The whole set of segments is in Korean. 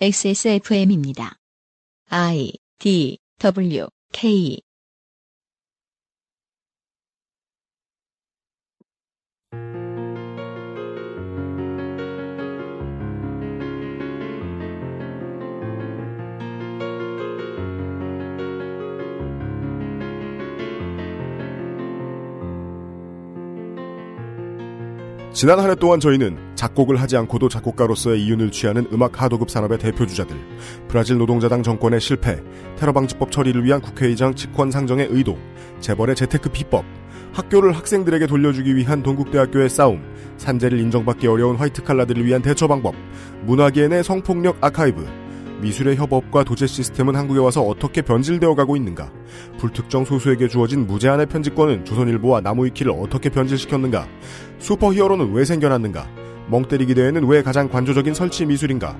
XSFM입니다. I D W K 지난 한 해 동안 저희는 작곡을 하지 않고도 작곡가로서의 이윤을 취하는 음악 하도급 산업의 대표 주자들, 브라질 노동자당 정권의 실패, 테러방지법 처리를 위한 국회의장 직권 상정의 의도, 재벌의 재테크 비법, 학교를 학생들에게 돌려주기 위한 동국대학교의 싸움, 산재를 인정받기 어려운 화이트 칼라들을 위한 대처 방법, 문화계 내 성폭력 아카이브, 미술의 협업과 도제 시스템은 한국에 와서 어떻게 변질되어 가고 있는가? 불특정 소수에게 주어진 무제한의 편집권은 조선일보와 나무위키를 어떻게 변질시켰는가? 슈퍼히어로는 왜 생겨났는가? 멍때리기 대회는 왜 가장 관조적인 설치 미술인가?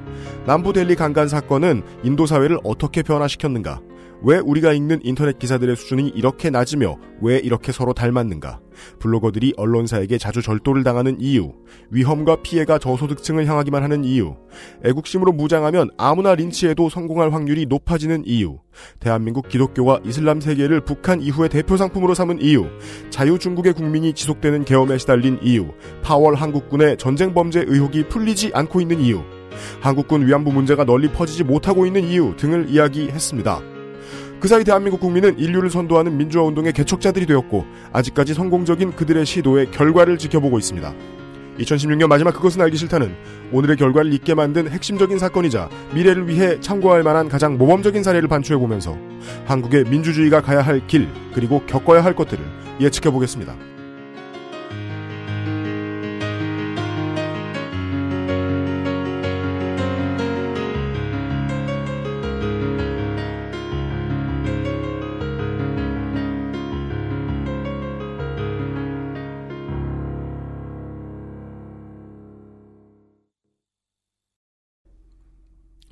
남부 델리 강간 사건은 인도 사회를 어떻게 변화시켰는가? 왜 우리가 읽는 인터넷 기사들의 수준이 이렇게 낮으며 왜 이렇게 서로 닮았는가? 블로거들이 언론사에게 자주 절도를 당하는 이유, 위험과 피해가 저소득층을 향하기만 하는 이유, 애국심으로 무장하면 아무나 린치해도 성공할 확률이 높아지는 이유, 대한민국 기독교와 이슬람 세계를 북한 이후의 대표 상품으로 삼은 이유, 자유 중국의 국민이 지속되는 계엄에 시달린 이유, 파월 한국군의 전쟁 범죄 의혹이 풀리지 않고 있는 이유, 한국군 위안부 문제가 널리 퍼지지 못하고 있는 이유 등을 이야기했습니다. 그 사이 대한민국 국민은 인류를 선도하는 민주화 운동의 개척자들이 되었고 아직까지 성공적인 그들의 시도의 결과를 지켜보고 있습니다. 2016년 마지막 그것은 알기 싫다는 오늘의 결과를 잊게 만든 핵심적인 사건이자 미래를 위해 참고할 만한 가장 모범적인 사례를 반추해 보면서 한국의 민주주의가 가야 할 길 그리고 겪어야 할 것들을 예측해 보겠습니다.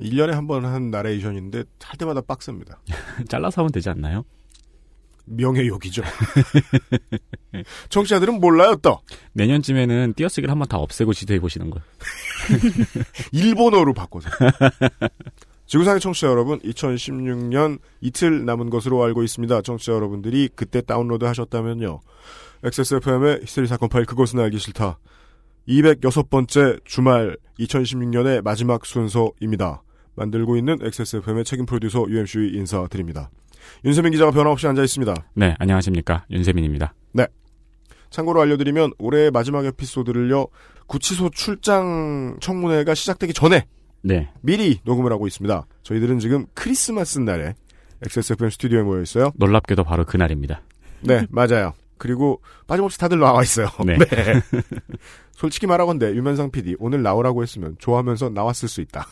일년에 한 번 한 나레이션인데 할 때마다 빡셉니다. 잘라서 하면 되지 않나요? 명예욕이죠. 청취자들은 몰라요 또. 내년쯤에는 띄어쓰기를 한 번 다 없애고 지도해 보시는 걸. 일본어로 바꿔서. 지구상의 청취자 여러분, 2016년 이틀 남은 것으로 알고 있습니다. 청취자 여러분들이 그때 다운로드 하셨다면요. XSFM의 히스테리 사건 파일 그것은 알기 싫다. 206번째 주말 2016년의 마지막 순서입니다. 만들고 있는 XSFM의 책임 프로듀서 UMC 인사드립니다. 윤세민 기자가 변함없이 앉아 있습니다. 네, 안녕하십니까. 윤세민입니다. 참고로 알려드리면 올해의 마지막 에피소드를요. 구치소 출장 청문회가 시작되기 전에 네. 미리 녹음을 하고 있습니다. 저희들은 지금 크리스마스 날에 XSFM 스튜디오에 모여 있어요. 놀랍게도 바로 그날입니다. 네, 맞아요. 그리고 빠짐없이 다들 나와 있어요. 네. 솔직히 말하건대 유면상 PD 오늘 나오라고 했으면 좋아하면서 나왔을 수 있다.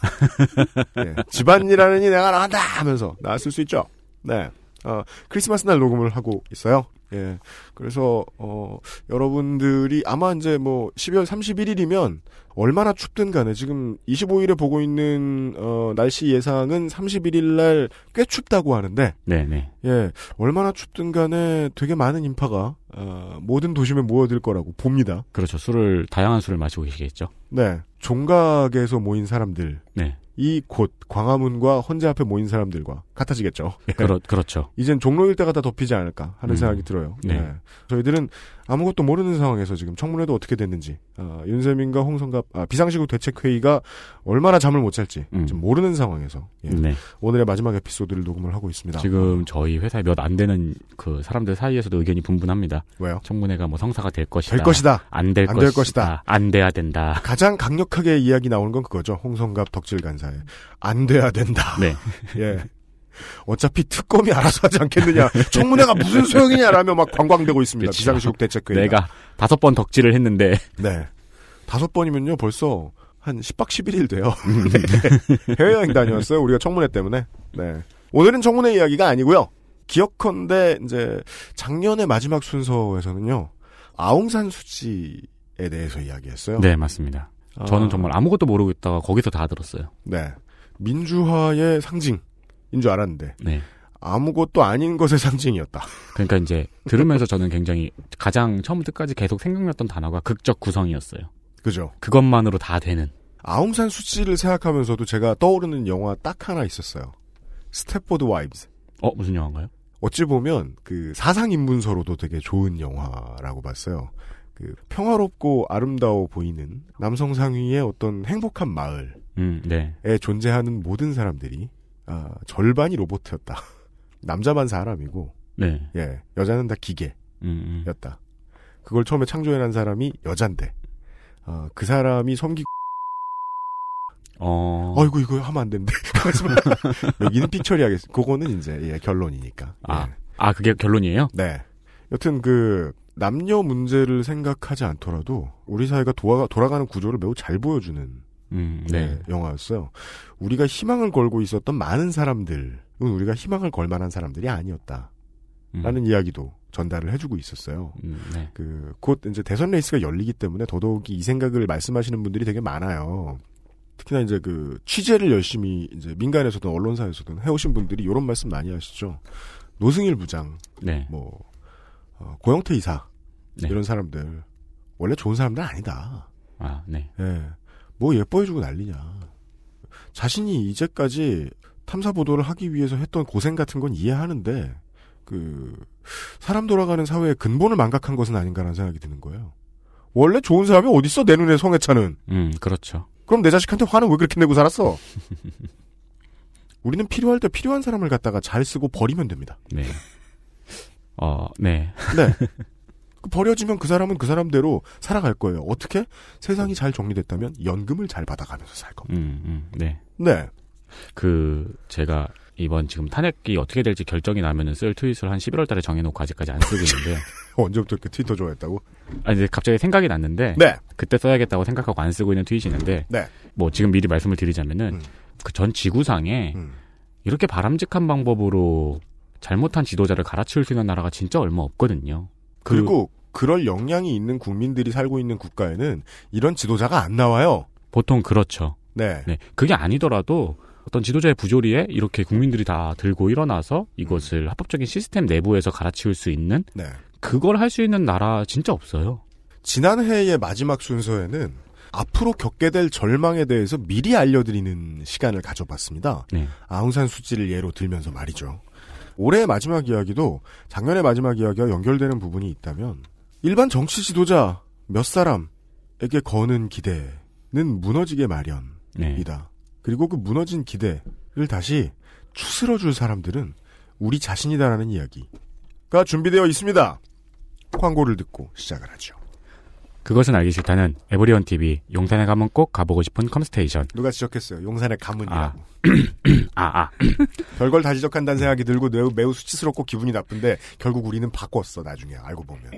네, 집안일하느니 내가 나간다 하면서 나왔을 수 있죠. 네. 어, 크리스마스 날 녹음을 하고 있어요. 예. 그래서 어 여러분들이 아마 이제 뭐 12월 31일이면 얼마나 춥든 간에 지금 25일에 보고 있는 어 날씨 예상은 31일 날 꽤 춥다고 하는데 네, 네. 예, 얼마나 춥든 간에 되게 많은 인파가 어, 모든 도심에 모여들 거라고 봅니다. 그렇죠. 술을 다양한 술을 마시고 계시겠죠. 네, 종각에서 모인 사람들, 네. 이 곳 광화문과 헌재 앞에 모인 사람들과 같아지겠죠. 예. 그렇 그렇죠. 이젠 종로일 때가 다 덮이지 않을까 하는 음. 생각이 들어요. 네. 네. 저희들은 아무것도 모르는 상황에서 지금 청문회도 어떻게 됐는지, 어, 윤세민과 홍성갑 아, 비상시국 대책회의가 얼마나 잠을 못 잘지 음. 지금 모르는 상황에서 예, 네. 오늘의 마지막 에피소드를 녹음을 하고 있습니다. 지금 저희 회사에 몇 안 되는 그 사람들 사이에서도 의견이 분분합니다. 왜요? 청문회가 뭐 성사가 될 것이다. 될 것이다. 안될 안될 것이다. 것이다. 안 돼야 된다. 가장 강력하게 이야기 나오는 건 그거죠. 홍성갑 덕질 간사에 안 돼야 된다. 네. 예. 어차피 특검이 알아서 하지 않겠느냐. 청문회가 무슨 소용이냐라며 막 관광되고 있습니다. 그쵸. 비상시국 대책회의가. 내가 다섯 번 덕질을 했는데 네. 다섯 번이면요 벌써 한 10박 11일 돼요. 음. 네. 해외여행 다녀왔어요. 우리가 청문회 때문에. 네. 오늘은 청문회 이야기가 아니고요. 기억컨대 이제 작년의 마지막 순서에서는요. 아웅산 수지에 대해서 이야기했어요. 네, 맞습니다. 저는 아, 정말 아무것도 모르고 있다가 거기서 다 들었어요. 네. 민주화의 상징인 줄 알았는데 네. 아무것도 아닌 것의 상징이었다. 그러니까 이제 들으면서 저는 굉장히 가장 처음부터 끝까지 계속 생각났던 단어가 극적 구성이었어요. 그죠? 그것만으로 다 되는. 아웅산 수치를 생각하면서도 제가 떠오르는 영화 딱 하나 있었어요. Stepford Wives. 어 무슨 영화인가요? 어찌 보면 그 사상 인문서로도 되게 좋은 영화라고 봤어요. 그 평화롭고 아름다워 보이는 남성 상위의 어떤 행복한 마을에 음, 네. 존재하는 모든 사람들이 아, 절반이 로봇이었다. 남자만 사람이고 네. 예 여자는 다 기계였다. 음, 음. 그걸 처음에 창조해낸 사람이 여잔데 어, 그 사람이 섬기 어. 어이구 이거 하면 안 되는데 여기는 픽처리 하겠습니다. 그거는 이제 예, 결론이니까. 아, 예. 아 그게 결론이에요? 네. 여튼 그 남녀 문제를 생각하지 않더라도 우리 사회가 도와, 돌아가는 구조를 매우 잘 보여주는 음, 네, 네. 영화였어요. 우리가 희망을 걸고 있었던 많은 사람들은 우리가 희망을 걸 만한 사람들이 아니었다 라는 음, 이야기도 전달을 해주고 있었어요. 음, 네. 그 곧 이제 대선 레이스가 열리기 때문에 더더욱이 이 생각을 말씀하시는 분들이 되게 많아요. 특히나 이제 그 취재를 열심히 이제 민간에서든 언론사에서든 해오신 분들이 이런 말씀 많이 하시죠. 노승일 부장, 네. 뭐 어, 고영태 이사 네. 이런 사람들 원래 좋은 사람들 아니다. 아, 네. 예, 뭐 예뻐해주고 난리냐. 자신이 이제까지 탐사 보도를 하기 위해서 했던 고생 같은 건 이해하는데 그 사람 돌아가는 사회의 근본을 망각한 것은 아닌가라는 생각이 드는 거예요. 원래 좋은 사람이 어딨어 내 눈에 성해차는. 음, 그렇죠. 그럼 내 자식한테 화는 왜 그렇게 내고 살았어? 우리는 필요할 때 필요한 사람을 갖다가 잘 쓰고 버리면 됩니다. 네. 어, 네. 네. 그 버려지면 그 사람은 그 사람대로 살아갈 거예요. 어떻게? 세상이 잘 정리됐다면 연금을 잘 받아가면서 살 겁니다. 음, 음, 네. 네. 그, 제가 이번 지금 탄핵이 어떻게 될지 결정이 나면은 쓸 트윗을 한 11월 달에 정해놓고 아직까지 안 쓰고 있는데. 언제부터 이렇게 트위터 좋아했다고? 아니, 이제 갑자기 생각이 났는데. 네. 그때 써야겠다고 생각하고 안 쓰고 있는 트윗이 있는데. 네. 뭐 지금 미리 말씀을 드리자면은. 음. 그전 지구상에 음. 이렇게 바람직한 방법으로 잘못한 지도자를 갈아치울 수 있는 나라가 진짜 얼마 없거든요. 그- 그리고 그럴 역량이 있는 국민들이 살고 있는 국가에는 이런 지도자가 안 나와요. 보통 그렇죠. 네. 네. 그게 아니더라도 어떤 지도자의 부조리에 이렇게 국민들이 다 들고 일어나서 이것을 합법적인 시스템 내부에서 갈아치울 수 있는 네. 그걸 할 수 있는 나라 진짜 없어요. 지난해의 마지막 순서에는 앞으로 겪게 될 절망에 대해서 미리 알려드리는 시간을 가져봤습니다. 네. 아웅산 수지를 예로 들면서 말이죠. 올해의 마지막 이야기도 작년의 마지막 이야기와 연결되는 부분이 있다면 일반 정치 지도자 몇 사람에게 거는 기대는 무너지게 마련이다. 네. 그리고 그 무너진 기대를 다시 추스러줄 사람들은 우리 자신이다라는 이야기가 준비되어 있습니다. 광고를 듣고 시작을 하죠. 그것은 알기 싫다는 에브리온 TV 용산에 가면 꼭 가보고 싶은 컴스테이션. 누가 지적했어요. 용산의 가문이라고. 아. 아, 아. 별걸 다 지적한다는 생각이 들고 매우, 매우 수치스럽고 기분이 나쁜데 결국 우리는 바꿨어 나중에 알고 보면.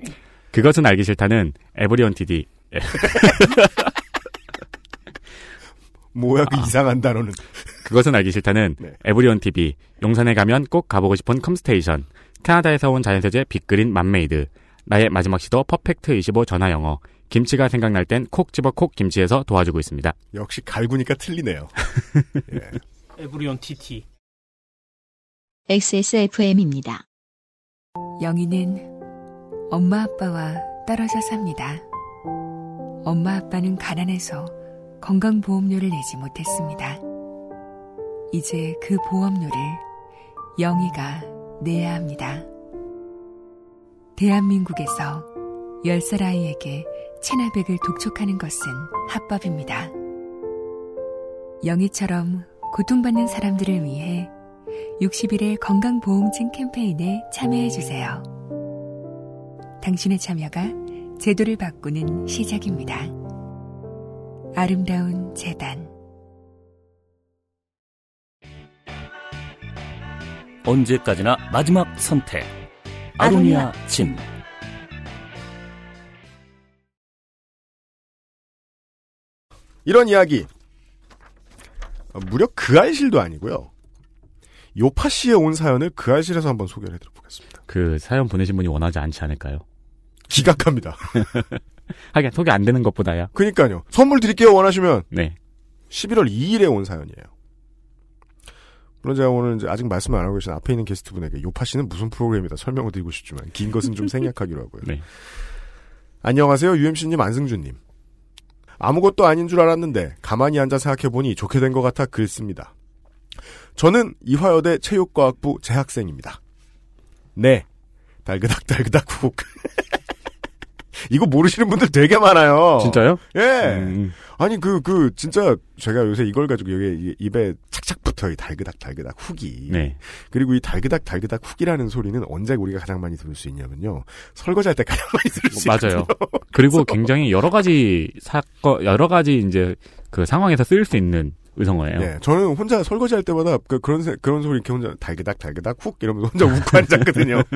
그것은 알기 싫다는 에브리온 TV. 뭐야 그 이상한 단어는. 그것은 알기 싫다는 네. 에브리온 TV 용산에 가면 꼭 가보고 싶은 컴스테이션. 캐나다에서 온 자연세제 빅그린 맘메이드. 나의 마지막 시도 퍼펙트 25 전화 영어. 김치가 생각날 땐 콕 집어 콕 김치에서 도와주고 있습니다. 역시 갈구니까 틀리네요. 예. 에브리온 TV. XSFM입니다. 영희는 엄마 아빠와 떨어져 삽니다. 엄마 아빠는 가난해서 건강보험료를 내지 못했습니다. 이제 그 보험료를 영희가 내야 합니다. 대한민국에서 10살 아이에게 체나백을 독촉하는 것은 합법입니다. 영희처럼 고통받는 사람들을 위해 60일의 건강보험증 캠페인에 참여해주세요. 당신의 참여가 제도를 바꾸는 시작입니다. 아름다운 재단 언제까지나 마지막 선택. 아로니아 침. 이런 이야기. 어, 무려 그 알실도 아니고요. 요파 씨에 온 사연을 그 알실에서 한번 소개를 해드려 보겠습니다. 그 사연 보내신 분이 원하지 않지 않을까요? 기각합니다. 하긴 소개 안 되는 것보다야. 그니까요. 선물 드릴게요 원하시면 네. 11월 2일에 온 사연이에요. 물론 제가 오늘 이제 아직 말씀 안 하고 계신 앞에 있는 게스트분에게 요파 씨는 무슨 프로그램이다 설명을 드리고 싶지만 긴 것은 좀 생략하기로 하고요. 네. 안녕하세요. UMC님 안승준님. 아무것도 아닌 줄 알았는데 가만히 앉아 생각해보니 좋게 된 것 같아 글 씁니다. 저는 이화여대 체육과학부 재학생입니다. 네. 달그닥 달그닥 훅. 이거 모르시는 분들 되게 많아요. 진짜요? 예. 음, 아니 그그 진짜 제가 요새 이걸 가지고 여기 입에 착착 붙어 이 달그닥 달그닥 훅이. 네. 그리고 이 달그닥 달그닥 훅이라는 소리는 언제 우리가 가장 많이 들을 수 있냐면요. 설거지할 때 가장 많이 들을 수 맞아요. 있거든요. 그리고 굉장히 여러 가지 사건, 여러 가지 이제 그 상황에서 쓰일 수 있는 의성어예요. 네, 저는 혼자 설거지할 때마다 그, 그런 세- 그런 소리 이렇게 혼자 달그닥 달그닥 훅 이러면서 혼자 웃고 앉았거든요.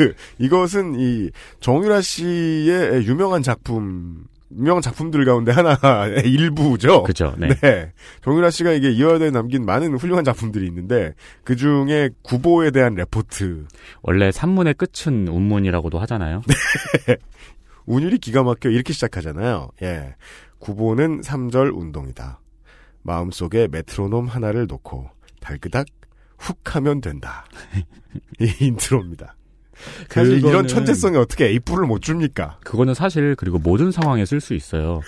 그 이것은 이 정유라 씨의 유명한 작품 유명한 작품들 가운데 하나의 일부죠. 그죠. 네. 네. 정유라 씨가 이게 이화여대에 남긴 많은 훌륭한 작품들이 있는데 그 중에 구보에 대한 레포트 원래 산문의 끝은 운문이라고도 하잖아요. 운율이 기가 막혀 이렇게 시작하잖아요. 예. 구보는 3절 운동이다. 마음속에 메트로놈 하나를 놓고 달그닥 훅 하면 된다. 이 인트로입니다. 사실 이런 천재성에 어떻게 A뿔을 못 줍니까? 그거는 사실 그리고 모든 상황에 쓸 수 있어요.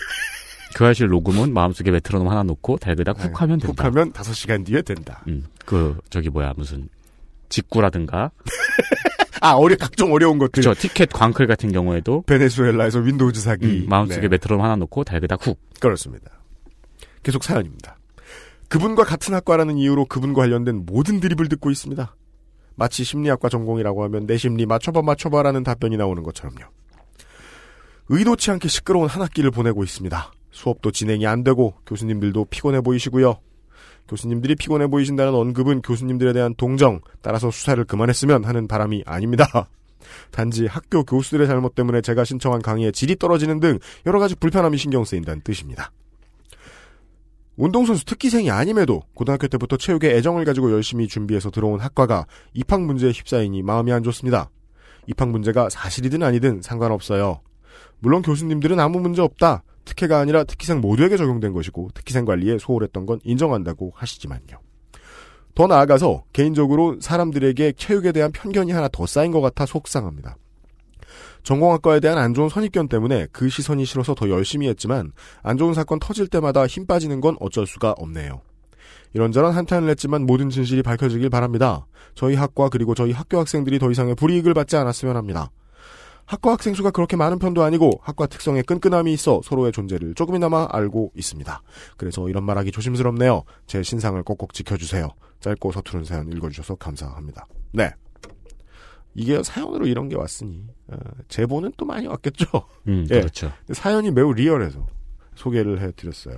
그 교화실 녹음은 마음속에 메트로놈 하나 놓고 달그닥 훅 하면 된다. 네. 훅 하면 5시간 뒤에 된다. 음, 그 저기 뭐야 무슨 직구라든가 아, 어려, 각종 어려운 것들. 저 티켓 광클 같은 경우에도 베네수엘라에서 윈도우즈 사기. 음, 마음속에 네. 메트로놈 하나 놓고 달그닥 훅. 그렇습니다. 계속 사연입니다. 그분과 같은 학과라는 이유로 그분과 관련된 모든 드립을 듣고 있습니다. 마치 심리학과 전공이라고 하면 내 심리 맞춰봐 맞춰봐라는 답변이 나오는 것처럼요. 의도치 않게 시끄러운 한 학기를 보내고 있습니다. 수업도 진행이 안 되고 교수님들도 피곤해 보이시고요. 교수님들이 피곤해 보이신다는 언급은 교수님들에 대한 동정, 따라서 수사를 그만했으면 하는 바람이 아닙니다. 단지 학교 교수들의 잘못 때문에 제가 신청한 강의의 질이 떨어지는 등 여러 가지 불편함이 신경 쓰인다는 뜻입니다. 운동선수 특기생이 아님에도 고등학교 때부터 체육에 애정을 가지고 열심히 준비해서 들어온 학과가 입학 문제에 휩싸이니 마음이 안 좋습니다. 입학 문제가 사실이든 아니든 상관없어요. 물론 교수님들은 아무 문제 없다. 특혜가 아니라 특기생 모두에게 적용된 것이고 특기생 관리에 소홀했던 건 인정한다고 하시지만요. 더 나아가서 개인적으로 사람들에게 체육에 대한 편견이 하나 더 쌓인 것 같아 속상합니다. 전공학과에 대한 안 좋은 선입견 때문에 그 시선이 싫어서 더 열심히 했지만 안 좋은 사건 터질 때마다 힘 빠지는 건 어쩔 수가 없네요. 이런저런 한탄을 했지만 모든 진실이 밝혀지길 바랍니다. 저희 학과 그리고 저희 학교 학생들이 더 이상의 불이익을 받지 않았으면 합니다. 학과 학생 수가 그렇게 많은 편도 아니고 학과 특성에 끈끈함이 있어 서로의 존재를 조금이나마 알고 있습니다. 그래서 이런 말하기 조심스럽네요. 제 신상을 꼭꼭 지켜주세요. 짧고 서투른 사연 읽어주셔서 감사합니다. 네. 이게 사연으로 이런 게 왔으니 어, 제보는 또 많이 왔겠죠. 음, 예. 그렇죠. 사연이 매우 리얼해서 소개를 해드렸어요.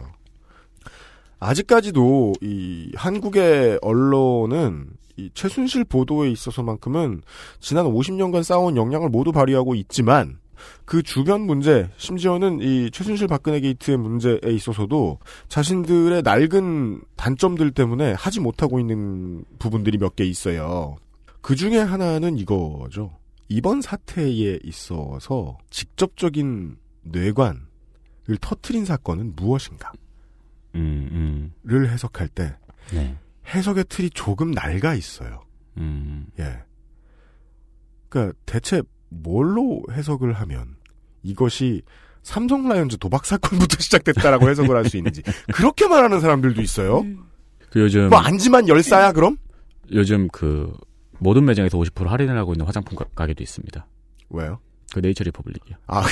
아직까지도 이 한국의 언론은 이 최순실 보도에 있어서만큼은 지난 50년간 쌓아온 역량을 모두 발휘하고 있지만 그 주변 문제, 심지어는 이 최순실 박근혜 게이트의 문제에 있어서도 자신들의 낡은 단점들 때문에 하지 못하고 있는 부분들이 몇 개 있어요. 그 중에 하나는 이거죠. 이번 사태에 있어서 직접적인 뇌관을 터트린 사건은 무엇인가를 음, 음, 해석할 때 네. 해석의 틀이 조금 낡아 있어요. 음, 예. 그러니까 대체 뭘로 해석을 하면 이것이 삼성 라이온즈 도박 사건부터 시작됐다라고 해석을 할 수 있는지 그렇게 말하는 사람들도 있어요. 그 요즘 뭐 안지만 열사야 그럼? 요즘 그 모든 매장에서 50% 할인을 하고 있는 화장품 가- 가게도 있습니다. 왜요? 그 네이처 리퍼블릭이요. 아,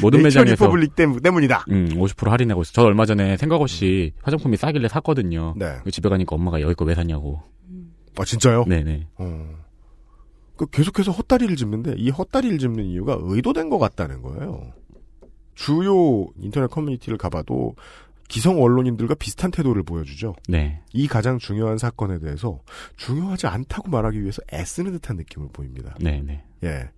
모든 네이처 매장에서 리퍼블릭 때문- 때문이다. 음, 50% 할인하고 있어. 저 얼마 전에 생각 없이 화장품이 싸길래 샀거든요. 네. 그 집에 가니까 엄마가 여기 거 왜 샀냐고. 아 진짜요? 네네. 어. 그 계속해서 헛다리를 짚는데 이 헛다리를 짚는 이유가 의도된 것 같다는 거예요. 주요 인터넷 커뮤니티를 가봐도 기성 언론인들과 비슷한 태도를 보여주죠. 네. 이 가장 중요한 사건에 대해서 중요하지 않다고 말하기 위해서 애쓰는 듯한 느낌을 보입니다. 네 네. 예.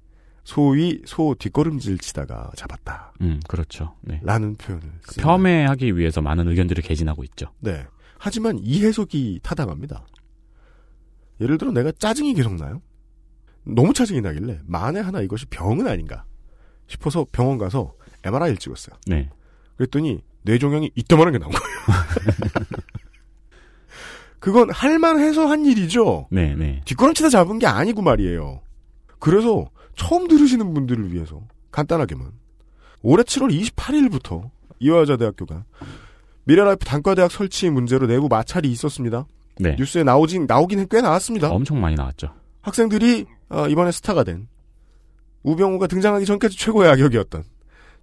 소위 소 뒷걸음질 치다가 잡았다. 음, 그렇죠. 네. 라는 표현을. 폄훼하기 위해서 많은 의견들을 개진하고 있죠. 네. 하지만 이 해석이 타당합니다. 예를 들어 내가 짜증이 계속 나요? 너무 짜증이 나길래 만에 하나 이것이 병은 아닌가 싶어서 병원 가서 MRI를 찍었어요. 네. 그랬더니 뇌종양이 이따만한 게 나온 거예요. 그건 할만해서 한 일이죠. 네, 네. 뒷걸음치다 잡은 게 아니고 말이에요. 그래서 처음 들으시는 분들을 위해서 간단하게만 올해 7월 28일부터 이화여자대학교가 미래라이프 단과대학 설치 문제로 내부 마찰이 있었습니다. 네. 뉴스에 나오진 나오긴 꽤 나왔습니다. 엄청 많이 나왔죠. 학생들이 어, 이번에 스타가 된 우병우가 등장하기 전까지 최고의 악역이었던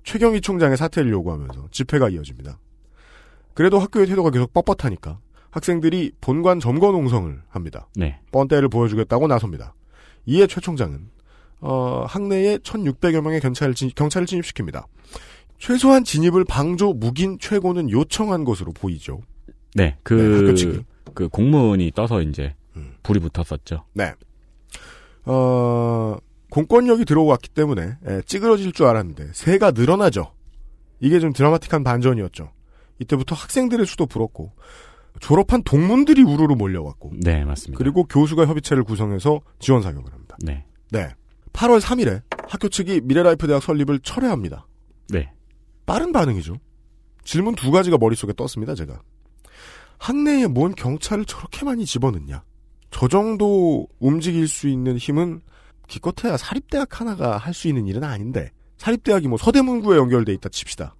최경희 총장의 사퇴를 요구하면서 집회가 이어집니다. 그래도 학교의 태도가 계속 뻣뻣하니까 학생들이 본관 점거 농성을 합니다. 네. 뻔때를 보여주겠다고 나섭니다. 이에 최 총장은 어, 학내에 1,600여 명의 경찰을, 진, 경찰을 진입시킵니다. 최소한 진입을 방조 묵인 최고는 요청한 것으로 보이죠. 네. 그, 네, 학교 측이. 그 공문이 떠서 이제 음. 불이 붙었었죠. 네. 어, 공권력이 들어왔기 때문에 예, 찌그러질 줄 알았는데 새가 늘어나죠. 이게 좀 드라마틱한 반전이었죠. 이때부터 학생들의 수도 불었고 졸업한 동문들이 우르르 몰려왔고 네, 맞습니다. 그리고 교수가 협의체를 구성해서 지원 사격을 합니다. 네. 네. 8월 3일에 학교 측이 미래라이프 대학 설립을 철회합니다. 네. 빠른 반응이죠. 질문 두 가지가 머릿속에 떴습니다, 제가. 학내에 뭔 경찰을 저렇게 많이 집어넣냐? 저 정도 움직일 수 있는 힘은 기껏해야 사립대학 하나가 할 수 있는 일은 아닌데, 사립대학이 뭐 서대문구에 연결돼 있다 칩시다.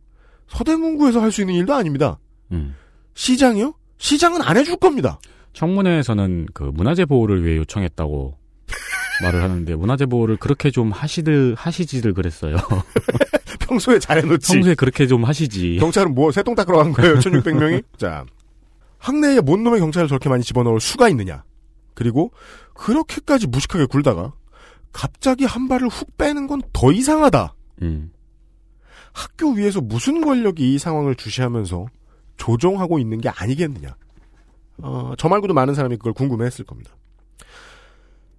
서대문구에서 할 수 있는 일도 아닙니다. 음. 시장이요? 시장은 안 해줄 겁니다. 청문회에서는 그 문화재 보호를 위해 요청했다고 말을 하는데 문화재 보호를 그렇게 좀 하시들 하시지를 그랬어요. 평소에 잘해놓지. 평소에 그렇게 좀 하시지. 경찰은 뭐 새똥 닦으러 간 거예요, 1600명이? 자. 학내에 뭔 놈의 경찰을 저렇게 많이 집어넣을 수가 있느냐. 그리고 그렇게까지 무식하게 굴다가 갑자기 한 발을 훅 빼는 건 더 이상하다. 음. 학교 위에서 무슨 권력이 이 상황을 주시하면서 조종하고 있는 게 아니겠느냐. 어, 저 말고도 많은 사람이 그걸 궁금해했을 겁니다.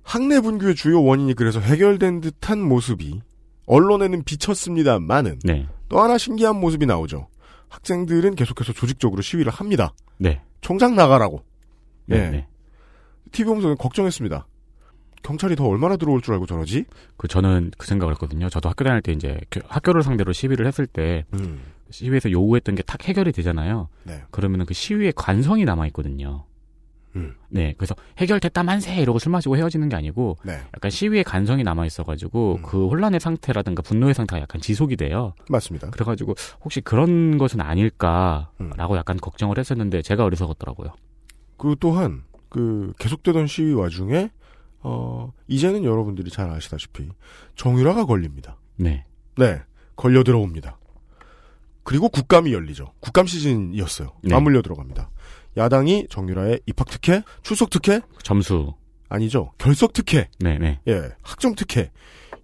학내 분규의 주요 원인이 그래서 해결된 듯한 모습이 언론에는 비쳤습니다만은 네. 또 하나 신기한 모습이 나오죠. 학생들은 계속해서 조직적으로 시위를 합니다. 네. 총장 나가라고. 네. 예. 네. TV 보면서 걱정했습니다. 경찰이 더 얼마나 들어올 줄 알고 저러지? 그 저는 그 생각을 했거든요. 저도 학교 다닐 때 이제 교- 학교를 상대로 시위를 했을 때 음. 시위에서 요구했던 게 탁 해결이 되잖아요. 네. 그러면은 그 시위의 관성이 남아 있거든요. 음. 네, 그래서 해결됐다 만세 이러고 술 마시고 헤어지는 게 아니고 네. 약간 시위의 간성이 남아 있어가지고 음. 그 혼란의 상태라든가 분노의 상태가 약간 지속이 돼요. 맞습니다. 그래가지고 혹시 그런 것은 아닐까라고 음. 약간 걱정을 했었는데 제가 어리석었더라고요. 그 또한 그 계속되던 시위 와중에 어 이제는 여러분들이 잘 아시다시피 정유라가 걸립니다. 네, 네. 걸려 들어옵니다. 그리고 국감이 열리죠. 국감 시즌이었어요. 네. 맞물려 들어갑니다. 야당이 정유라의 입학 특혜, 출석 특혜 점수. 아니죠. 결석 특혜, 네, 네, 예, 학점 특혜,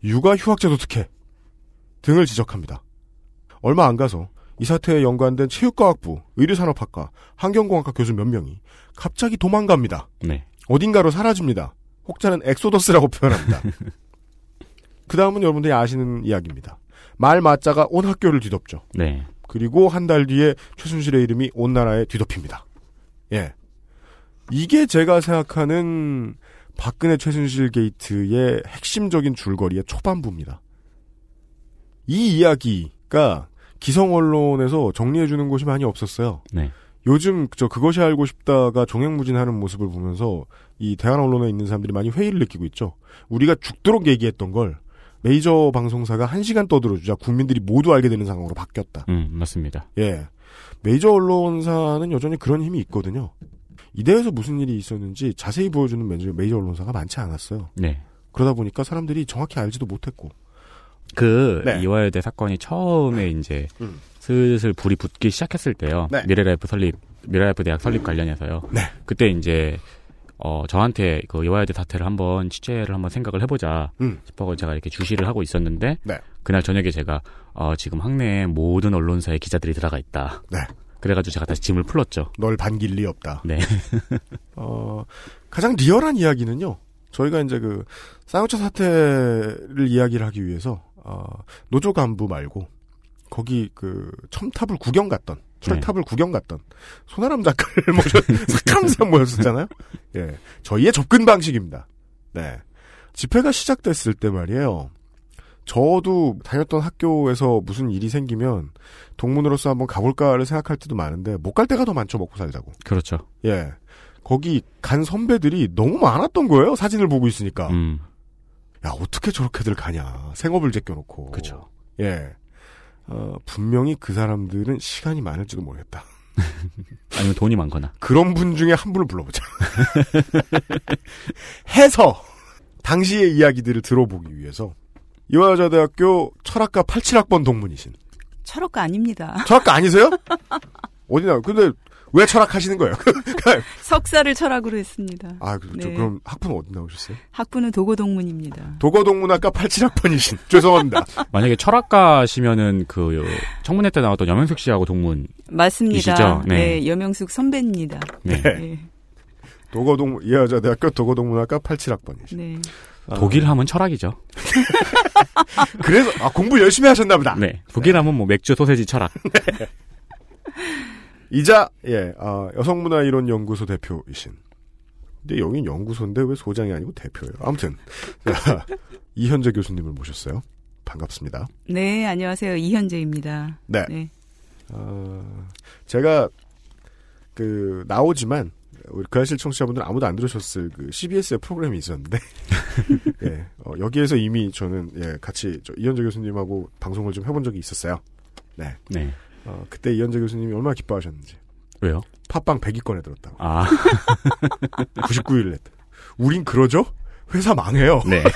육아 휴학제도 특혜 등을 지적합니다. 얼마 안 가서 이 사태에 연관된 체육과학부, 의료산업학과, 환경공학과 교수 몇 명이 갑자기 도망갑니다. 네. 어딘가로 사라집니다. 혹자는 엑소더스라고 표현합니다. 그 다음은 여러분들이 아시는 이야기입니다. 말 맞자가 온 학교를 뒤덮죠. 네. 그리고 한 달 뒤에 최순실의 이름이 온 나라에 뒤덮입니다. 예. 이게 제가 생각하는 박근혜 최순실 게이트의 핵심적인 줄거리의 초반부입니다. 이 이야기가 기성 언론에서 정리해주는 곳이 많이 없었어요. 네. 요즘 저 그것이 알고 싶다가 종횡무진하는 모습을 보면서 이 대한 언론에 있는 사람들이 많이 회의를 느끼고 있죠. 우리가 죽도록 얘기했던 걸 메이저 방송사가 한 시간 떠들어주자 국민들이 모두 알게 되는 상황으로 바뀌었다. 음, 맞습니다. 예. 메이저 언론사는 여전히 그런 힘이 있거든요. 이대에서 무슨 일이 있었는지 자세히 보여주는 메이저, 메이저 언론사가 많지 않았어요. 네. 그러다 보니까 사람들이 정확히 알지도 못했고. 그 네. 이화여대 사건이 처음에 이제 음. 슬슬 불이 붙기 시작했을 때요. 네. 미래라이프 설립, 미래라이프 대학 설립 관련해서요. 네. 그때 이제 어 저한테 그 이화여대 사태를 한번 취재를 한번 생각을 해보자 음. 싶어서 제가 이렇게 주시를 하고 있었는데 네. 그날 저녁에 제가 어 지금 학내에 모든 언론사의 기자들이 들어가 있다. 네. 그래가지고 제가 다시 짐을 풀었죠. 널 반길 리 없다. 네. 어, 가장 리얼한 이야기는요. 저희가 이제 그 쌍용차 사태를 이야기를 하기 위해서 어, 노조 간부 말고 거기 그 첨탑을 구경 갔던 철탑을 구경 갔던 손아람 작가를 모셔 삭하면서 모였었잖아요. 예, 저희의 접근 방식입니다. 네, 집회가 시작됐을 때 말이에요. 저도 다녔던 학교에서 무슨 일이 생기면 동문으로서 한번 가볼까를 생각할 때도 많은데 못 갈 때가 더 많죠 먹고 살자고. 그렇죠. 예. 거기 간 선배들이 너무 많았던 거예요. 사진을 보고 있으니까. 음. 야, 어떻게 저렇게들 가냐. 생업을 제껴놓고. 그쵸. 예. 어, 분명히 그 사람들은 시간이 많을지도 모르겠다. 아니면 돈이 많거나. 그런 분 중에 한 분을 불러보자. 해서 당시의 이야기들을 들어보기 위해서 이화여자대학교 철학과 87학번 동문이신 철학과 아닙니다. 철학과 아니세요? 어디나 근데 왜 철학하시는 거예요? 석사를 철학으로 했습니다. 아, 그, 저 네. 그럼 학부는 어디 나오셨어요? 학부는 도고동문입니다. 도거동문학과 87학번이신. 죄송합니다. 만약에 철학가시면은 그 청문회 때 나왔던 염영숙 씨하고 동문. 맞습니다. 네. 네. 염영숙 선배입니다. 네. 네. 도거동 이화여자대학교 도거동문학과 87학번이신. 네. 독일 하면 철학이죠. 그래서 아, 공부 열심히 하셨나 보다. 네. 독일 하면 뭐 맥주, 소세지, 철학. 이자 예 아, 여성문화이론연구소 대표이신. 근데 여긴 연구소인데 왜 소장이 아니고 대표예요? 아무튼 자, 이현재 교수님을 모셨어요. 반갑습니다. 네, 안녕하세요. 이현재입니다. 네. 네. 어, 제가 그 나오지만 우리 그아실 청취자분들 아무도 안 들으셨을 그 CBS의 프로그램이 있었는데 예, 어, 여기에서 이미 저는 예, 같이 저 이현재 교수님하고 방송을 좀 해본 적이 있었어요. 네. 네. 어, 그때 이현재 교수님이 얼마나 기뻐하셨는지 왜요? 팟빵 100위권에 들었다고 아, 99일 냈다. 우린 그러죠? 회사 망해요. 네.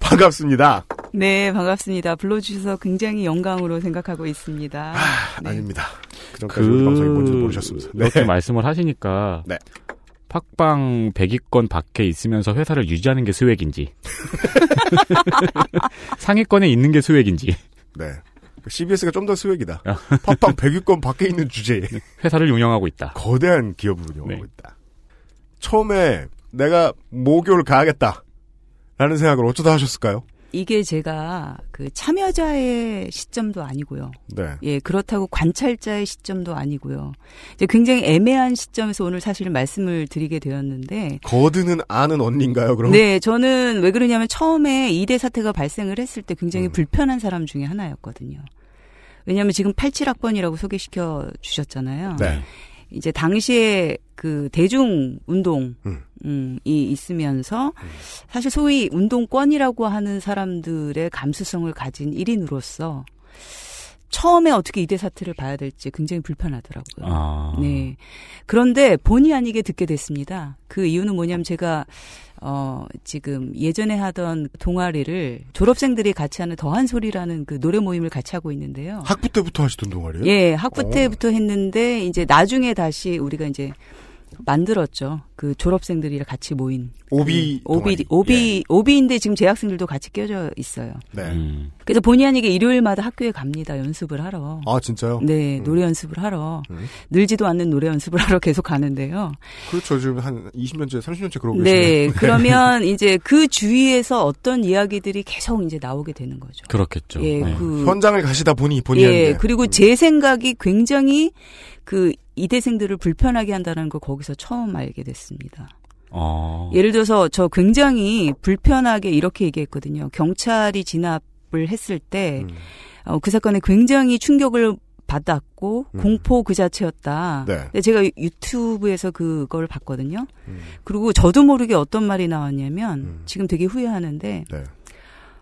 반갑습니다. 네, 반갑습니다. 불러주셔서 굉장히 영광으로 생각하고 있습니다. 네. 아닙니다. 그전까지 우리 방송이 뭔지 모르셨습니다. 네. 이렇게 말씀을 하시니까. 네. 팟빵 100위권 밖에 있으면서 회사를 유지하는 게 수액인지. 상위권에 있는 게 수액인지. 네. CBS가 좀 더 스웩이다. 아. 팟빵 100위권 밖에 있는 주제에 회사를 운영하고 있다. 거대한 기업을 운영하고 네. 있다. 처음에 내가 모교를 가야겠다. 라는 생각을 어쩌다 하셨을까요? 이게 제가 그 참여자의 시점도 아니고요. 네. 예, 그렇다고 관찰자의 시점도 아니고요. 이제 굉장히 애매한 시점에서 오늘 사실 말씀을 드리게 되었는데, 거드는 아는 언니인가요, 그럼? 네, 저는 왜 그러냐면 처음에 이대 사태가 발생을 했을 때 굉장히 음. 불편한 사람 중에 하나였거든요. 왜냐하면 지금 87학번이라고 소개시켜 주셨잖아요. 네. 이제 당시에 그 대중 운동 음. 음, 이 있으면서 사실 소위 운동권이라고 하는 사람들의 감수성을 가진 1인으로서 처음에 어떻게 이대 사태를 봐야 될지 굉장히 불편하더라고요. 아. 네. 그런데 본의 아니게 듣게 됐습니다. 그 이유는 뭐냐면 제가 어 지금 예전에 하던 동아리를 졸업생들이 같이 하는 더한 소리라는 그 노래 모임을 같이 하고 있는데요. 학부 때부터 하시던 동아리예요? 예, 학부 오. 때부터 했는데 이제 나중에 다시 우리가 이제 만들었죠. 그 졸업생들이랑 같이 모인 오비 그 오비 동아리. 오비 오비인데 지금 재학생들도 같이 껴져 있어요. 네. 음. 그래서 본의 아니게 일요일마다 학교에 갑니다. 연습을 하러. 아, 진짜요? 네, 음. 노래 연습을 하러. 음. 늘지도 않는 노래 연습을 하러 계속 가는데요. 그렇죠. 지금 한 20년째, 30년째 그러고 계시네요. 네, 그러면 이제 그 주위에서 어떤 이야기들이 계속 이제 나오게 되는 거죠. 그렇겠죠. 예, 네. 그 현장을 가시다 보니 본의 예, 아니게. 그리고 제 생각이 굉장히 그 이대생들을 불편하게 한다는 걸 거기서 처음 알게 됐습니다. 어. 예를 들어서 저 굉장히 불편하게 이렇게 얘기했거든요. 경찰이 진압을 했을 때, 음. 어, 그 사건에 굉장히 충격을 받았고, 음. 공포 그 자체였다. 네. 근데 제가 유튜브에서 그걸 봤거든요. 음. 그리고 저도 모르게 어떤 말이 나왔냐면, 음. 지금 되게 후회하는데, 네.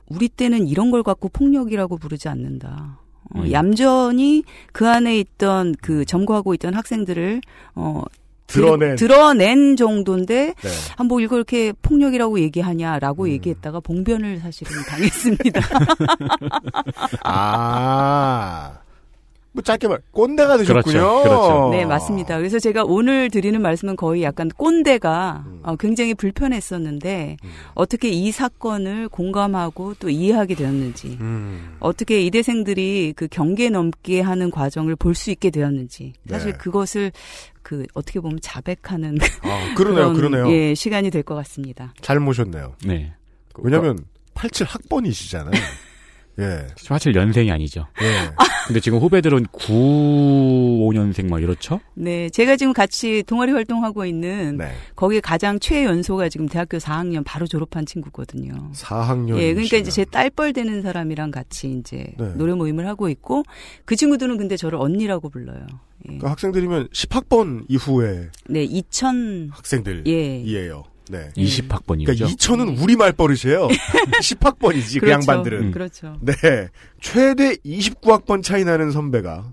우리 때는 이런 걸 갖고 폭력이라고 부르지 않는다. 어, 음. 얌전히 그 안에 있던 그 점거하고 있던 학생들을 어 드러낸. 드러낸 정도인데 네. 아, 뭐 이걸 이렇게 폭력이라고 얘기하냐라고 음. 얘기했다가 봉변을 사실은 당했습니다. 아. 뭐 짧게 말, 꼰대가 되셨군요. 그렇죠, 그렇죠. 네, 맞습니다. 그래서 제가 오늘 드리는 말씀은 거의 약간 꼰대가 음. 어, 굉장히 불편했었는데 음. 어떻게 이 사건을 공감하고 또 이해하게 되었는지 음. 어떻게 이대생들이 그 경계 넘게 하는 과정을 볼 수 있게 되었는지 사실 네. 그것을 그 어떻게 보면 자백하는 아, 그러네요, 그런, 그러네요. 예 시간이 될 것 같습니다. 잘 모셨네요. 네. 왜냐면, 87 학번이시잖아요. 예. 사실 연생이 아니죠. 예. 근데 지금 후배들은 95년생 막 이렇죠? 네, 제가 지금 같이 동아리 활동하고 있는 네. 거기 가장 최연소가 지금 대학교 4학년 바로 졸업한 친구거든요. 4학년. 예, 그러니까 이제 제 딸뻘 되는 사람이랑 같이 이제 네. 노래 모임을 하고 있고 그 친구들은 근데 저를 언니라고 불러요. 예. 그러니까 학생들이면 10학번 이후에 네, 2000 학생들이에요. 예. 네. 20학번이죠. 그러니까 2천은 우리 말 버릇이에요. 10학번이지 그 그렇죠. 양반들은. 음. 그렇죠. 네. 최대 29학번 차이 나는 선배가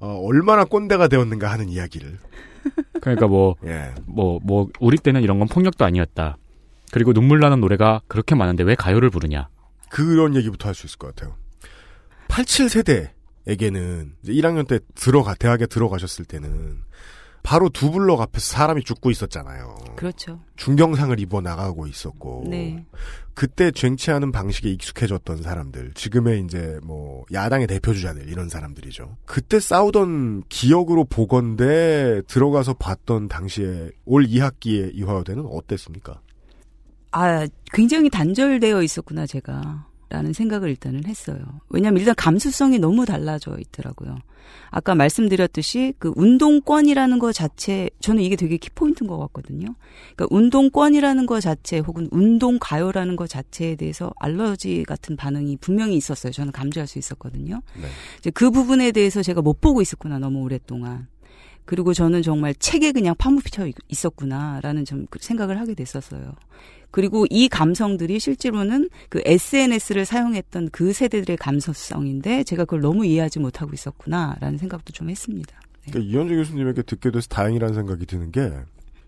어, 얼마나 꼰대가 되었는가 하는 이야기를. 그러니까 뭐, 예. 뭐, 뭐, 우리 때는 이런 건 폭력도 아니었다. 그리고 눈물 나는 노래가 그렇게 많은데 왜 가요를 부르냐. 그런 얘기부터 할 수 있을 것 같아요. 87 세대에게는 이제 1학년 때 들어가 대학에 들어가셨을 때는 바로 두 블럭 앞에서 사람이 죽고 있었잖아요. 그렇죠. 중경상을 입어 나가고 있었고 네. 그때 쟁취하는 방식에 익숙해졌던 사람들, 지금의 이제 뭐 야당의 대표 주자들 이런 사람들이죠. 그때 싸우던 기억으로 보건대 들어가서 봤던 당시에 올 2학기의 이화여대는 어땠습니까? 아, 굉장히 단절되어 있었구나, 제가. 라는 생각을 일단은 했어요. 왜냐면 일단 감수성이 너무 달라져 있더라고요. 아까 말씀드렸듯이 그 운동권이라는 것 자체, 저는 이게 되게 키포인트인 것 같거든요. 그러니까 운동권이라는 것 자체 혹은 운동가요라는 것 자체에 대해서 알러지 같은 반응이 분명히 있었어요. 저는 감지할 수 있었거든요. 네. 이제 그 부분에 대해서 제가 못 보고 있었구나, 너무 오랫동안. 그리고 저는 정말 책에 그냥 파묻혀 있- 있었구나라는 좀그 생각을 하게 됐었어요. 그리고 이 감성들이 실제로는 그 SNS를 사용했던 그 세대들의 감성성인데 제가 그걸 너무 이해하지 못하고 있었구나라는 생각도 좀 했습니다. 네. 그러니까 이현재 교수님에게 듣게 돼서 다행이라는 생각이 드는 게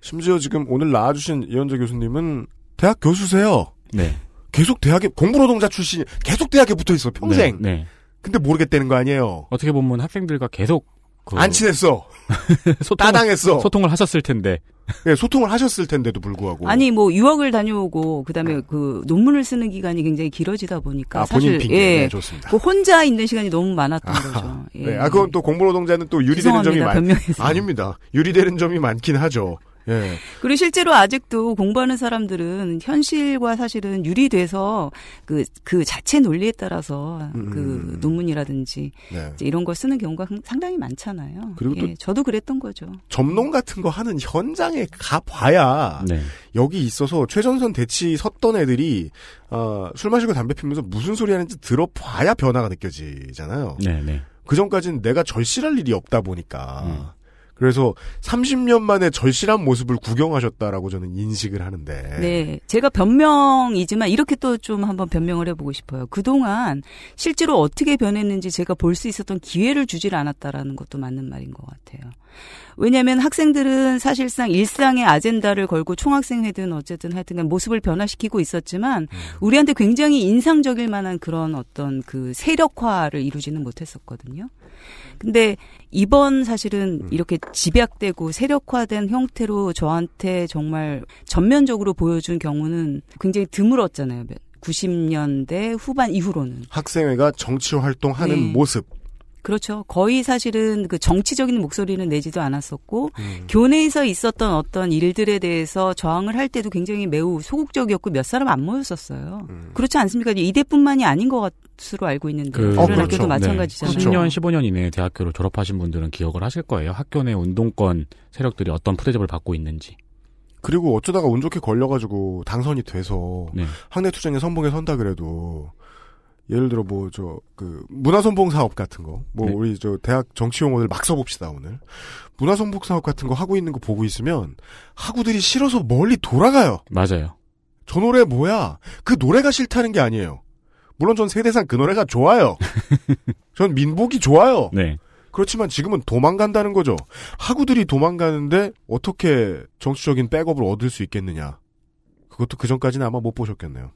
심지어 지금 오늘 나와주신 이현재 교수님은 대학 교수세요. 네. 계속 대학에 공부노동자 출신, 계속 대학에 붙어 있어 평생. 네. 네. 근데 모르겠다는 거 아니에요. 어떻게 보면 학생들과 계속 그 안 친했어. 소통을, 따당했어. 소통을 하셨을 텐데 예, 소통을 하셨을 텐데도 불구하고. 아니 뭐 유학을 다녀오고 그다음에 그 논문을 쓰는 기간이 굉장히 길어지다 보니까 아, 본인 사실 핑계. 예. 네, 좋습니다. 그 혼자 있는 시간이 너무 많았던 거죠. 예. 네, 아, 그건 또 공부 노동자는 또 유리되는 점이 죄송합니다. 많, 변명해서. 아닙니다. 유리되는 점이 많긴 하죠. 예. 그리고 실제로 아직도 공부하는 사람들은 현실과 사실은 유리돼서 그, 그 자체 논리에 따라서 음. 그 논문이라든지 네. 이제 이런 걸 쓰는 경우가 상- 상당히 많잖아요. 그리고 또- 예, 저도 그랬던 거죠. 점농 같은 거 하는 현장에 가봐야 네. 여기 있어서 최전선 대치 섰던 애들이 어, 술 마시고 담배 피면서 무슨 소리 하는지 들어봐야 변화가 느껴지잖아요. 네, 네. 그 전까지는 내가 절실할 일이 없다 보니까. 음. 그래서 30년 만에 절실한 모습을 구경하셨다라고 저는 인식을 하는데. 네. 제가 변명이지만 이렇게 또 좀 한번 변명을 해보고 싶어요. 그동안 실제로 어떻게 변했는지 제가 볼 수 있었던 기회를 주질 않았다라는 것도 맞는 말인 것 같아요. 왜냐하면 학생들은 사실상 일상의 아젠다를 걸고 총학생회든 어쨌든 하여튼 간 모습을 변화시키고 있었지만 우리한테 굉장히 인상적일 만한 그런 어떤 그 세력화를 이루지는 못했었거든요. 근데 이번 사실은 이렇게 집약되고 세력화된 형태로 저한테 정말 전면적으로 보여준 경우는 굉장히 드물었잖아요. 90년대 후반 이후로는. 학생회가 정치 활동하는 네. 모습. 그렇죠. 거의 사실은 그 정치적인 목소리는 내지도 않았었고 음. 교내에서 있었던 어떤 일들에 대해서 저항을 할 때도 굉장히 매우 소극적이었고 몇 사람 안 모였었어요. 음. 그렇지 않습니까? 이대뿐만이 아닌 것 으로 알고 있는데 그- 다른 어, 그렇죠. 학교도 마찬가지잖아요. 그렇죠. 10년, 15년 이내에 대학교를 졸업하신 분들은 기억을 하실 거예요. 학교 내 운동권 세력들이 어떤 푸대접을 받고 있는지. 그리고 어쩌다가 운 좋게 걸려가지고 당선이 돼서 네. 학내 투쟁에 선봉에 선다 그래도 예를 들어 뭐 저 그 문화선봉 사업 같은 거 뭐 네. 우리 저 대학 정치 용어를 막 써봅시다 오늘 문화선봉 사업 같은 거 하고 있는 거 보고 있으면 학우들이 싫어서 멀리 돌아가요. 맞아요. 저 노래 뭐야? 그 노래가 싫다는 게 아니에요. 물론 전 세대상 그 노래가 좋아요. 전 민복이 좋아요. 네. 그렇지만 지금은 도망간다는 거죠. 학우들이 도망가는데 어떻게 정치적인 백업을 얻을 수 있겠느냐. 그것도 그 전까지는 아마 못 보셨겠네요.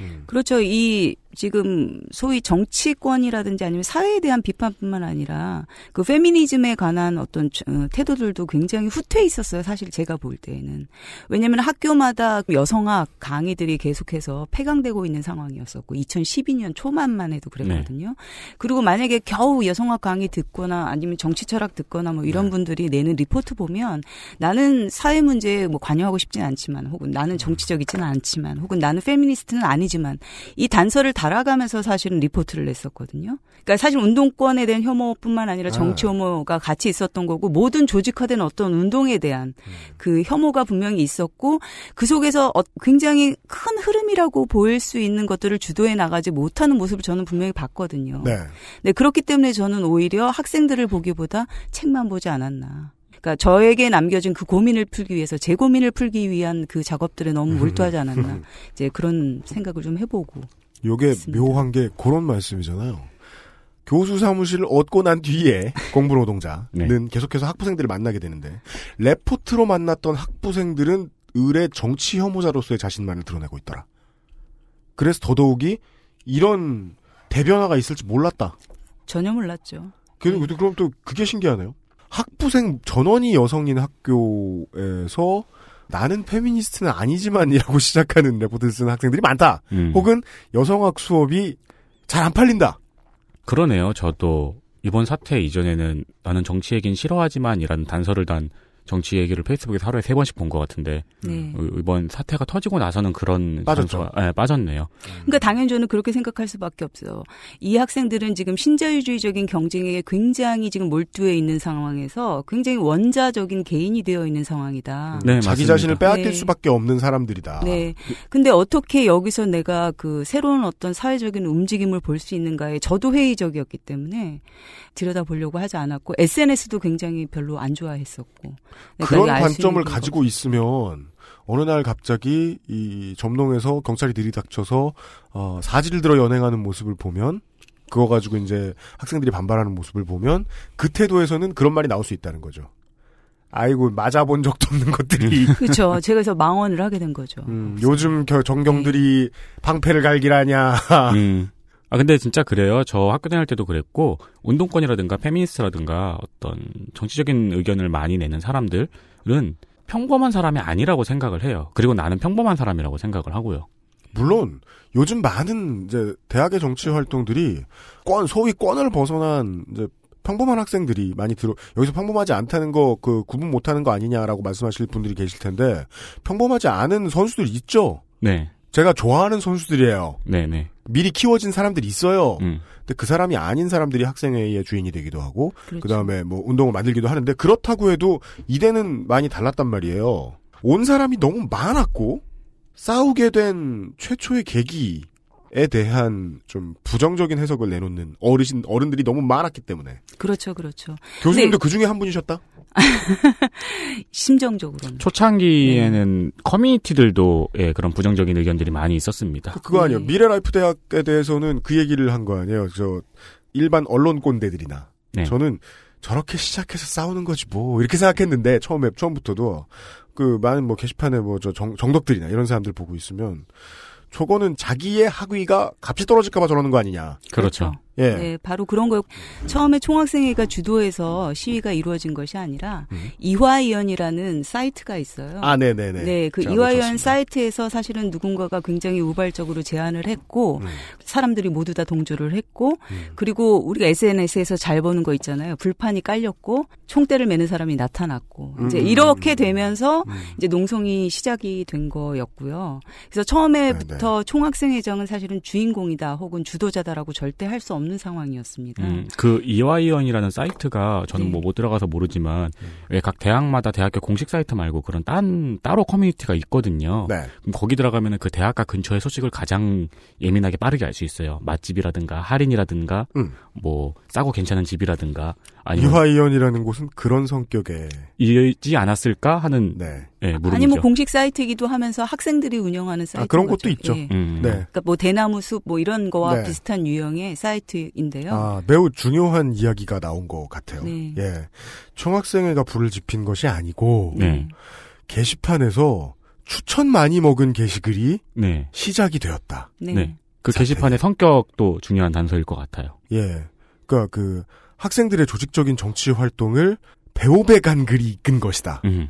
음. 그렇죠. 이 지금 소위 정치권이라든지 아니면 사회에 대한 비판뿐만 아니라 그 페미니즘에 관한 어떤 어, 태도들도 굉장히 후퇴해 있었어요. 사실 제가 볼 때에는. 왜냐하면 학교마다 여성학 강의들이 계속해서 폐강되고 있는 상황이었었고 2012년 초반만 해도 그랬거든요. 그리고 만약에 겨우 여성학 강의 듣거나 아니면 정치 철학 듣거나 뭐 이런 네. 분들이 내는 리포트 보면 나는 사회 문제에 뭐 관여하고 싶진 않지만 혹은 나는 정치적이지는 않지만 혹은 나는 페미니스트는 아니지만 이 단서를 달아가면서 사실은 리포트를 냈었거든요. 그러니까 사실 운동권에 대한 혐오뿐만 아니라 정치 아. 혐오가 같이 있었던 거고 모든 조직화된 어떤 운동에 대한 그 혐오가 분명히 있었고 그 속에서 어- 굉장히 큰 흐름이라고 보일 수 있는 것들을 주도해 나가지 못하는 모습을 저는 분명히 봤거든요. 네. 네, 그렇기 때문에 저는 오히려 학생들을 보기보다 책만 보지 않았나. 그러니까 저에게 남겨진 그 고민을 풀기 위해서 제 고민을 풀기 위한 그 작업들에 너무 몰두하지 않았나 이제 그런 생각을 좀 해보고 요게 맞습니다. 묘한 게 그런 말씀이잖아요. 교수 사무실을 얻고 난 뒤에 공부 노동자는 네. 계속해서 학부생들을 만나게 되는데 레포트로 만났던 학부생들은 을의 정치 혐오자로서의 자신만을 드러내고 있더라. 그래서 더더욱이 이런 대변화가 있을지 몰랐다. 전혀 몰랐죠. 그, 네. 그- 그럼 또 그게 신기하네요. 학부생 전원이 여성인 학교에서 나는 페미니스트는 아니지만이라고 시작하는 레포트를 쓰는 학생들이 많다. 음. 혹은 여성학 수업이 잘 안 팔린다. 그러네요. 저도 이번 사태 이전에는 나는 정치 얘기는 싫어하지만이라는 단서를 단 정치 얘기를 페이스북에서 하루에 세 번씩 본 것 같은데 네. 어, 이번 사태가 터지고 나서는 그런 빠졌죠. 예, 빠졌네요. 그러니까 당연히 저는 그렇게 생각할 수밖에 없어요. 이 학생들은 지금 신자유주의적인 경쟁에 굉장히 지금 몰두해 있는 상황에서 굉장히 원자적인 개인이 되어 있는 상황이다. 네, 자기 맞습니다. 자신을 빼앗길 네. 수밖에 없는 사람들이다. 네. 근데 어떻게 여기서 내가 그 새로운 어떤 사회적인 움직임을 볼 수 있는가에 저도 회의적이었기 때문에 들여다보려고 하지 않았고 SNS도 굉장히 별로 안 좋아했었고. 그러니까 그런 관점을 가지고 있으면 어느 날 갑자기 이 점농에서 경찰이 들이닥쳐서 어, 사지를 들어 연행하는 모습을 보면 그거 가지고 이제 학생들이 반발하는 모습을 보면 그 태도에서는 그런 말이 나올 수 있다는 거죠. 아이고 맞아본 적도 없는 것들이 그렇죠. 제가 그래서 망언을 하게 된 거죠. 음, 요즘 겨- 정경들이 방패를 갈기라냐. 음. 아 근데 진짜 그래요. 저 학교 다닐 때도 그랬고 운동권이라든가 페미니스트라든가 어떤 정치적인 의견을 많이 내는 사람들은 평범한 사람이 아니라고 생각을 해요. 그리고 나는 평범한 사람이라고 생각을 하고요. 물론 요즘 많은 이제 대학의 정치 활동들이 권 소위 권을 벗어난 이제 평범한 학생들이 많이 들어 여기서 평범하지 않다는 거 그 구분 못하는 거 아니냐라고 말씀하실 분들이 계실 텐데 평범하지 않은 선수들 있죠. 네, 제가 좋아하는 선수들이에요. 네, 네. 미리 키워진 사람들이 있어요. 음. 근데 그 사람이 아닌 사람들이 학생회의 주인이 되기도 하고 그렇죠. 그 다음에 뭐 운동을 만들기도 하는데 그렇다고 해도 이대는 많이 달랐단 말이에요. 온 사람이 너무 많았고 싸우게 된 최초의 계기 에 대한 좀 부정적인 해석을 내놓는 어르신 어른들이 너무 많았기 때문에 그렇죠, 그렇죠. 교수님도 그 중에 한 분이셨다. 심정적으로는. 초창기에는 커뮤니티들도 예, 그런 부정적인 의견들이 많이 있었습니다. 그- 그거 아니에요. 네. 미래라이프 대학에 대해서는 그 얘기를 한 거 아니에요. 저 일반 언론 꼰대들이나 네. 저는 저렇게 시작해서 싸우는 거지 뭐 이렇게 생각했는데 처음에 처음부터도 그 많은 뭐 게시판에 뭐 저 정덕들이나 이런 사람들 보고 있으면 저거는 자기의 학위가 값이 떨어질까봐 저러는 거 아니냐. 그렇죠. 예. 네, 바로 그런 거요. 처음에 총학생회가 주도해서 시위가 이루어진 것이 아니라 음. 이화이언이라는 사이트가 있어요. 아, 네 네 네. 네, 그 제가 이화이언 놓쳤습니다. 사이트에서 사실은 누군가가 굉장히 우발적으로 제안을 했고 음. 사람들이 모두 다 동조를 했고 음. 그리고 우리가 SNS에서 잘 보는 거 있잖아요. 불판이 깔렸고 총대를 매는 사람이 나타났고 이제 음. 이렇게 되면서 음. 이제 농성이 시작이 된 거였고요. 그래서 처음에부터 총학생회장은 사실은 주인공이다 혹은 주도자다라고 절대 할 수 없는 상황이었습니다. 음, 그 이화이언이라는 사이트가 저는 네. 뭐못 들어가서 모르지만 왜 각 대학마다 대학교 공식 사이트 말고 그런 딴 따로 커뮤니티가 있거든요. 네. 그럼 거기 들어가면 그 대학가 근처의 소식을 가장 예민하게 빠르게 알 수 있어요. 맛집이라든가 할인이라든가 음. 뭐 싸고 괜찮은 집이라든가 이화이언이라는 곳은 그런 성격의 이지 않았을까 하는 네. 예, 물음이죠. 아니 뭐 공식 사이트이기도 하면서 학생들이 운영하는 사이트 아, 그런 것도 있죠. 음. 네. 그러니까 뭐 대나무 숲 뭐 이런 거와 네. 비슷한 유형의 사이트인데요. 아, 매우 중요한 이야기가 나온 것 같아요. 네. 예. 총학생회가 불을 지핀 것이 아니고 네. 게시판에서 추천 많이 먹은 게시글이 네. 시작이 되었다. 네. 네. 그. 게시판의 성격도 중요한 단서일 것 같아요. 예. 그러니까 그 학생들의 조직적인 정치 활동을 배우배 간 글이 이끈 것이다. 음.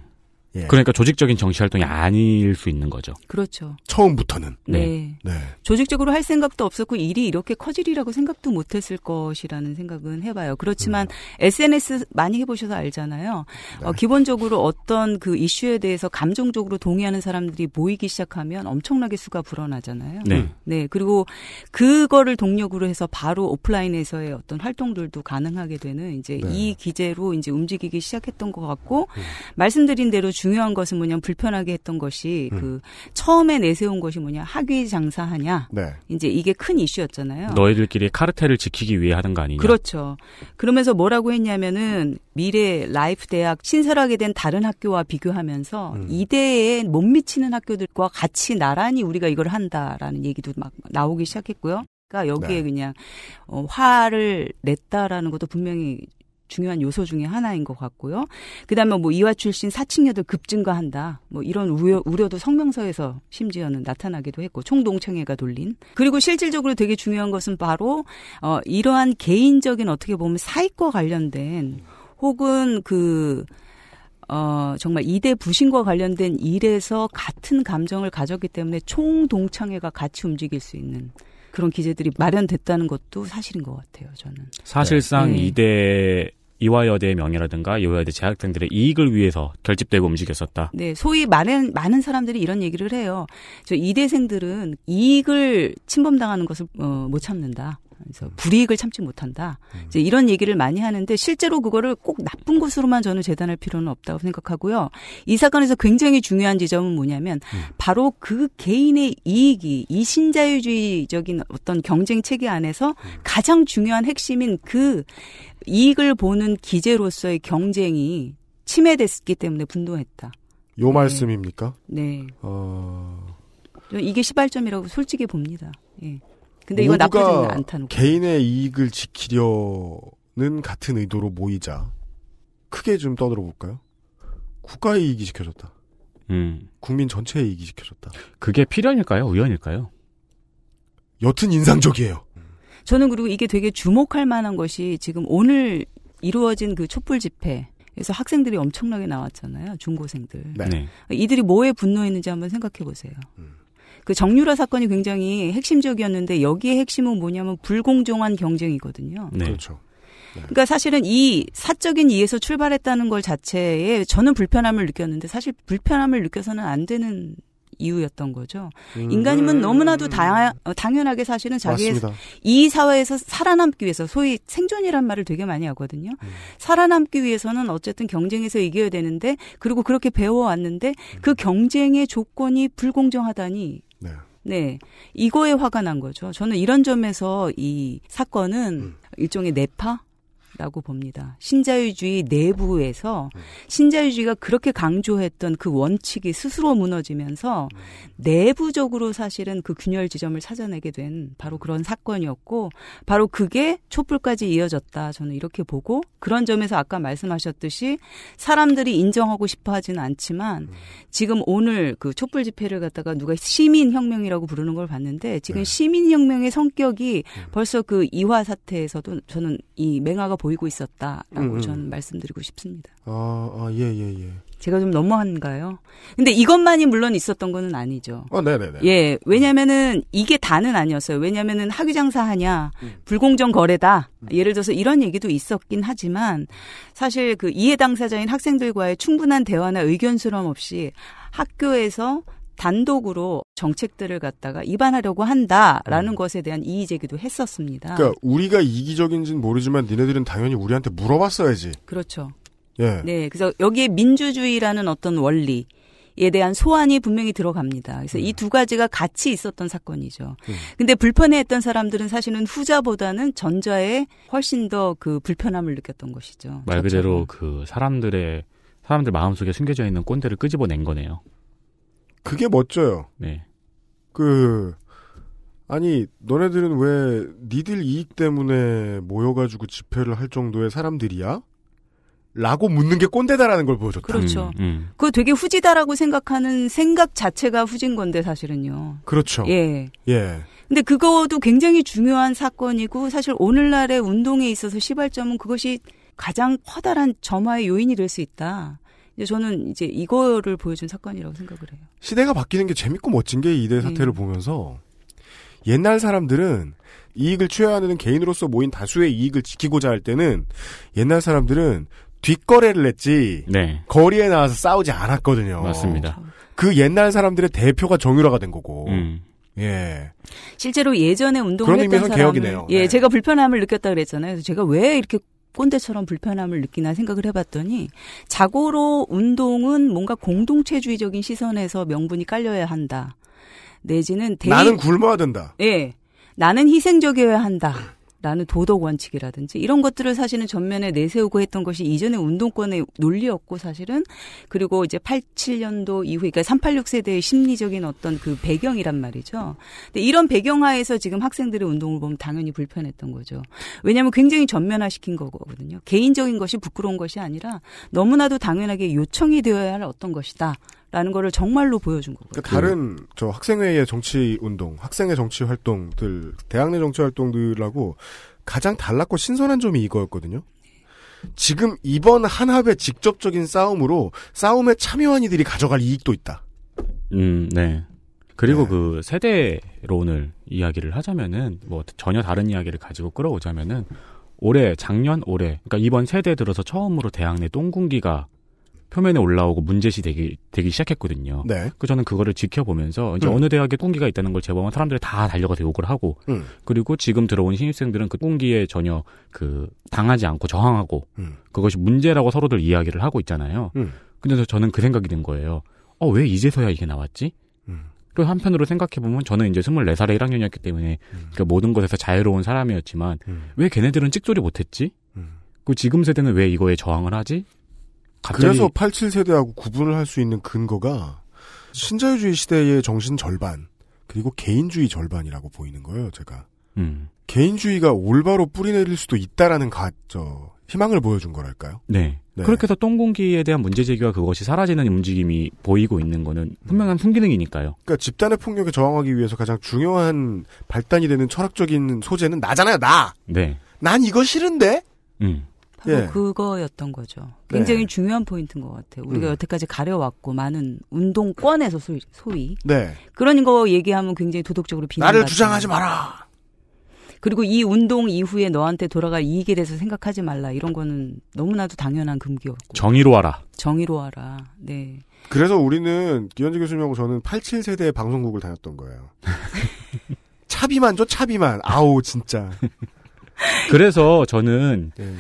예. 그러니까 조직적인 정치 활동이 아닐 수 있는 거죠. 그렇죠. 처음부터는. 네. 네. 네. 조직적으로 할 생각도 없었고 일이 이렇게 커지리라고 생각도 못했을 것이라는 생각은 해봐요. 그렇지만 SNS 많이 해보셔서 알잖아요. 네. 어, 기본적으로 어떤 그 이슈에 대해서 감정적으로 동의하는 사람들이 모이기 시작하면 엄청나게 수가 불어나잖아요. 네. 네, 그리고 그거를 동력으로 해서 바로 오프라인에서의 어떤 활동들도 가능하게 되는 이제 네. 이 기제로 이제 움직이기 시작했던 것 같고 말씀드린 대로 중요한 것은 뭐냐면 불편하게 했던 것이 음. 그 처음에 내세운 것이 뭐냐 학위 장사하냐 네. 이제 이게 큰 이슈였잖아요. 너희들끼리 카르텔을 지키기 위해 하는 거 아니냐. 그렇죠. 그러면서 뭐라고 했냐면은 미래 라이프 대학 신설하게 된 다른 학교와 비교하면서 음. 이대에 못 미치는 학교들과 같이 나란히 우리가 이걸 한다라는 얘기도 막 나오기 시작했고요. 그러니까 여기에 네. 그냥 어, 화를 냈다라는 것도 분명히 중요한 요소 중에 하나인 것 같고요. 그다음에 뭐 이화 출신 사칭녀들 급증가한다. 뭐 이런 우려, 우려도 성명서에서 심지어는 나타나기도 했고 총동창회가 돌린. 그리고 실질적으로 되게 중요한 것은 바로 어 이러한 개인적인 어떻게 보면 사익과 관련된 혹은 그 어, 정말 이대 부신과 관련된 일에서 같은 감정을 가졌기 때문에 총동창회가 같이 움직일 수 있는 그런 기재들이 마련됐다는 것도 사실인 것 같아요, 저는. 사실상 네. 이대 이화여대의 명예라든가 이화여대 재학생들의 이익을 위해서 결집되고 움직였었다. 네, 소위 많은 많은 사람들이 이런 얘기를 해요. 저 이대생들은 이익을 침범당하는 것을 어, 못 참는다. 그래서 불이익을 참지 못한다. 이제 이런 얘기를 많이 하는데 실제로 그거를 꼭 나쁜 것으로만 저는 재단할 필요는 없다고 생각하고요. 이 사건에서 굉장히 중요한 지점은 뭐냐면 바로 그 개인의 이익이 이 신자유주의적인 어떤 경쟁 체계 안에서 가장 중요한 핵심인 그 이익을 보는 기재로서의 경쟁이 침해됐기 때문에 분노했다. 요 말씀입니까? 네. 어, 이게 시발점이라고 솔직히 봅니다. 예. 근데 이건 나쁘지는 모두가 않다는 거. 개인의 이익을 지키려는 같은 의도로 모이자. 크게 좀 떠들어 볼까요? 국가의 이익이 지켜졌다. 음. 국민 전체의 이익이 지켜졌다. 그게 필연일까요? 우연일까요? 여튼 인상적이에요. 저는 그리고 이게 되게 주목할 만한 것이 지금 오늘 이루어진 그 촛불 집회. 그래서 학생들이 엄청나게 나왔잖아요. 중고생들. 네. 이들이 뭐에 분노했는지 한번 생각해 보세요. 음. 그 정유라 사건이 굉장히 핵심적이었는데 여기에 핵심은 뭐냐면 불공정한 경쟁이거든요. 네. 그렇죠. 그러니까 사실은 이 사적인 이에서 출발했다는 걸 자체에 저는 불편함을 느꼈는데 사실 불편함을 느껴서는 안 되는 이유였던 거죠. 인간이면 너무나도 다, 어, 당연하게 사실은 자기의 음. 맞습니다. 이 사회에서 살아남기 위해서 소위 생존이란 말을 되게 많이 하거든요. 음. 살아남기 위해서는 어쨌든 경쟁에서 이겨야 되는데 그리고 그렇게 배워왔는데 그 경쟁의 조건이 불공정하다니 네. 네. 이거에 화가 난 거죠. 저는 이런 점에서 이 사건은 음. 일종의 내파? 라고 봅니다. 신자유주의 내부에서 음. 신자유주의가 그렇게 강조했던 그 원칙이 스스로 무너지면서 음. 내부적으로 사실은 그 균열 지점을 찾아내게 된 바로 그런 사건이었고 바로 그게 촛불까지 이어졌다. 저는 이렇게 보고 그런 점에서 아까 말씀하셨듯이 사람들이 인정하고 싶어 하지는 않지만 지금 오늘 그 촛불 집회를 갖다가 누가 시민혁명이라고 부르는 걸 봤는데 지금 네. 시민혁명의 성격이 벌써 그 이화 사태에서도 저는 이 맹화가 보 이고 있었다라고 음, 음. 저는 말씀드리고 싶습니다. 아, 아, 예, 예, 예. 제가 좀 너무한가요? 근데 이것만이 물론 있었던 거는 아니죠. 아, 네네네. 예, 왜냐면은 이게 다는 아니었어요. 왜냐면은 학위장사 하냐, 음. 불공정 거래다. 예를 들어서 이런 얘기도 있었긴 하지만 사실 그 이해 당사자인 학생들과의 충분한 대화나 의견 수렴 없이 학교에서 단독으로 정책들을 갖다가 위반하려고 한다라는 것에 대한 이의 제기도 했었습니다. 음. 그러니까 우리가 이기적인지는 모르지만 니네들은 당연히 우리한테 물어봤어야지. 그렇죠. 예. 네, 그래서 여기에 민주주의라는 어떤 원리 에 대한 소환이 분명히 들어갑니다. 그래서 이두 가지가 같이 있었던 사건이죠. 음. 근데 불편해했던 사람들은 사실은 후자보다는 전자에 훨씬 더 그 불편함을 느꼈던 것이죠. 말 그대로 저처럼. 그 사람들의 사람들 마음속에 숨겨져 있는 꼰대를 끄집어낸 거네요. 그게 멋져요. 네. 그 아니 너네들은 왜 니들 이익 때문에 모여가지고 집회를 할 정도의 사람들이야? 라고 묻는 게 꼰대다라는 걸 보여줬다. 그렇죠. 음, 음. 그거 되게 후지다라고 생각하는 생각 자체가 후진 건데 사실은요. 그렇죠. 예. 예. 근데 그거도 굉장히 중요한 사건이고 사실 오늘날의 운동에 있어서 시발점은 그것이 가장 커다란 점화의 요인이 될 수 있다. 이제 저는 이제 이거를 보여준 사건이라고 생각을 해요. 시대가 바뀌는 게 재밌고 멋진 게 이대 사태를 네. 보면서 옛날 사람들은 이익을 취하는 개인으로서 모인 다수의 이익을 지키고자 할 때는 옛날 사람들은 뒷거래를 했지 네. 거리에 나와서 싸우지 않았거든요. 맞습니다. 그 옛날 사람들의 대표가 정유라가 된 거고. 음. 예. 실제로 예전에 운동을 그런 했던 사람을 개혁이네요. 예, 네. 제가 불편함을 느꼈다 그랬잖아요. 그래서 제가 왜 이렇게 꼰대처럼 불편함을 느끼나 생각을 해봤더니 자고로 운동은 뭔가 공동체주의적인 시선에서 명분이 깔려야 한다. 내지는 대의, 나는 굶어야 된다. 예. 나는 희생적이어야 한다. 라는 도덕 원칙이라든지 이런 것들을 사실은 전면에 내세우고 했던 것이 이전의 운동권의 논리였고 사실은 그리고 이제 87년도 이후에 그러니까 386 세대의 심리적인 어떤 그 배경이란 말이죠. 근데 이런 배경 하에서 지금 학생들의 운동을 보면 당연히 불편했던 거죠. 왜냐하면 굉장히 전면화시킨 거거든요. 개인적인 것이 부끄러운 것이 아니라 너무나도 당연하게 요청이 되어야 할 어떤 것이다. 라는 거를 정말로 보여준 거고요. 그러니까 다른 저 학생회의 정치 운동, 학생의 정치 활동들, 대학 내 정치 활동들하고 가장 달랐고 신선한 점이 이거였거든요. 지금 이번 한합의 직접적인 싸움으로 싸움에 참여한 이들이 가져갈 이익도 있다. 음, 네. 그리고 네. 그 세대론을 이야기를 하자면은 뭐 전혀 다른 이야기를 가지고 끌어오자면은 올해 작년 올해 그러니까 이번 세대 들어서 처음으로 대학 내 똥군기가 표면에 올라오고 문제시 되기 되기 시작했거든요. 네. 그 저는 그거를 지켜보면서 이제 음. 어느 대학에 꿍기가 있다는 걸 제보하면 사람들이 다 달려가서 욕을 하고 음. 그리고 지금 들어온 신입생들은 그 꿍기에 전혀 그 당하지 않고 저항하고 음. 그것이 문제라고 서로들 이야기를 하고 있잖아요. 음. 근데 저- 저는 그 생각이 든 거예요. 어, 왜 이제서야 이게 나왔지? 음. 그리고 한편으로 생각해보면 저는 이제 24살에 1학년이었기 때문에 그 모든 것에서 자유로운 사람이었지만 음. 왜 걔네들은 찍소리 못했지? 음. 그 지금 세대는 왜 이거에 저항을 하지? 그래서 87세대하고 구분을 할 수 있는 근거가 신자유주의 시대의 정신 절반 그리고 개인주의 절반이라고 보이는 거예요. 제가 음, 개인주의가 올바로 뿌리내릴 수도 있다라는 가, 저 희망을 보여준 거랄까요? 네. 네. 그렇게 해서 똥공기에 대한 문제 제기와 그것이 사라지는 움직임이 보이고 있는 거는 분명한 순기능이니까요. 그러니까 집단의 폭력에 저항하기 위해서 가장 중요한 발단이 되는 철학적인 소재는 나잖아요. 나. 네. 난 이거 싫은데. 음. 바로 예. 그거였던 거죠. 굉장히 네. 중요한 포인트인 것 같아요. 우리가 음. 여태까지 가려왔고 많은 운동권에서 소위, 소위. 네. 그런 거 얘기하면 굉장히 도덕적으로 비난. 나를 주장하지 마라. 그리고 이 운동 이후에 너한테 돌아갈 이익에 대해서 생각하지 말라. 이런 거는 너무나도 당연한 금기였고. 정의로 하라. 정의로 하라. 네. 그래서 우리는 기현지 교수님하고 저는 87세대의 방송국을 다녔던 거예요. 차비만 줘, 차비만. 아우, 진짜. 그래서 저는 예.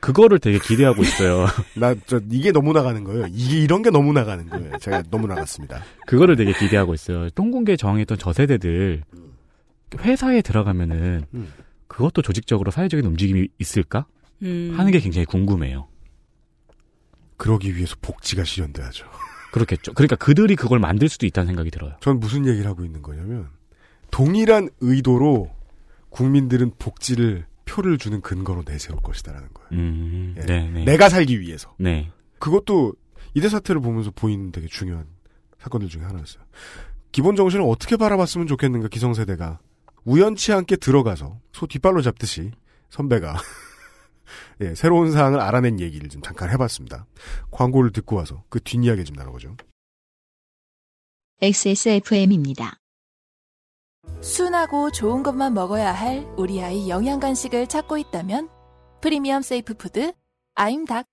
그거를 되게 기대하고 있어요. 나, 저, 이게 너무 나가는 거예요. 이게, 이런 게 너무 나가는 거예요. 제가 너무 나갔습니다. 그거를 되게 기대하고 있어요. 똥공개에 저항했던 저 세대들 회사에 들어가면은 음. 그것도 조직적으로 사회적인 움직임이 있을까 음. 하는 게 굉장히 궁금해요. 그러기 위해서 복지가 실현돼야죠. 그렇겠죠. 그러니까 그들이 그걸 만들 수도 있다는 생각이 들어요. 전 무슨 얘기를 하고 있는 거냐면, 동일한 의도로 국민들은 복지를 표를 주는 근거로 내세울 것이다라는 거예요. 음, 예. 네, 네. 내가 살기 위해서. 네. 그것도 이대 사태를 보면서 보이는 되게 중요한 사건들 중에 하나였어요. 기본 정신을 어떻게 바라봤으면 좋겠는가 기성세대가 우연치 않게 들어가서 소 뒷발로 잡듯이 선배가 예, 새로운 사항을 알아낸 얘기를 좀 잠깐 해봤습니다. 광고를 듣고 와서 그 뒷이야기 좀 나눠보죠. XSFM입니다. 순하고 좋은 것만 먹어야 할 우리 아이 영양 간식을 찾고 있다면 프리미엄 safe food 아임닭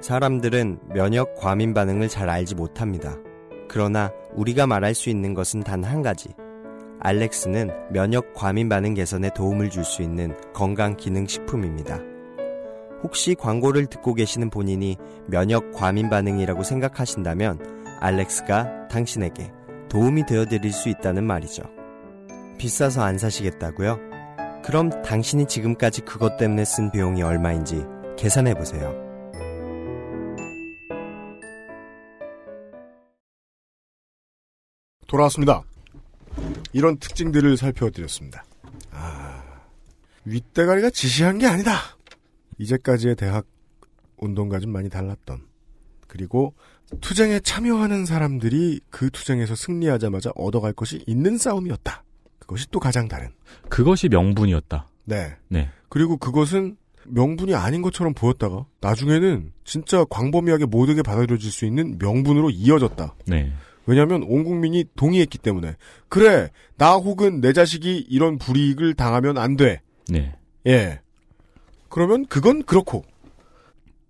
사람들은 면역 과민 반응을 잘 알지 못합니다. 그러나 우리가 말할 수 있는 것은 단 한 가지. 알렉스는 면역 과민 반응 개선에 도움을 줄 수 있는 건강 기능 식품입니다. 혹시 광고를 듣고 계시는 본인이 면역 과민 반응이라고 생각하신다면 알렉스가 당신에게 도움이 되어 드릴 수 있다는 말이죠. 비싸서 안 사시겠다고요? 그럼 당신이 지금까지 그것 때문에 쓴 비용이 얼마인지 계산해 보세요. 돌아왔습니다. 이런 특징들을 살펴드렸습니다. 아, 윗대가리가 지시한 게 아니다. 이제까지의 대학 운동과 좀 많이 달랐던. 그리고 투쟁에 참여하는 사람들이 그 투쟁에서 승리하자마자 얻어갈 것이 있는 싸움이었다. 그것이 또 가장 다른. 그것이 명분이었다. 네. 네. 그리고 그것은 명분이 아닌 것처럼 보였다가 나중에는 진짜 광범위하게 모두에게 받아들여질 수 있는 명분으로 이어졌다. 네. 왜냐하면 온 국민이 동의했기 때문에 그래 나 혹은 내 자식이 이런 불이익을 당하면 안 돼. 네. 예. 그러면 그건 그렇고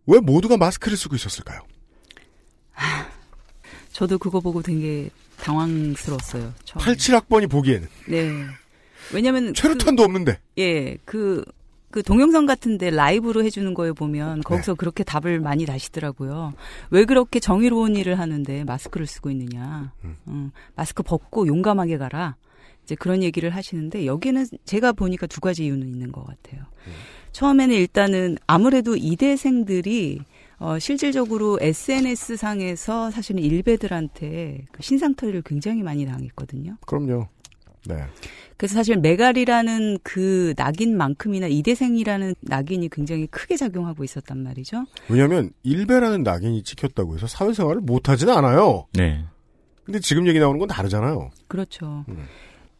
왜 모두가 마스크를 쓰고 있었을까요? 저도 그거 보고 되게 당황스러웠어요. 처음. 87학번이 보기에는 네. 왜냐면 최루탄도 없는데. 예, 그, 그 동영상 같은데 라이브로 해주는 거에 보면 거기서 그렇게 답을 많이 다시더라고요. 왜 그렇게 정의로운 일을 하는데 마스크를 쓰고 있느냐. 음, 마스크 벗고 용감하게 가라. 이제 그런 얘기를 하시는데 여기는 제가 보니까 두 가지 이유는 있는 것 같아요. 처음에는 일단은 아무래도 이대생들이 어, 실질적으로 SNS 상에서 사실은 일베들한테 그 신상털이를 굉장히 많이 당했거든요. 그럼요. 네. 그래서 사실 메갈이라는 그 낙인만큼이나 이대생이라는 낙인이 굉장히 크게 작용하고 있었단 말이죠. 왜냐하면 일베라는 낙인이 찍혔다고 해서 사회생활을 못하지는 않아요. 네. 근데 지금 얘기 나오는 건 다르잖아요. 그렇죠. 음.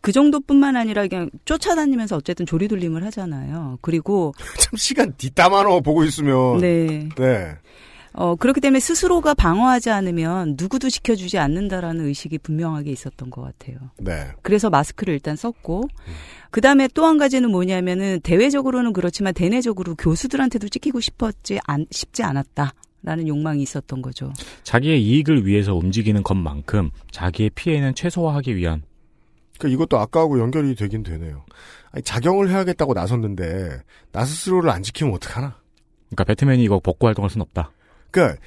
그 정도뿐만 아니라 그냥 쫓아다니면서 어쨌든 조리돌림을 하잖아요. 그리고 참 시간 뒷담화로 보고 있으면. 네. 네. 어, 그렇기 때문에 스스로가 방어하지 않으면 누구도 지켜주지 않는다라는 의식이 분명하게 있었던 것 같아요. 네. 그래서 마스크를 일단 썼고, 그 다음에 또 한 가지는 뭐냐면은 대외적으로는 그렇지만 대내적으로 교수들한테도 찍히고 싶었지, 안, 싶지 않았다. 라는 욕망이 있었던 거죠. 자기의 이익을 위해서 움직이는 것만큼 자기의 피해는 최소화하기 위한 그러니까 이것도 아까하고 연결이 되긴 되네요. 아니, 작용을 해야겠다고 나섰는데 나 스스로를 안 지키면 어떡하나? 그러니까 배트맨이 이거 벗고 활동할 수는 없다. 그러니까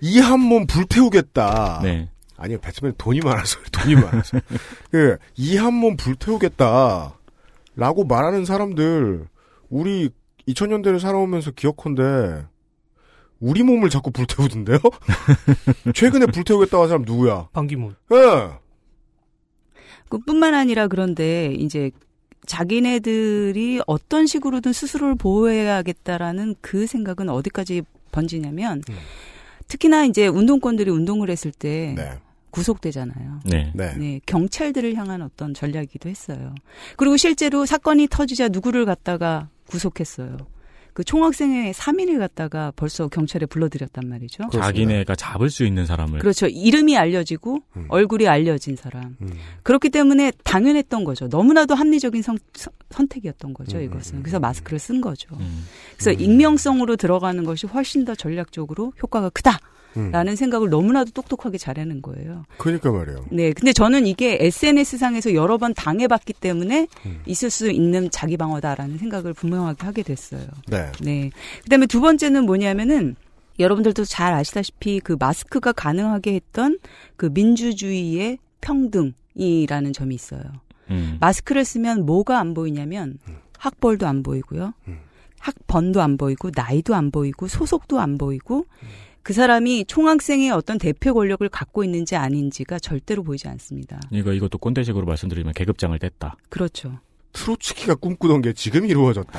이 한 몸 불태우겠다. 네. 아니요, 배트맨 돈이 많아서 돈이 많아서. 그이 한 몸 불태우겠다라고 말하는 사람들 우리 2000년대를 살아오면서 기억한데 우리 몸을 자꾸 불태우던데요? 최근에 불태우겠다고 한 사람 누구야? 방기문. 예. 그 뿐만 아니라 그런데 이제 자기네들이 어떤 식으로든 스스로를 보호해야겠다라는 그 생각은 어디까지 번지냐면 음. 특히나 이제 운동권들이 운동을 했을 때 네. 구속되잖아요. 네. 네. 네, 경찰들을 향한 어떤 전략이기도 했어요. 그리고 실제로 사건이 터지자 누구를 갖다가 구속했어요. 그 총학생회 3인을 갖다가 벌써 경찰에 불러들였단 말이죠. 그렇습니다. 자기네가 잡을 수 있는 사람을 그렇죠. 이름이 알려지고 음. 얼굴이 알려진 사람. 음. 그렇기 때문에 당연했던 거죠. 너무나도 합리적인 선, 선- 선택이었던 거죠, 음, 이것은. 음, 그래서 음. 마스크를 쓴 거죠. 음. 그래서 익명성으로 들어가는 것이 훨씬 더 전략적으로 효과가 음. 크다 라는 생각을 너무나도 똑똑하게 잘해낸 거예요. 그러니까 말이에요. 네, 근데 저는 이게 SNS 상에서 여러 번 당해봤기 때문에 음. 있을 수 있는 자기 방어다라는 생각을 분명하게 하게 됐어요. 네. 네. 그 다음에 두 번째는 뭐냐면은 여러분들도 잘 아시다시피 그 마스크가 가능하게 했던 그 민주주의의 평등이라는 점이 있어요. 음. 마스크를 쓰면 뭐가 안 보이냐면 학벌도 안 보이고요. 음. 학번도 안 보이고 나이도 안 보이고 소속도 안 보이고 그 사람이 총학생의 어떤 대표 권력을 갖고 있는지 아닌지가 절대로 보이지 않습니다. 이거 이것도 꼰대식으로 말씀드리면 계급장을 뗐다. 그렇죠. 트로츠키가 꿈꾸던 게 지금 이루어졌다.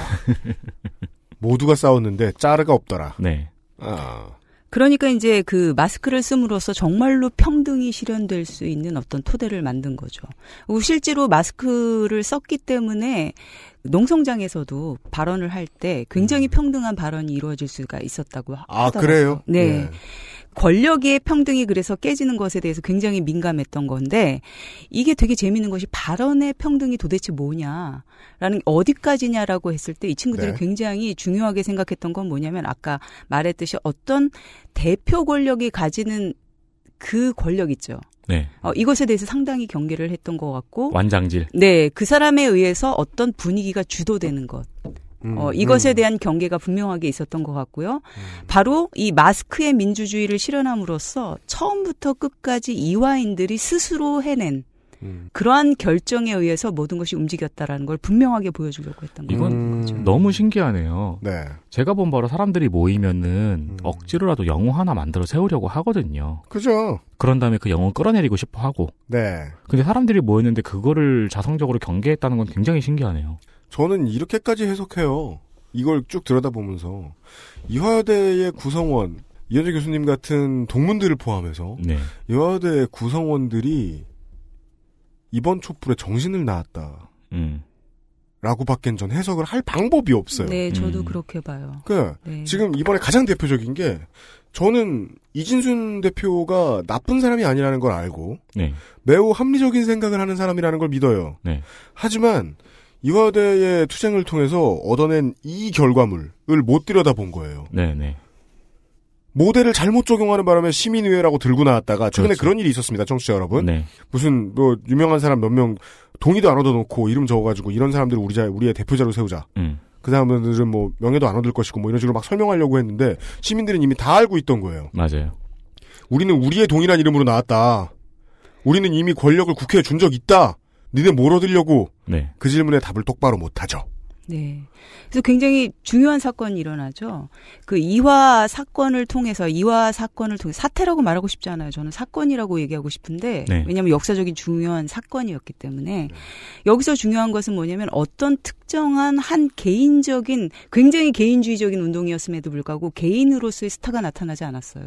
모두가 싸웠는데 짜르가 없더라. 네. 아. 그러니까 이제 그 마스크를 씀으로써 정말로 평등이 실현될 수 있는 어떤 토대를 만든 거죠. 실제로 마스크를 썼기 때문에 농성장에서도 발언을 할 때 굉장히 평등한 발언이 이루어질 수가 있었다고 음. 아, 하더라고요. 그래요? 네. 예. 권력의 평등이 그래서 깨지는 것에 대해서 굉장히 민감했던 건데 이게 되게 재미있는 것이 발언의 평등이 도대체 뭐냐라는 어디까지냐라고 했을 때 이 친구들이 네. 굉장히 중요하게 생각했던 건 뭐냐면 아까 말했듯이 어떤 대표 권력이 가지는 그 권력 있죠. 네. 어, 이것에 대해서 상당히 경계를 했던 것 같고 완장질. 네, 그 사람에 의해서 어떤 분위기가 주도되는 것. 음, 어, 이것에 음. 대한 경계가 분명하게 있었던 것 같고요. 바로 이 마스크의 민주주의를 실현함으로써 처음부터 끝까지 이화인들이 스스로 해낸 음. 그러한 결정에 의해서 모든 것이 움직였다라는 걸 분명하게 보여주려고 했던 이건 음. 거죠. 너무 신기하네요. 네. 제가 본 바로 사람들이 모이면은 음. 억지로라도 영웅 하나 만들어 세우려고 하거든요. 그죠? 그런 다음에 그 영웅 끌어내리고 싶어 하고. 네. 근데 사람들이 모였는데 그거를 자성적으로 경계했다는 건 굉장히 신기하네요. 저는 이렇게까지 해석해요. 이걸 쭉 들여다보면서 이화여대의 구성원 이현재 교수님 같은 동문들을 포함해서 네. 이화여대 구성원들이 이번 촛불에 정신을 낳았다라고 음. 밖엔 전 해석을 할 방법이 없어요. 네, 저도 음. 그렇게 봐요. 그 네. 지금 이번에 가장 대표적인 게 저는 이진순 대표가 나쁜 사람이 아니라는 걸 알고 네. 매우 합리적인 생각을 하는 사람이라는 걸 믿어요. 네. 하지만 이화대의 투쟁을 통해서 얻어낸 이 결과물을 못 들여다본 거예요. 네, 네. 모델을 잘못 적용하는 바람에 시민의회라고 들고 나왔다가 최근에 그렇죠. 그런 일이 있었습니다. 청취자 여러분. 네. 무슨 뭐 유명한 사람 몇 명 동의도 안 얻어놓고 이름 적어가지고 이런 사람들을 우리 자 우리의 대표자로 세우자. 음. 그 사람들은 뭐 명예도 안 얻을 것이고 뭐 이런 식으로 막 설명하려고 했는데 시민들은 이미 다 알고 있던 거예요. 맞아요. 우리는 우리의 동일한 이름으로 나왔다. 우리는 이미 권력을 국회에 준 적 있다. 니네 뭘 얻으려고 네. 그 질문에 답을 똑바로 못하죠. 네. 그래서 굉장히 중요한 사건이 일어나죠. 그 이화 사건을 통해서 이화 사건을 통해 사태라고 말하고 싶지 않아요. 저는 사건이라고 얘기하고 싶은데 네. 왜냐하면 역사적인 중요한 사건이었기 때문에 여기서 중요한 것은 뭐냐면 어떤 특정한 한 개인적인 굉장히 개인주의적인 운동이었음에도 불구하고 개인으로서의 스타가 나타나지 않았어요.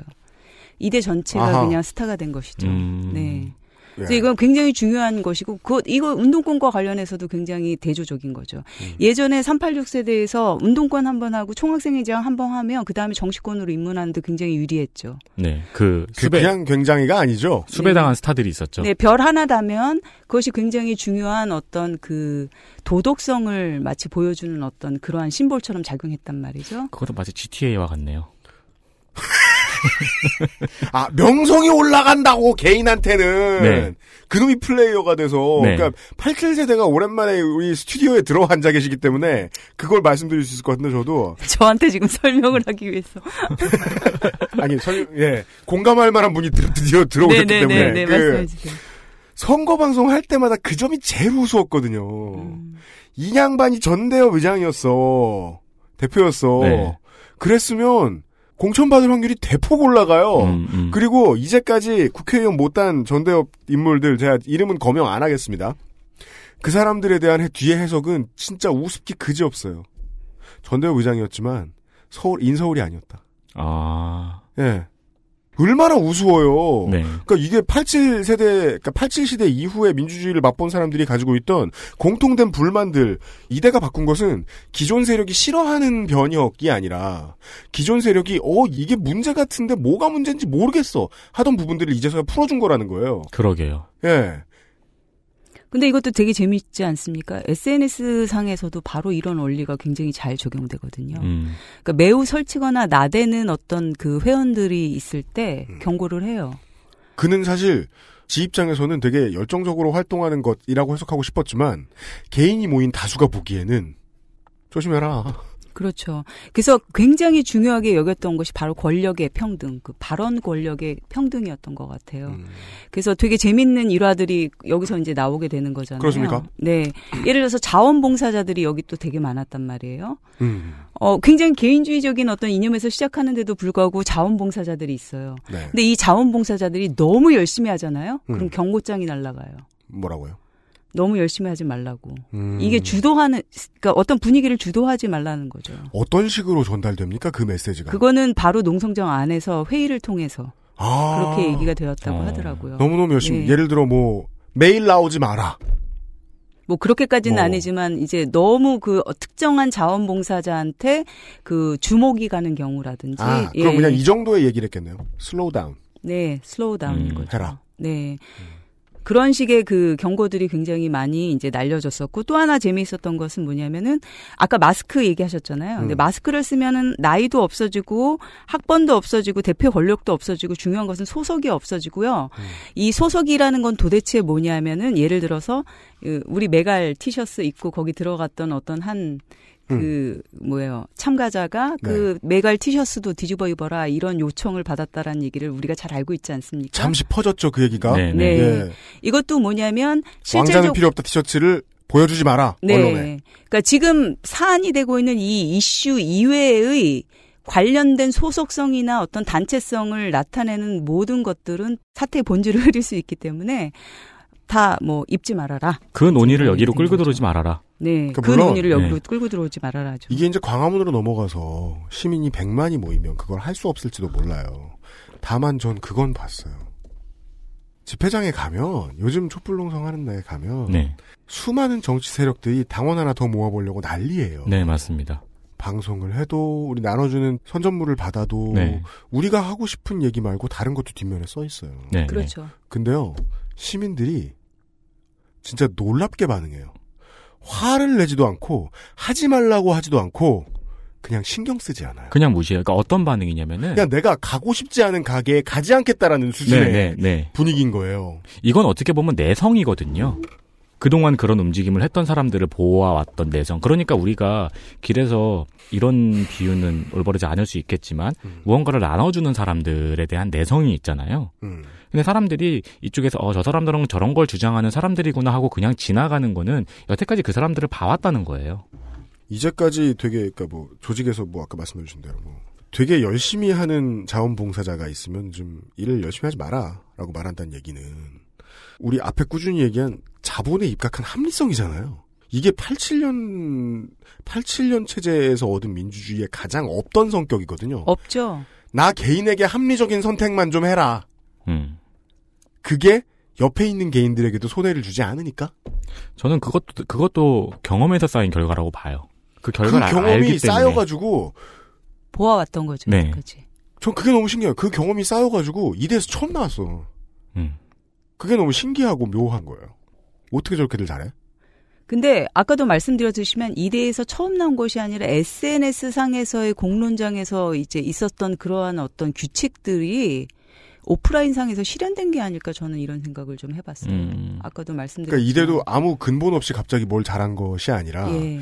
이대 전체가 아하. 그냥 스타가 된 것이죠. 음. 네. 예. 그래서 이건 굉장히 중요한 것이고, 그, 이거 운동권과 관련해서도 굉장히 대조적인 거죠. 음. 예전에 386 세대에서 운동권 한 번 하고 총학생회장 한 번 하면 그 다음에 정치권으로 입문하는데 굉장히 유리했죠. 네. 그그 수배 그냥 굉장히가 아니죠. 수배당한 스타들이 있었죠. 네, 별 하나 다면 그것이 굉장히 중요한 어떤 그 도덕성을 마치 보여주는 어떤 그러한 심볼처럼 작용했단 말이죠. 그것도 마치 GTA와 같네요. 아 명성이 올라간다고 개인한테는 네. 그놈이 플레이어가 돼서 네. 그러니까 87세대가 오랜만에 우리 스튜디오에 들어 앉아 계시기 때문에 그걸 말씀드릴 수 있을 것 같은데 저도 저한테 지금 설명을 하기 위해서. 아니 설, 예 공감할 만한 분이 드- 드디어 들어오셨기 때문에 네네네, 그 말씀해 주세요. 선거 방송 할 때마다 그 점이 제일 우스웠거든요. 음. 이 양반이 전대협 의장이었어 대표였어. 네. 그랬으면 공천받을 확률이 대폭 올라가요. 음, 음. 그리고 이제까지 국회의원 못한 전대협 인물들 제가 이름은 거명 안 하겠습니다. 그 사람들에 대한 해- 뒤에 해석은 진짜 우습기 그지 없어요. 전대협 의장이었지만 서울 인서울이 아니었다. 아. 예. 얼마나 우스워요. 네. 그러니까 이게 87 세대, 그러니까 87 시대 이후에 민주주의를 맛본 사람들이 가지고 있던 공통된 불만들, 이대가 바꾼 것은 기존 세력이 싫어하는 변혁이 아니라 기존 세력이 어 이게 문제 같은데 뭐가 문제인지 모르겠어 하던 부분들을 이제서야 풀어준 거라는 거예요. 그러게요. 예. 근데 이것도 되게 재밌지 않습니까? SNS 상에서도 바로 이런 원리가 굉장히 잘 적용되거든요. 음. 그러니까 매우 설치거나 나대는 어떤 그 회원들이 있을 때 음. 경고를 해요. 그는 사실 지 입장에서는 되게 열정적으로 활동하는 것이라고 해석하고 싶었지만 개인이 모인 다수가 보기에는 조심해라. 그렇죠. 그래서 굉장히 중요하게 여겼던 것이 바로 권력의 평등, 그 발언 권력의 평등이었던 것 같아요. 음. 그래서 되게 재밌는 일화들이 여기서 이제 나오게 되는 거잖아요. 그렇습니까? 네. 예를 들어서 자원봉사자들이 여기 또 되게 많았단 말이에요. 음. 어, 굉장히 개인주의적인 어떤 이념에서 시작하는데도 불구하고 자원봉사자들이 있어요. 네. 근데 이 자원봉사자들이 너무 열심히 하잖아요? 음. 그럼 경고장이 날라가요. 뭐라고요? 너무 열심히 하지 말라고. 음. 이게 주도하는, 그러니까 어떤 분위기를 주도하지 말라는 거죠. 어떤 식으로 전달됩니까 그 메시지가? 그거는 바로 농성정 안에서 회의를 통해서 아. 그렇게 얘기가 되었다고 어. 하더라고요. 너무너무 열심히 네. 예를 들어 뭐 매일 나오지 마라. 뭐 그렇게까지는 뭐. 아니지만 이제 너무 그 특정한 자원봉사자한테 그 주목이 가는 경우라든지 아, 예. 그럼 그냥 이 정도의 얘기를 했겠네요. Slow down. 네 slow down인 음, 거죠. 해라. 네. 그런 식의 그 경고들이 굉장히 많이 이제 날려졌었고 또 하나 재미있었던 것은 뭐냐면은 아까 마스크 얘기하셨잖아요. 근데 음. 마스크를 쓰면은 나이도 없어지고 학번도 없어지고 대표 권력도 없어지고 중요한 것은 소속이 없어지고요. 음. 이 소속이라는 건 도대체 뭐냐면은 예를 들어서 그 우리 메갈 티셔츠 입고 거기 들어갔던 어떤 한 그 뭐예요 참가자가 그 메갈 티셔츠도 뒤집어 입어라 이런 요청을 받았다라는 얘기를 우리가 잘 알고 있지 않습니까? 잠시 퍼졌죠 그 얘기가. 네, 네. 예. 이것도 뭐냐면 왕자는 실제적 필요 없다 티셔츠를 보여주지 마라. 네. 언론에. 그러니까 지금 사안이 되고 있는 이 이슈 이외의 관련된 소속성이나 어떤 단체성을 나타내는 모든 것들은 사태의 본질을 흐릴 수 있기 때문에 다 뭐 입지 말아라. 그 논의를 네, 여기로 네, 끌고. 들어오지 말아라. 네. 그러니까 그 논의를 여기로 네. 끌고 들어오지 말아라죠. 이게 이제 광화문으로 넘어가서 시민이 100만이 모이면 그걸 할 수 없을지도 몰라요. 다만 전 그건 봤어요. 집회장에 가면 요즘 촛불농성 하는 데 가면 네. 수많은 정치 세력들이 당원 하나 더 모아보려고 난리예요. 네, 맞습니다. 방송을 해도 우리 나눠주는 선전물을 받아도 네. 우리가 하고 싶은 얘기 말고 다른 것도 뒷면에 써 있어요. 네. 그렇죠. 근데요 시민들이 진짜 놀랍게 반응해요. 화를 내지도 않고 하지 말라고 하지도 않고 그냥 신경 쓰지 않아요. 그냥 무시해요. 그러니까 어떤 반응이냐면은 그냥 내가 가고 싶지 않은 가게에 가지 않겠다라는 수준의 네, 네, 네. 분위기인 거예요. 이건 어떻게 보면 내성이거든요. 그동안 그런 움직임을 했던 사람들을 보아왔던 내성. 그러니까 우리가 길에서 이런 비유는 올바르지 않을 수 있겠지만 음. 무언가를 나눠주는 사람들에 대한 내성이 있잖아요. 음. 근데 사람들이 이쪽에서 어, 저 사람들은 저런 걸 주장하는 사람들이구나 하고 그냥 지나가는 거는 여태까지 그 사람들을 봐왔다는 거예요. 이제까지 되게 그러니까 뭐 조직에서 뭐 아까 말씀해 주신 대로 뭐 되게 열심히 하는 자원봉사자가 있으면 좀 일을 열심히 하지 마라라고 말한다는 얘기는 우리 앞에 꾸준히 얘기한 자본에 입각한 합리성이잖아요. 이게 87년 87년 체제에서 얻은 민주주의의 가장 없던 성격이거든요. 없죠. 나 개인에게 합리적인 선택만 좀 해라. 음. 그게 옆에 있는 개인들에게도 손해를 주지 않으니까 저는 그것도 그것도 경험에서 쌓인 결과라고 봐요. 그그 결과를 알- 경험이 알기 때문에. 쌓여가지고 보아왔던 거죠. 네. 그지. 전 그게 너무 신기해요. 그 경험이 쌓여가지고 이대에서 처음 나왔어. 음. 그게 너무 신기하고 묘한 거예요. 어떻게 저렇게들 잘해? 근데 아까도 말씀드렸듯이면 이대에서 처음 나온 것이 아니라 SNS 상에서의 공론장에서 이제 있었던 그러한 어떤 규칙들이 오프라인 상에서 실현된 게 아닐까 저는 이런 생각을 좀 해봤어요. 음. 아까도 말씀드렸지만. 그러니까 이대도 아무 근본 없이 갑자기 뭘 잘한 것이 아니라 예.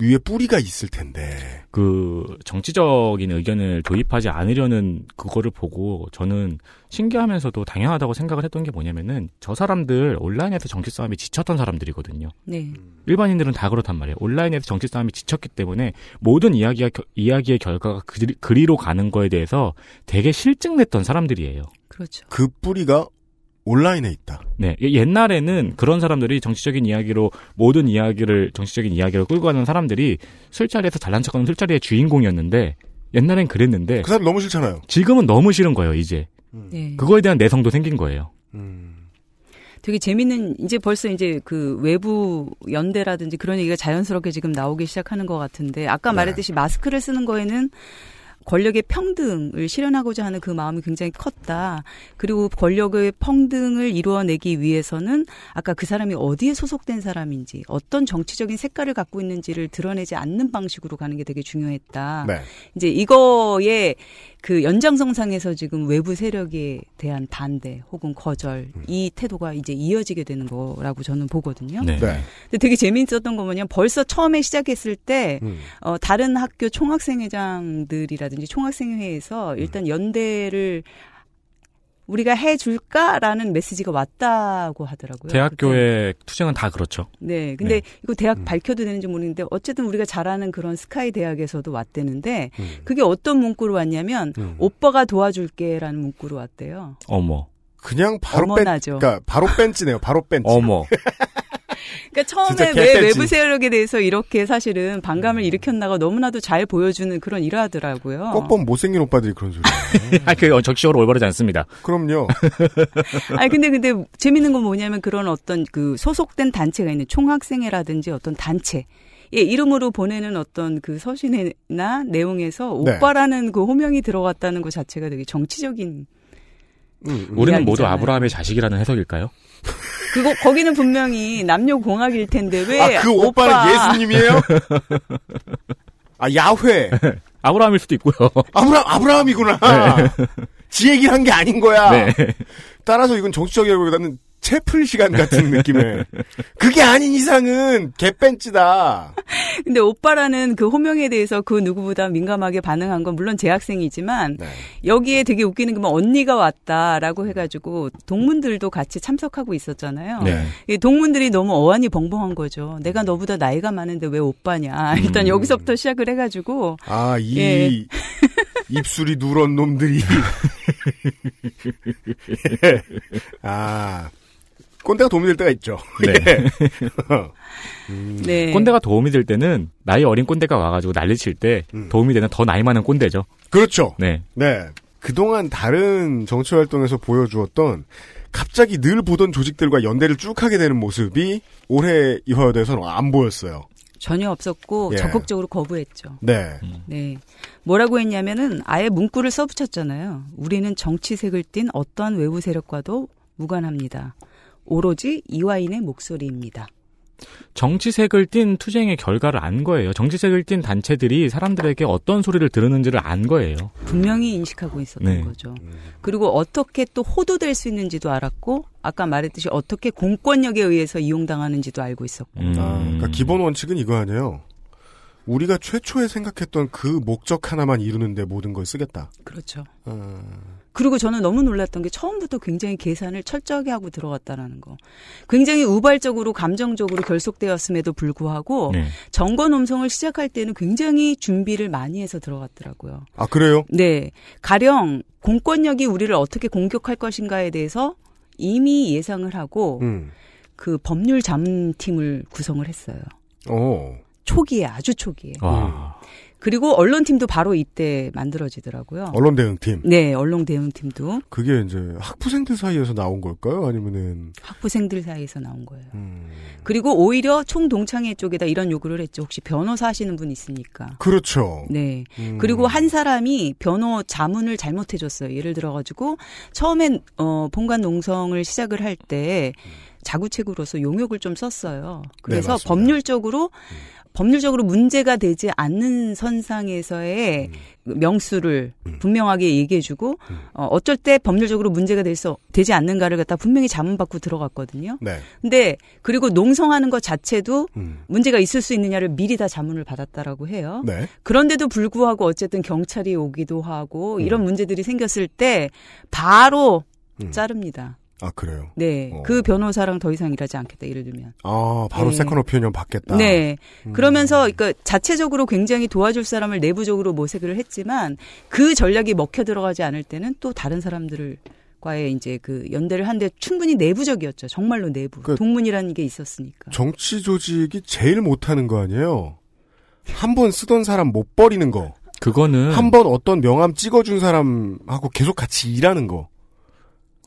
위에 뿌리가 있을 텐데. 그 정치적인 의견을 도입하지 않으려는 그거를 보고 저는 신기하면서도 당연하다고 생각을 했던 게 뭐냐면은 저 사람들 온라인에서 정치 싸움이 지쳤던 사람들이거든요. 네. 일반인들은 다 그렇단 말이에요. 온라인에서 정치 싸움이 지쳤기 때문에 모든 이야기가 겨- 이야기의 결과가 그리, 그리로 가는 거에 대해서 되게 실증냈던 사람들이에요. 그렇죠. 그 뿌리가 온라인에 있다. 네, 예- 옛날에는 그런 사람들이 정치적인 이야기로 모든 이야기를 정치적인 이야기로 끌고 가는 사람들이 술자리에서 잘난 척하는 술자리의 주인공이었는데 옛날엔 그랬는데 그 사람 너무 싫잖아요. 지금은 너무 싫은 거예요. 이제 네. 그거에 대한 내성도 생긴 거예요. 음. 되게 재밌는 이제 벌써 이제 그 외부 연대라든지 그런 얘기가 자연스럽게 지금 나오기 시작하는 것 같은데 아까 네. 말했듯이 마스크를 쓰는 거에는 권력의 평등을 실현하고자 하는 그 마음이 굉장히 컸다. 그리고 권력의 평등을 이루어내기 위해서는 아까 그 사람이 어디에 소속된 사람인지 어떤 정치적인 색깔을 갖고 있는지를 드러내지 않는 방식으로 가는 게 되게 중요했다. 네. 이제 이거에 그 연장성상에서 지금 외부 세력에 대한 반대 혹은 거절 음. 이 태도가 이제 이어지게 되는 거라고 저는 보거든요. 네. 네. 근데 되게 재미있었던 거 뭐냐면 벌써 처음에 시작했을 때 음. 어, 다른 학교 총학생회장들이라든지 총학생회에서 음. 일단 연대를 우리가 해줄까라는 메시지가 왔다고 하더라고요. 대학교의 투쟁은 다 그렇죠. 네. 근데 네. 이거 대학 음. 밝혀도 되는지 모르겠는데 어쨌든 우리가 잘 아는 그런 스카이 대학에서도 왔대는데 음. 그게 어떤 문구로 왔냐면 음. 오빠가 도와줄게라는 문구로 왔대요. 어머, 그냥 바로 뺀. 그러니까 바로 뺀지네요. 바로 뺀지. 어머. 그러니까 처음에 왜. 외부 세력에 대해서 이렇게 사실은 음. 반감을 일으켰나가 너무나도 잘 보여주는 그런 일화더라고요. 꼭 보면 못생긴 오빠들이 그런 소리예요. 아, 그 적시적으로 올바르지 않습니다. 그럼요. 아니 근데 근데 재밌는 건 뭐냐면 그런 어떤 그 소속된 단체가 있는 총학생회라든지 어떤 단체 예, 이름으로 보내는 어떤 그 서신이나 내용에서 네. 오빠라는 그 호명이 들어갔다는 것 자체가 되게 정치적인 음, 음. 우리는 모두. 아브라함의 자식이라는 해석일까요? 그거 거기는 분명히 남녀 공학일 텐데 왜 아, 그 오빠 오빠는 예수님이에요? 아, 야훼. 아브라함일 수도 있고요. 아브라, 아브라함이구나. 지 얘기를 한 게 아닌 거야. 네. 따라서 이건 정치적이라기보다는 채플 시간 같은 느낌의. 그게 아닌 이상은 개뺀찌다. 근데 오빠라는 그 호명에 대해서 그 누구보다 민감하게 반응한 건 물론 재학생이지만 네. 여기에 되게 웃기는 게 뭐 언니가 왔다라고 해가지고 동문들도 같이 참석하고 있었잖아요. 네. 이 동문들이 너무 어안이 벙벙한 거죠. 내가 너보다 나이가 많은데 왜 오빠냐. 일단 음. 여기서부터 시작을 해가지고 아, 이 예. 입술이 누런 놈들이. 아, 꼰대가 도움이 될 때가 있죠. 네. 음, 네. 꼰대가 도움이 될 때는 나이 어린 꼰대가 와가지고 난리칠 때 음. 도움이 되는 더 나이 많은 꼰대죠. 그렇죠. 네. 네. 그동안 다른 정치 활동에서 보여주었던 갑자기 늘 보던 조직들과 연대를 쭉 하게 되는 모습이 올해 이화여대에서는 안 보였어요. 전혀 없었고 예. 적극적으로 거부했죠. 네. 네. 뭐라고 했냐면은 아예 문구를 써붙였잖아요. 우리는 정치색을 띤 어떠한 외부 세력과도 무관합니다. 오로지 이화인의 목소리입니다. 정치색을 띤 투쟁의 결과를 안 거예요. 정치색을 띤 단체들이 사람들에게 어떤 소리를 들으는지를 안 거예요. 분명히 인식하고 있었던 네. 거죠. 그리고 어떻게 또 호도될 수 있는지도 알았고 아까 말했듯이 어떻게 공권력에 의해서 이용당하는지도 알고 있었고. 음. 아, 그러니까 기본 원칙은 이거 아니에요. 우리가 최초에 생각했던 그 목적 하나만 이루는데 모든 걸 쓰겠다. 그렇죠. 아, 그리고 저는 너무 놀랐던 게 처음부터 굉장히 계산을 철저하게 하고 들어갔다라는 거. 굉장히 우발적으로 감정적으로 결속되었음에도 불구하고 네. 정권 음성을 시작할 때는 굉장히 준비를 많이 해서 들어갔더라고요. 아 그래요? 네. 가령 공권력이 우리를 어떻게 공격할 것인가에 대해서 이미 예상을 하고 음. 그 법률 자문팀을 구성을 했어요. 어. 초기에 아주 초기에. 와. 그리고 언론팀도 바로 이때 만들어지더라고요. 언론 대응팀. 네, 언론 대응팀도 그게 이제 학부생들 사이에서 나온 걸까요? 아니면은 학부생들 사이에서 나온 거예요. 음. 그리고 오히려 총동창회 쪽에다 이런 요구를 했죠. 혹시 변호사 하시는 분 있습니까? 그렇죠. 네. 음. 그리고 한 사람이 변호 자문을 잘못해 줬어요. 예를 들어 가지고 처음엔 어 본관 농성을 시작을 할때 자구책으로서 용역을 좀 썼어요. 그래서 맞습니다. 법률적으로 법률적으로 문제가 되지 않는 선상에서의 명수를 음. 분명하게 얘기해주고 어, 어쩔 때 법률적으로 문제가 될수 되지 않는가를 갖다 분명히 자문받고 들어갔거든요. 네. 근데 그리고 농성하는 것 자체도 음. 문제가 있을 수 있느냐를 미리 다 자문을 받았다라고 해요. 네. 그런데도 불구하고 어쨌든 경찰이 오기도 하고 음. 이런 문제들이 생겼을 때 바로 음. 자릅니다. 아 그래요. 네. 어. 그 변호사랑 더 이상 일하지 않겠다. 예를 들면. 아 바로 네. second opinion 받겠다. 네. 음. 그러면서 그러니까 자체적으로 굉장히 도와줄 사람을 내부적으로 모색을 했지만 그 전략이 먹혀 들어가지 않을 때는 또 다른 사람들을 과의 이제 그 연대를 한데 충분히 내부적이었죠. 정말로 내부. 그- 동문이라는 게 있었으니까. 정치 조직이 제일 못하는 거 아니에요. 한 번 쓰던 사람 못 버리는 거. 그거는 한 번 어떤 명함 찍어준 사람하고 계속 같이 일하는 거.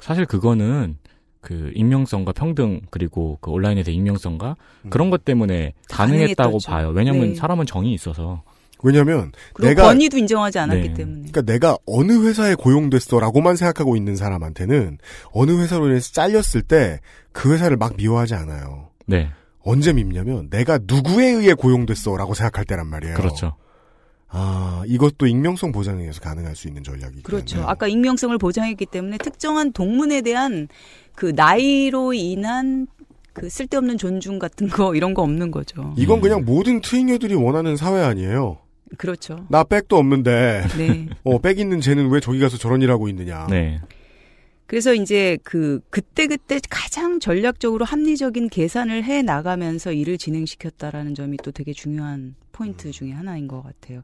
사실 그거는 그 익명성과 평등 그리고 그 온라인에서 익명성과 음. 그런 것 때문에 가능했다고 가능했었죠. 봐요. 왜냐하면 네. 사람은 정이 있어서. 왜냐면 내가 권위도 인정하지 않았기 네. 때문에. 그러니까 내가 어느 회사에 고용됐어라고만 생각하고 있는 사람한테는 어느 회사로 인해서 잘렸을 때 그 회사를 막 미워하지 않아요. 네, 언제 밉냐면 내가 누구에 의해 고용됐어라고 생각할 때란 말이에요. 그렇죠. 아 이것도 익명성 보장에 의해서 가능할 수 있는 전략이기 그렇죠. 때문에. 아까 익명성을 보장했기 때문에 특정한 동문에 대한 그 나이로 인한 그 쓸데없는 존중 같은 거 이런 거 없는 거죠. 이건 음. 그냥 모든 트윙녀들이 원하는 사회 아니에요. 그렇죠. 나 백도 없는데 네. 어, 백 있는 쟤는 왜 저기 가서 저런 일 하고 있느냐. 네. 그래서 이제 그 그때그때 가장 전략적으로 합리적인 계산을 해 나가면서 일을 진행시켰다라는 점이 또 되게 중요한 포인트 중에 하나인 것 같아요.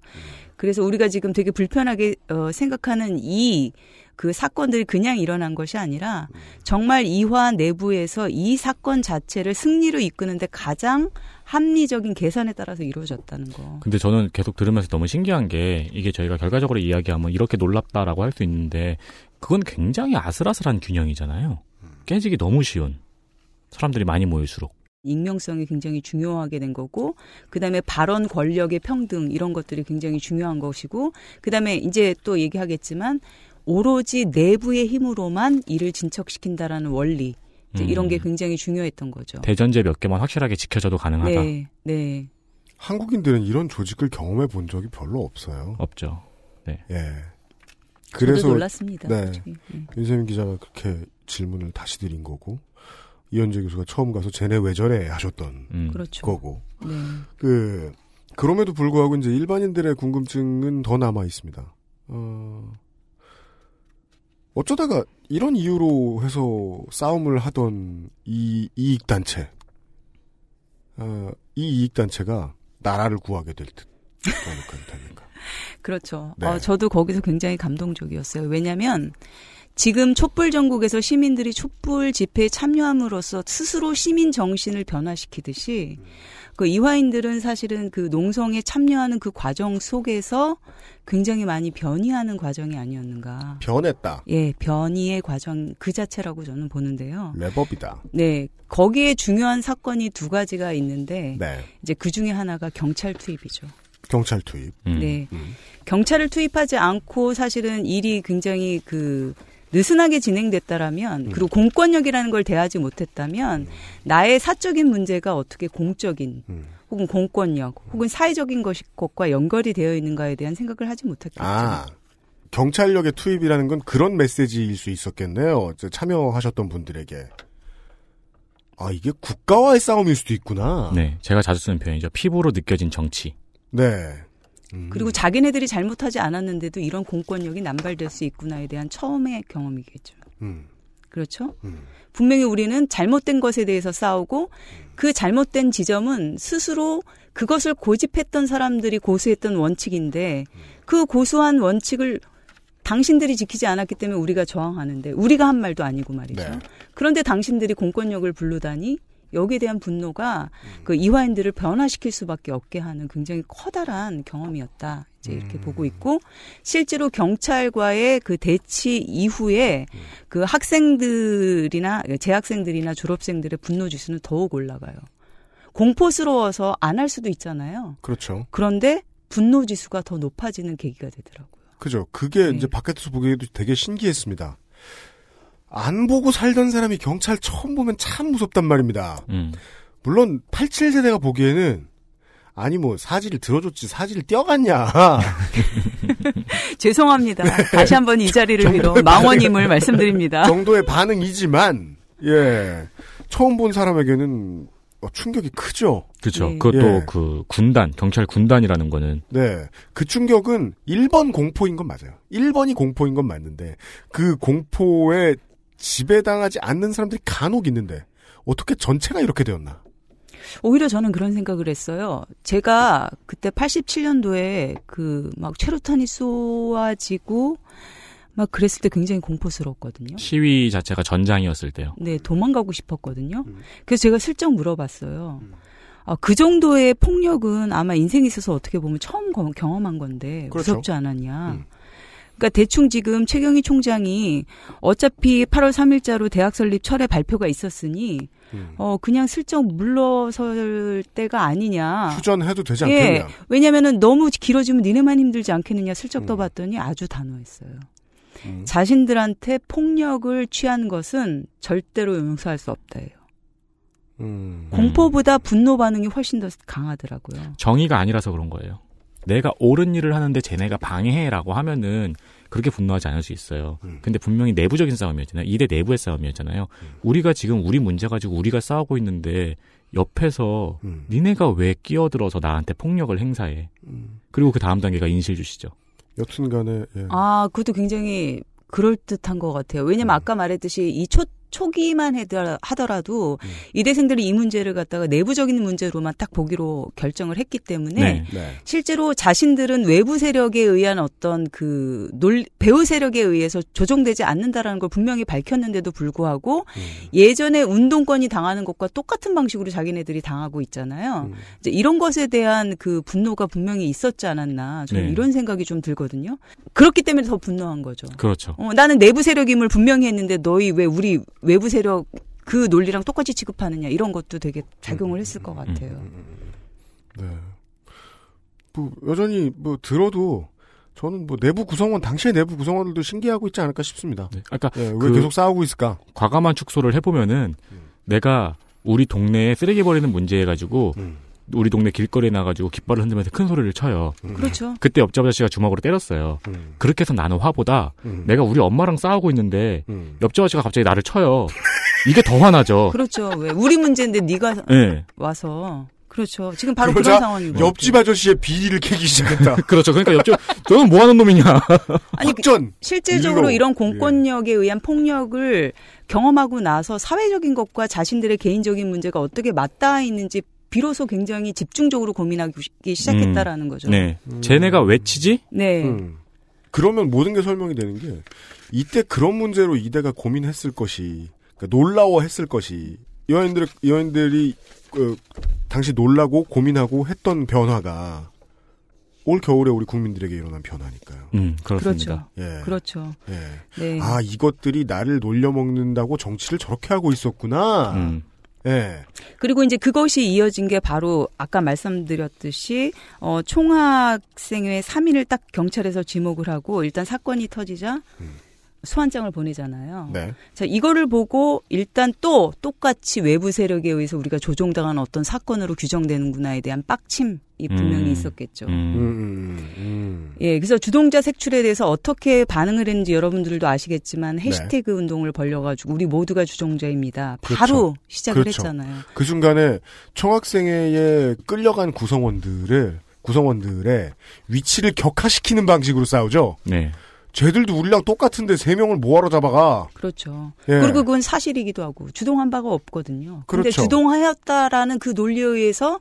그래서 우리가 지금 되게 불편하게 어, 생각하는 이 그 사건들이 그냥 일어난 것이 아니라 정말 이화 내부에서 이 사건 자체를 승리로 이끄는데 가장 합리적인 계산에 따라서 이루어졌다는 거. 근데 저는 계속 들으면서 너무 신기한 게 이게 저희가 결과적으로 이야기하면 이렇게 놀랍다라고 할 수 있는데 그건 굉장히 아슬아슬한 균형이잖아요. 깨지기 너무 쉬운. 사람들이 많이 모일수록. 익명성이 굉장히 중요하게 된 거고 그다음에 발언 권력의 평등 이런 것들이 굉장히 중요한 것이고 그다음에 이제 또 얘기하겠지만 오로지 내부의 힘으로만 일을 진척시킨다라는 원리 이제 음. 이런 게 굉장히 중요했던 거죠. 대전제 몇 개만 확실하게 지켜져도 가능하다. 네, 네. 한국인들은 이런 조직을 경험해 본 적이 별로 없어요. 없죠. 예. 그래서 놀랐습니다. 네. 네. 윤세민 기자가 그렇게 질문을 다시 드린 거고 이현재 교수가 처음 가서 쟤네 왜 저래 하셨던 음. 그렇죠. 거고 네. 그 그럼에도 불구하고 이제 일반인들의 궁금증은 더 남아 있습니다. 어, 어쩌다가 이런 이유로 해서 싸움을 하던 이 이익 단체, 어, 이 이익 단체가 나라를 구하게 될 듯. 그러니까? 그렇죠. 네. 어, 저도 거기서 굉장히 감동적이었어요. 왜냐하면 지금 촛불 전국에서 시민들이 촛불 집회에 참여함으로써 스스로 시민 정신을 변화시키듯이 그 이화인들은 사실은 그 농성에 참여하는 그 과정 속에서 굉장히 많이 변이하는 과정이 아니었는가. 변했다. 예, 변이의 과정 그 자체라고 저는 보는데요. 랩업이다. 네, 거기에 중요한 사건이 두 가지가 있는데 네. 이제 그 중에 하나가 경찰 투입이죠. 경찰 투입. 음. 네. 음. 경찰을 투입하지 않고 사실은 일이 굉장히 그 느슨하게 진행됐다라면 음. 그리고 공권력이라는 걸 대하지 못했다면 나의 사적인 문제가 어떻게 공적인 음. 혹은 공권력 혹은 사회적인 것이 것과 연결이 되어 있는가에 대한 생각을 하지 못했겠죠. 아, 경찰력의 투입이라는 건 그런 메시지일 수 있었겠네요. 저 참여하셨던 분들에게. 아, 이게 국가와의 싸움일 수도 있구나. 네, 제가 자주 쓰는 표현이죠. 피부로 느껴진 정치. 네. 음. 그리고 자기네들이 잘못하지 않았는데도 이런 공권력이 남발될 수 있구나에 대한 처음의 경험이겠죠. 음, 그렇죠? 음. 분명히 우리는 잘못된 것에 대해서 싸우고 그 잘못된 지점은 스스로 그것을 고집했던 사람들이 고수했던 원칙인데 그 고수한 원칙을 당신들이 지키지 않았기 때문에 우리가 저항하는데 우리가 한 말도 아니고 말이죠. 네. 그런데 당신들이 공권력을 부르다니 여기에 대한 분노가 그 이화인들을 변화시킬 수밖에 없게 하는 굉장히 커다란 경험이었다. 이제 이렇게 보고 있고 실제로 경찰과의 그 대치 이후에 그 학생들이나 재학생들이나 졸업생들의 분노 지수는 더욱 올라가요. 공포스러워서 안 할 수도 있잖아요. 그렇죠. 그런데 분노 지수가 더 높아지는 계기가 되더라고요. 그죠. 그게 네. 이제 바깥에서 보기에도 되게 신기했습니다. 안 보고 살던 사람이 경찰 처음 보면 참 무섭단 말입니다. 음. 물론 87세대가 보기에는 아니 뭐 사지를 들어줬지 사지를 떼어갔냐. 죄송합니다. 다시 한번 이 자리를 빌어 망원임을 말씀드립니다. 정도의 반응이지만 예 처음 본 사람에게는 어, 충격이 크죠. 그렇죠. 네. 그것도 예. 그 군단, 경찰 군단이라는 거는 네. 그 충격은 1번 공포인 건 맞아요. 1번이 공포인 건 맞는데 그 공포에 지배당하지 않는 사람들이 간혹 있는데 어떻게 전체가 이렇게 되었나? 오히려 저는 그런 생각을 했어요. 제가 그때 87년도에 그 막 최루탄이 쏘아지고 막 그랬을 때 굉장히 공포스러웠거든요. 시위 자체가 전장이었을 때요. 네, 도망가고 싶었거든요. 음. 그래서 제가 슬쩍 물어봤어요. 아, 그 정도의 폭력은 아마 인생에 있어서 어떻게 보면 처음 거- 경험한 건데 그렇죠. 무섭지 않았냐. 음. 그러니까 대충 지금 최경희 총장이 어차피 8월 3일자로 대학 설립 철회 발표가 있었으니 음. 어 그냥 슬쩍 물러설 때가 아니냐. 휴전해도 되지 예. 않겠냐? 왜냐면은 너무 길어지면 니네만 힘들지 않겠느냐 슬쩍 음. 떠봤더니 아주 단호했어요. 음. 자신들한테 폭력을 취한 것은 절대로 용서할 수 없다예요. 음. 공포보다 분노 반응이 훨씬 더 강하더라고요. 정의가 아니라서 그런 거예요. 내가 옳은 일을 하는데 쟤네가 방해해라고 하면은 그렇게 분노하지 않을 수 있어요. 음. 근데 분명히 내부적인 싸움이었잖아요. 이대 내부의 싸움이었잖아요. 우리가 지금 우리 문제 가지고 우리가 싸우고 있는데 옆에서 음. 니네가 왜 끼어들어서 나한테 폭력을 행사해. 음. 그리고 그 다음 단계가 인실 주시죠. 여튼간에 예. 아, 그것도 굉장히 그럴 듯한 것 같아요. 왜냐면 음. 아까 말했듯이 이 초, 초기만 하더라도 음. 이대생들이 이 문제를 갖다가 내부적인 문제로만 딱 보기로 결정을 했기 때문에 네. 네. 실제로 자신들은 외부 세력에 의한 어떤 그 논, 배후 세력에 의해서 조정되지 않는다라는 걸 분명히 밝혔는데도 불구하고 음. 예전에 운동권이 당하는 것과 똑같은 방식으로 자기네들이 당하고 있잖아요. 음. 이제 이런 것에 대한 그 분노가 분명히 있었지 않았나 저는 네. 이런 생각이 좀 들거든요. 그렇기 때문에 더 분노한 거죠. 그렇죠. 어, 나는 내부 세력임을 분명히 했는데 너희 왜 우리 외부 세력 그 논리랑 똑같이 취급하느냐 이런 것도 되게 작용을 했을 것 같아요. 네. 뭐 여전히 뭐 들어도 저는 뭐 내부 구성원 당시의 내부 구성원들도 신기하고 있지 않을까 싶습니다. 네. 아까 예, 왜 그- 계속 싸우고 있을까? 과감한 축소를 해보면은 내가 우리 동네에 쓰레기 버리는 문제 해가지고 음. 우리 동네 길거리에 나가지고 깃발을 흔들면서 큰 소리를 쳐요. 그렇죠. 그때 옆집 아저씨가 주먹으로 때렸어요. 음. 그렇게 해서 나는 화보다 음. 내가 우리 엄마랑 싸우고 있는데 음. 옆집 아저씨가 갑자기 나를 쳐요. 이게 더 화나죠. 그렇죠. 왜 우리 문제인데 네가 예. 와서 그렇죠. 지금 바로 그런 거예요. 옆집 아저씨의 비리를 캐기 시작했다. 그렇죠. 그러니까 옆집 너는 뭐 하는 놈이냐. 아니 그- 확전. 실질적으로 일로. 이런 공권력에 의한 폭력을 경험하고 나서 사회적인 것과 자신들의 개인적인 문제가 어떻게 맞닿아 있는지 비로소 굉장히 집중적으로 고민하기 시작했다라는 거죠. 네. 쟤네가 왜 치지? 네. 음. 그러면 모든 게 설명이 되는 게 이때 그런 문제로 이대가 고민했을 것이 그러니까 놀라워했을 것이 여인들 여인들이 그, 당시 놀라고 고민하고 했던 변화가 올 겨울에 우리 국민들에게 일어난 변화니까요. 음, 그렇습니다. 그렇죠. 예. 그렇죠. 예. 네. 아 이것들이 나를 놀려먹는다고 정치를 저렇게 하고 있었구나. 음. 예. 그리고 이제 그것이 이어진 게 바로 아까 말씀드렸듯이 어 총학생회 3일을 딱 경찰에서 지목을 하고 일단 사건이 터지자 음. 소환장을 보내잖아요. 네. 자, 이거를 보고 일단 또 똑같이 외부 세력에 의해서 우리가 조종당한 어떤 사건으로 규정되는구나에 대한 빡침이 분명히 음. 있었겠죠. 음, 음. 음, 음. 예, 그래서 주동자 색출에 대해서 어떻게 반응을 했는지 여러분들도 아시겠지만 해시태그 운동을 벌려가지고 우리 모두가 주종자입니다. 네. 그렇죠. 바로 시작을 그렇죠. 했잖아요. 그 순간에 청학생회에 끌려간 구성원들을 구성원들의 위치를 격화시키는 방식으로 싸우죠. 네. 쟤들도 우리랑 똑같은데 세 명을 뭐하러 잡아가? 그렇죠. 예. 그리고 그건 사실이기도 하고 주동한 바가 없거든요. 근데 그렇죠. 주동하였다라는 그 논리에 의해서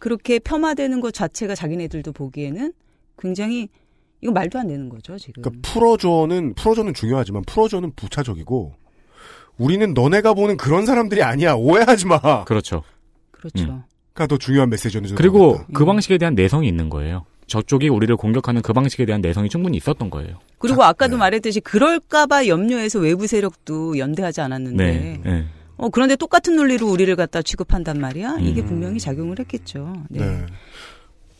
그렇게 폄하되는 것 자체가 자기네들도 보기에는 굉장히 이건 말도 안 되는 거죠 지금. 그러니까 풀어줘는 풀어줘는 중요하지만 풀어줘는 부차적이고 우리는 너네가 보는 그런 사람들이 아니야 오해하지 마. 그렇죠. 그렇죠. 음. 가더 중요한 메시지는 그리고 그 음. 방식에 대한 내성이 있는 거예요. 저쪽이 우리를 공격하는 그 방식에 대한 내성이 충분히 있었던 거예요. 그리고 자, 아까도 네. 말했듯이 그럴까봐 염려해서 외부 세력도 연대하지 않았는데. 네. 네. 어 그런데 똑같은 논리로 우리를 갖다 취급한단 말이야. 이게 음. 분명히 작용을 했겠죠. 네. 네.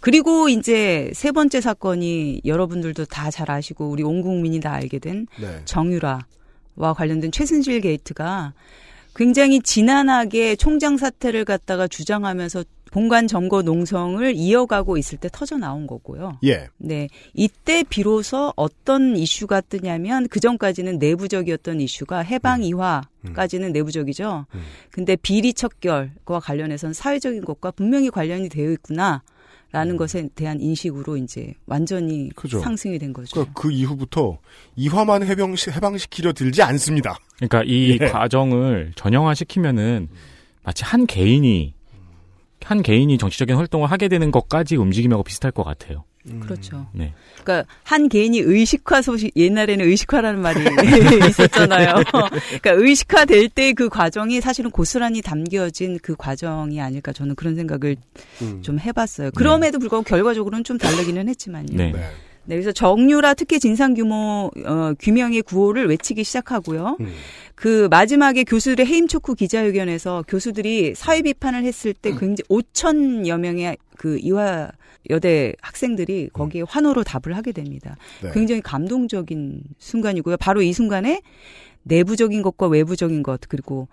그리고 이제 세 번째 사건이 여러분들도 다 잘 아시고 우리 온 국민이 다 알게 된 네. 정유라와 관련된 최순실 게이트가 굉장히 지난하게 총장 사태를 갖다가 주장하면서 공간 점거 농성을 이어가고 있을 때 터져 나온 거고요. 예. 네. 이때 비로소 어떤 이슈가 뜨냐면 그 전까지는 내부적이었던 이슈가 해방 이화까지는 내부적이죠. 음. 근데 비리 척결과 관련해서는 사회적인 것과 분명히 관련이 되어 있구나. 라는 것에 대한 인식으로 이제 완전히 음. 그죠. 상승이 된 거죠. 그러니까 그 이후부터 이화만 해병 해방시키려 들지 않습니다. 그러니까 이 예. 과정을 전형화시키면은 마치 한 개인이 한 개인이 정치적인 활동을 하게 되는 것까지 움직임하고 비슷할 것 같아요. 그렇죠. 네. 그러니까 한 개인이 의식화 소식 옛날에는 의식화라는 말이 있었잖아요. 그러니까 의식화 될 때 그 과정이 사실은 고스란히 담겨진 그 과정이 아닐까 저는 그런 생각을 음. 좀 해봤어요. 그럼에도 불구하고 결과적으로는 좀 다르기는 했지만요. 네. 네. 네, 그래서 정유라 특혜 진상 규모 어, 규명의 구호를 외치기 시작하고요. 음. 그 마지막에 교수들의 해임 촉구 기자회견에서 교수들이 사회 비판을 했을 때 굉장히 5천여 명의 그 이화 여대 학생들이 거기에 환호로 답을 하게 됩니다. 네. 굉장히 감동적인 순간이고요. 바로 이 순간에 내부적인 것과 외부적인 것 그리고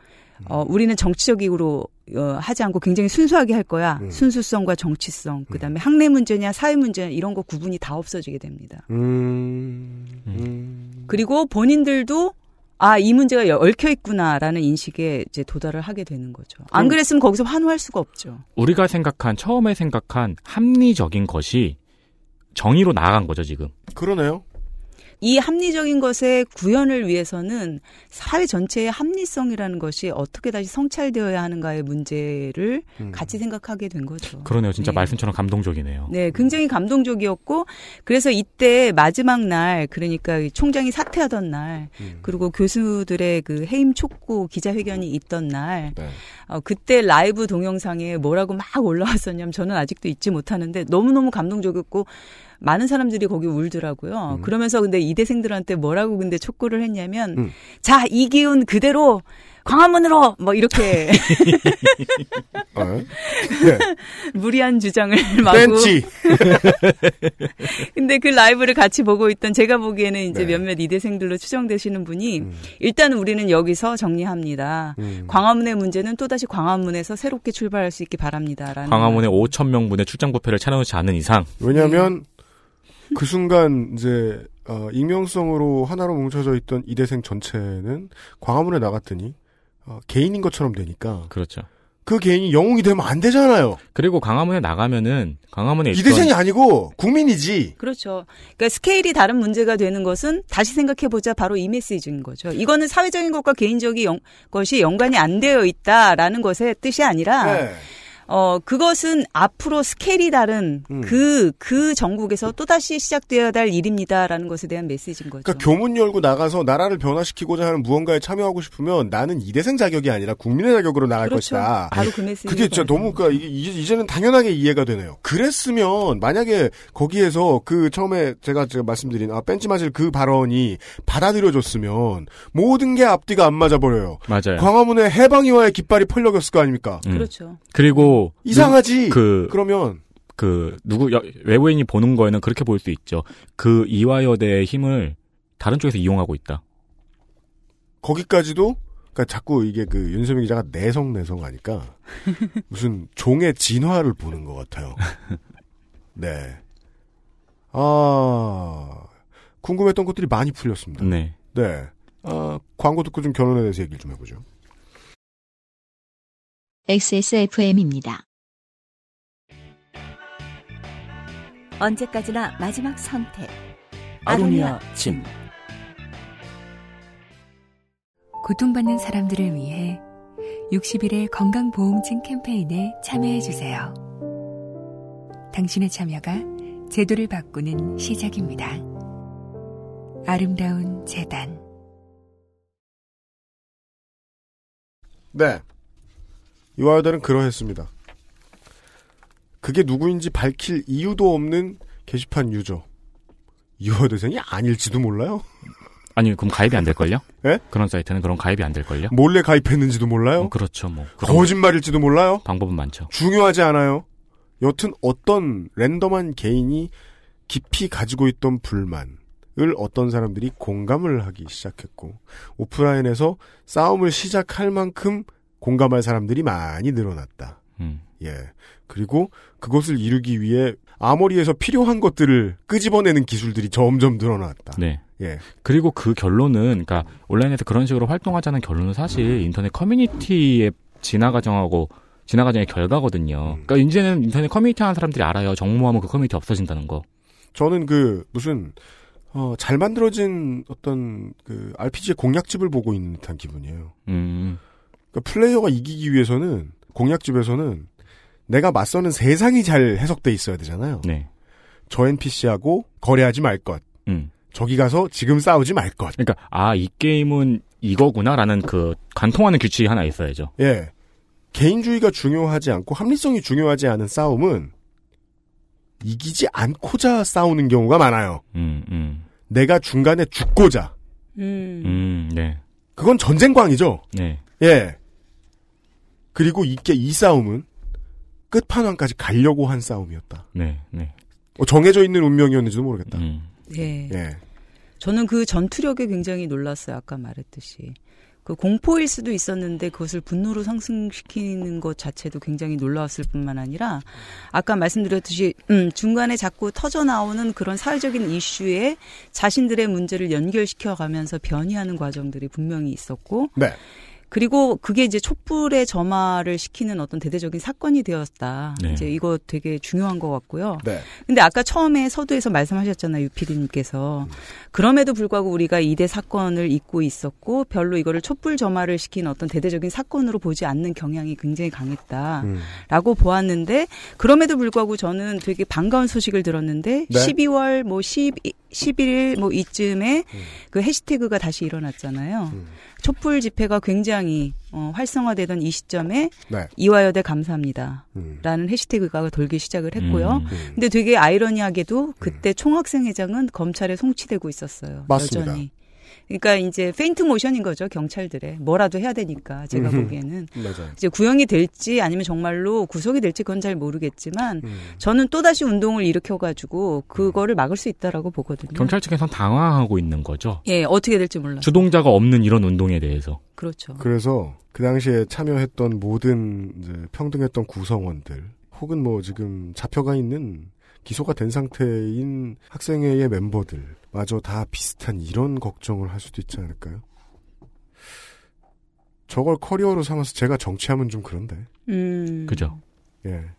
어, 우리는 정치적으로 어, 하지 않고 굉장히 순수하게 할 거야. 음. 순수성과 정치성, 그다음에 학내 문제냐 사회 문제냐 이런 거 구분이 다 없어지게 됩니다. 음. 음. 그리고 본인들도 아, 이 문제가 얽혀 있구나라는 인식에 이제 도달을 하게 되는 거죠. 안 그랬으면 거기서 환호할 수가 없죠. 우리가 생각한 처음에 생각한 합리적인 것이 정의로 나아간 거죠 지금. 그러네요. 이 합리적인 것의 구현을 위해서는 사회 전체의 합리성이라는 것이 어떻게 다시 성찰되어야 하는가의 문제를 음. 같이 생각하게 된 거죠. 그러네요. 진짜 네. 말씀처럼 감동적이네요. 네, 굉장히 감동적이었고 그래서 이때 마지막 날 그러니까 이 총장이 사퇴하던 날 음. 그리고 교수들의 그 해임 촉구 기자회견이 있던 날 네. 어, 그때 라이브 동영상에 뭐라고 막 올라왔었냐면 저는 아직도 잊지 못하는데 너무너무 감동적이었고 많은 사람들이 거기 울더라고요. 음. 그러면서 근데 이대생들한테 뭐라고 근데 촉구를 했냐면 음. 자, 이 기운 그대로 광화문으로 뭐 이렇게 어? 네. 무리한 주장을 마구 벤치. 근데 그 라이브를 같이 보고 있던 제가 보기에는 이제 네. 몇몇 이대생들로 추정되시는 분이 음. 일단 우리는 여기서 정리합니다. 음. 광화문의 문제는 또다시 광화문에서 새롭게 출발할 수 있게 바랍니다라는 광화문에 5천 명분의 출장 부패를 차려놓지 않은 이상 왜냐하면 그 순간 이제 어, 익명성으로 하나로 뭉쳐져 있던 이대생 전체는 광화문에 나갔더니 어, 개인인 것처럼 되니까 그렇죠. 그 개인이 영웅이 되면 안 되잖아요. 그리고 광화문에 나가면은 광화문에 있던 이대생이 아니고 국민이지. 그렇죠. 그러니까 스케일이 다른 문제가 되는 것은 다시 생각해 보자 바로 이 메시지인 거죠. 이거는 사회적인 것과 개인적인 영- 것이 연관이 안 되어 있다라는 것의 뜻이 아니라 네. 어 그것은 앞으로 스케일이 다른 음. 그그 전국에서 또 다시 시작되어야 할 일입니다라는 것에 대한 메시지인 거죠. 그러니까 교문 열고 나가서 나라를 변화시키고자 하는 무언가에 참여하고 싶으면 나는 이대생 자격이 아니라 국민의 자격으로 나갈 그렇죠. 것이다. 바로 그 메시지. 그게 진짜 너무 그러니까 이게 이제- 이제 는 당연하게 이해가 되네요. 그랬으면 만약에 거기에서 그 처음에 제가 제가 말씀드린 아 벤치 맞을 그 발언이 받아들여졌으면 모든 게 앞뒤가 안 맞아 버려요. 맞아요. 광화문에 해방이와의 깃발이 펄럭였을 거 아닙니까? 음. 그렇죠. 그리고 이상하지. 그 그러면 그 누구 여- 외부인이 보는 거에는 그렇게 보일 수 있죠. 그 이화여대의 힘을 다른 쪽에서 이용하고 있다. 거기까지도 그러니까 자꾸 이게 그 윤세민 기자가 내성 내성 하니까 무슨 종의 진화를 보는 것 같아요. 네. 아 궁금했던 것들이 많이 풀렸습니다. 네. 네. 아, 광고 듣고 좀 결혼에 대해서 얘기를 좀 해보죠. XSFM입니다. 언제까지나 마지막 선택. 아로니아 침. 고통받는 사람들을 위해 60일의 건강보험증 캠페인에 참여해주세요. 당신의 참여가 제도를 바꾸는 시작입니다. 아름다운 재단. 네. 이화여대는 그러했습니다. 그게 누구인지 밝힐 이유도 없는 게시판 유저. 이화여대생이 아닐지도 몰라요. 아니 그럼 가입이 안 될걸요? 예? 그런 사이트는 그런 가입이 안 될걸요? 몰래 가입했는지도 몰라요. 어, 그렇죠. 뭐 거짓말일지도 몰라요. 방법은 많죠. 중요하지 않아요. 여튼 어떤 랜덤한 개인이 깊이 가지고 있던 불만을 어떤 사람들이 공감을 하기 시작했고 오프라인에서 싸움을 시작할 만큼 공감할 사람들이 많이 늘어났다. 음. 예. 그리고 그것을 이루기 위해 armory에서 필요한 것들을 끄집어내는 기술들이 점점 늘어났다. 네. 예. 그리고 그 결론은 그러니까 온라인에서 그런 식으로 활동하자는 결론은 사실 인터넷 커뮤니티의 진화 과정하고 진화 과정의 결과거든요. 그러니까 이제는 인터넷 커뮤니티 하는 사람들이 알아요. 정모하면 그 커뮤니티 없어진다는 거. 저는 그 무슨 어, 잘 만들어진 어떤 그 RPG의 공략집을 보고 있는 듯한 기분이에요. 음. 그러니까 플레이어가 이기기 위해서는 공략집에서는 내가 맞서는 세상이 잘 해석돼 있어야 되잖아요. 네. 저 NPC하고 거래하지 말 것. 음. 저기 가서 지금 싸우지 말 것. 그러니까 아 이 게임은 이거구나라는 그 관통하는 규칙이 하나 있어야죠. 예. 개인주의가 중요하지 않고 합리성이 중요하지 않은 싸움은 이기지 않고자 싸우는 경우가 많아요. 음, 음, 내가 중간에 죽고자. 음. 음, 네, 그건 전쟁광이죠. 네, 예. 그리고 이게 이 싸움은 끝판왕까지 가려고 한 싸움이었다. 네, 네. 어, 정해져 있는 운명이었는지도 모르겠다. 음. 네. 예. 저는 그 전투력에 굉장히 놀랐어요. 아까 말했듯이. 그 공포일 수도 있었는데 그것을 분노로 상승시키는 것 자체도 굉장히 놀라웠을 뿐만 아니라 아까 말씀드렸듯이 음, 중간에 자꾸 터져 나오는 그런 사회적인 이슈에 자신들의 문제를 연결시켜 가면서 변이하는 과정들이 분명히 있었고 네. 그리고 그게 이제 촛불의 점화를 시키는 어떤 대대적인 사건이 되었다. 네. 이제 이거 되게 중요한 것 같고요. 네. 근데 아까 처음에 서두에서 말씀하셨잖아요, 유피디님께서. 그럼에도 불구하고 우리가 이대 사건을 잊고 있었고 별로 이거를 촛불 점화를 시킨 어떤 대대적인 사건으로 보지 않는 경향이 굉장히 강했다라고 음. 보았는데 그럼에도 불구하고 저는 되게 반가운 소식을 들었는데 네. 12월 뭐 10, 11일 뭐 이쯤에 그 해시태그가 다시 일어났잖아요. 음. 촛불 집회가 굉장히 어, 활성화되던 이 시점에 네. 이화여대 감사합니다. 음. 라는 해시태그가 돌기 시작을 했고요. 음. 음. 근데 되게 아이러니하게도 그때 총학생 회장은 검찰에 송치되고 있었어요. 맞습니다. 여전히. 그러니까 이제 페인트 모션인 거죠 경찰들의 뭐라도 해야 되니까 제가 음흠. 보기에는 맞아요. 이제 구형이 될지 아니면 정말로 구속이 될지 그건 잘 모르겠지만 음. 저는 또 다시 운동을 일으켜가지고 그거를 막을 수 있다라고 보거든요. 경찰 측에선 당황하고 있는 거죠. 예 어떻게 될지 몰라. 요 주동자가 없는 이런 운동에 대해서. 그렇죠. 그래서 그 당시에 참여했던 모든 이제 평등했던 구성원들 혹은 뭐 지금 잡혀가 있는 기소가 된 상태인 학생회의 멤버들 마저 다 비슷한 이런 걱정을 할 수도 있지 않을까요? 저걸 커리어로 삼아서 제가 정치하면 좀 그런데. 음. 그죠. 예.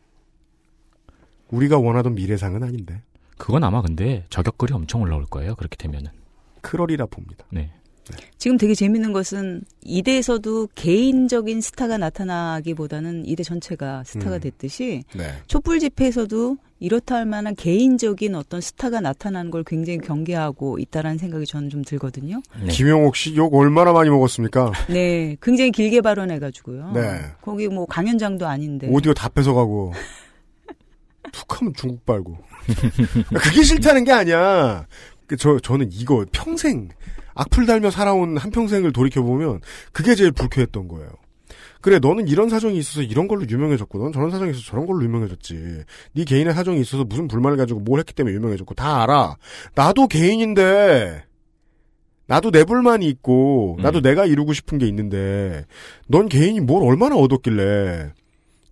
우리가 원하던 미래상은 아닌데. 그건 아마 근데 저격글이 엄청 올라올 거예요. 그렇게 되면은. 크럴이라 봅니다. 네. 지금 되게 재밌는 것은 이대에서도 개인적인 스타가 나타나기보다는 이대 전체가 스타가 음. 됐듯이 네. 촛불 집회에서도 이렇다 할 만한 개인적인 어떤 스타가 나타나는 걸 굉장히 경계하고 있다라는 생각이 저는 좀 들거든요. 네. 김용옥 씨 욕 얼마나 많이 먹었습니까? 네, 굉장히 길게 발언해가지고요. 네. 거기 뭐 강연장도 아닌데. 오디오 다 뺏어가고 툭하면 중국 빨고 그게 싫다는 게 아니야. 그저 저는 이거 평생 악플 달며 살아온 한 평생을 돌이켜 보면 그게 제일 불쾌했던 거예요. 그래 너는 이런 사정이 있어서 이런 걸로 유명해졌고 넌 저런 사정이 있어서 저런 걸로 유명해졌지. 네 개인의 사정이 있어서 무슨 불만을 가지고 뭘 했기 때문에 유명해졌고 다 알아. 나도 개인인데 나도 내 불만이 있고 나도 음. 내가 이루고 싶은 게 있는데 넌 개인이 뭘 얼마나 얻었길래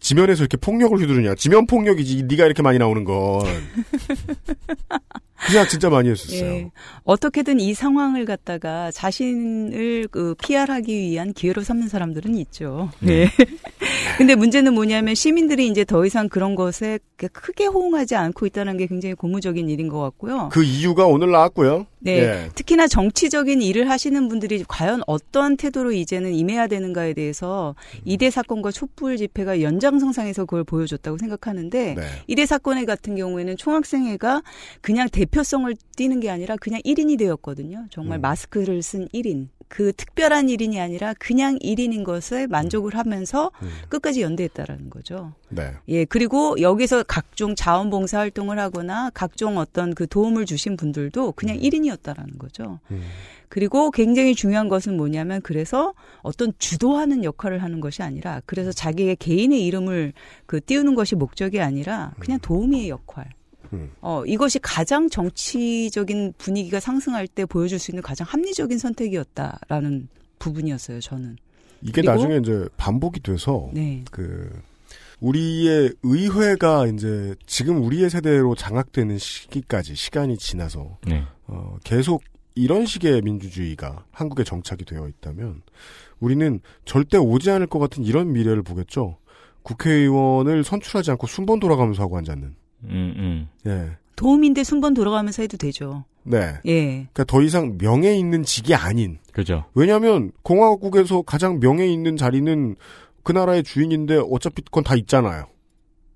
지면에서 이렇게 폭력을 휘두르냐? 지면 폭력이지. 네가 이렇게 많이 나오는 건. 그 생각 진짜 많이 했었어요. 예. 어떻게든 이 상황을 갖다가 자신을 그 PR하기 위한 기회로 삼는 사람들은 있죠. 네. 네. 근데 문제는 뭐냐면 시민들이 이제 더 이상 그런 것에 크게 호응하지 않고 있다는 게 굉장히 고무적인 일인 것 같고요. 그 이유가 오늘 나왔고요. 네. 예. 특히나 정치적인 일을 하시는 분들이 과연 어떠한 태도로 이제는 임해야 되는가에 대해서 이대 사건과 촛불 집회가 연장선상에서 그걸 보여줬다고 생각하는데 네. 이대 사건회 같은 경우에는 총학생회가 그냥 대 표성을 띠는 게 아니라 그냥 1인이 되었거든요. 정말 음. 마스크를 쓴 1인. 그 특별한 1인이 아니라 그냥 1인인 것에 만족을 하면서 음. 끝까지 연대했다라는 거죠. 네. 예, 그리고 여기서 각종 자원봉사 활동을 하거나 각종 어떤 그 도움을 주신 분들도 그냥 1인이었다라는 거죠. 음. 그리고 굉장히 중요한 것은 뭐냐면 그래서 어떤 주도하는 역할을 하는 것이 아니라 그래서 자기의 개인의 이름을 그 띄우는 것이 목적이 아니라 그냥 도우미의 역할. 음. 어, 이것이 가장 정치적인 분위기가 상승할 때 보여줄 수 있는 가장 합리적인 선택이었다라는 부분이었어요, 저는. 이게 그리고- 나중에 이제 반복이 돼서 네. 그 우리의 의회가 이제 지금 우리의 세대로 장악되는 시기까지 시간이 지나서 네. 어, 계속 이런 식의 민주주의가 한국에 정착이 되어 있다면 우리는 절대 오지 않을 것 같은 이런 미래를 보겠죠. 국회의원을 선출하지 않고 순번 돌아가면서 하고 앉았는. 음, 음. 예. 도움인데 순번 돌아가면서 해도 되죠. 네. 예. 그러니까 더 이상 명예 있는 직이 아닌. 그죠. 왜냐하면 공화국에서 가장 명예 있는 자리는 그 나라의 주인인데 어차피 그건 다 있잖아요.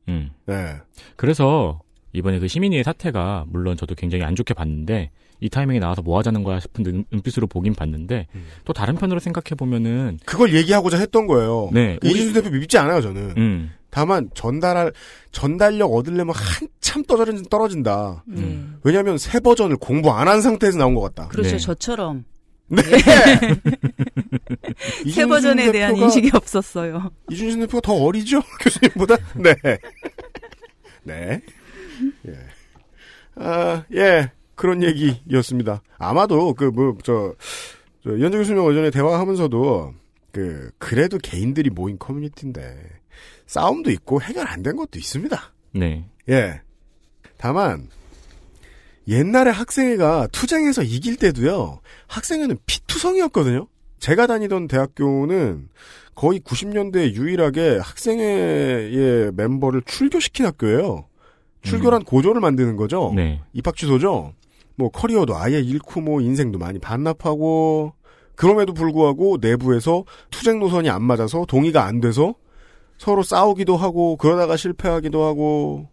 음. 네. 그래서 이번에 그 시민위의 사태가 물론 저도 굉장히 안 좋게 봤는데 이 타이밍에 나와서 뭐 하자는 거야 싶은 눈- 눈빛으로 보긴 봤는데 음. 또 다른 편으로 생각해 보면은 그걸 얘기하고자 했던 거예요. 네, 그 이준수 대표 믿지 않아요, 저는. 음. 다만 전달할 전달력 얻으려면 한참 떨어진, 떨어진다. 음. 왜냐하면 새 버전을 공부 안 한 상태에서 나온 것 같다. 그렇죠. 네. 저처럼. 네. 새 이준수 버전에 대한 대표가- 인식이 없었어요. 이준신 대표가 더 어리죠 교수님보다. 네. 네. 예. 아, 예. 그런 얘기였습니다. 아마도 그 뭐저저 이현재 교수님 어전에 대화하면서도 그 그래도 개인들이 모인 커뮤니티인데 싸움도 있고 해결 안 된 것도 있습니다. 네. 예. 다만 옛날에 학생회가 투쟁에서 이길 때도요. 학생회는 피투성이었거든요. 제가 다니던 대학교는 거의 90년대 유일하게 학생회의 멤버를 출교시킨 학교예요. 출교란 고조를 만드는 거죠. 네. 입학 취소죠. 뭐 커리어도 아예 잃고 뭐 인생도 많이 반납하고 그럼에도 불구하고 내부에서 투쟁 노선이 안 맞아서 동의가 안 돼서 서로 싸우기도 하고 그러다가 실패하기도 하고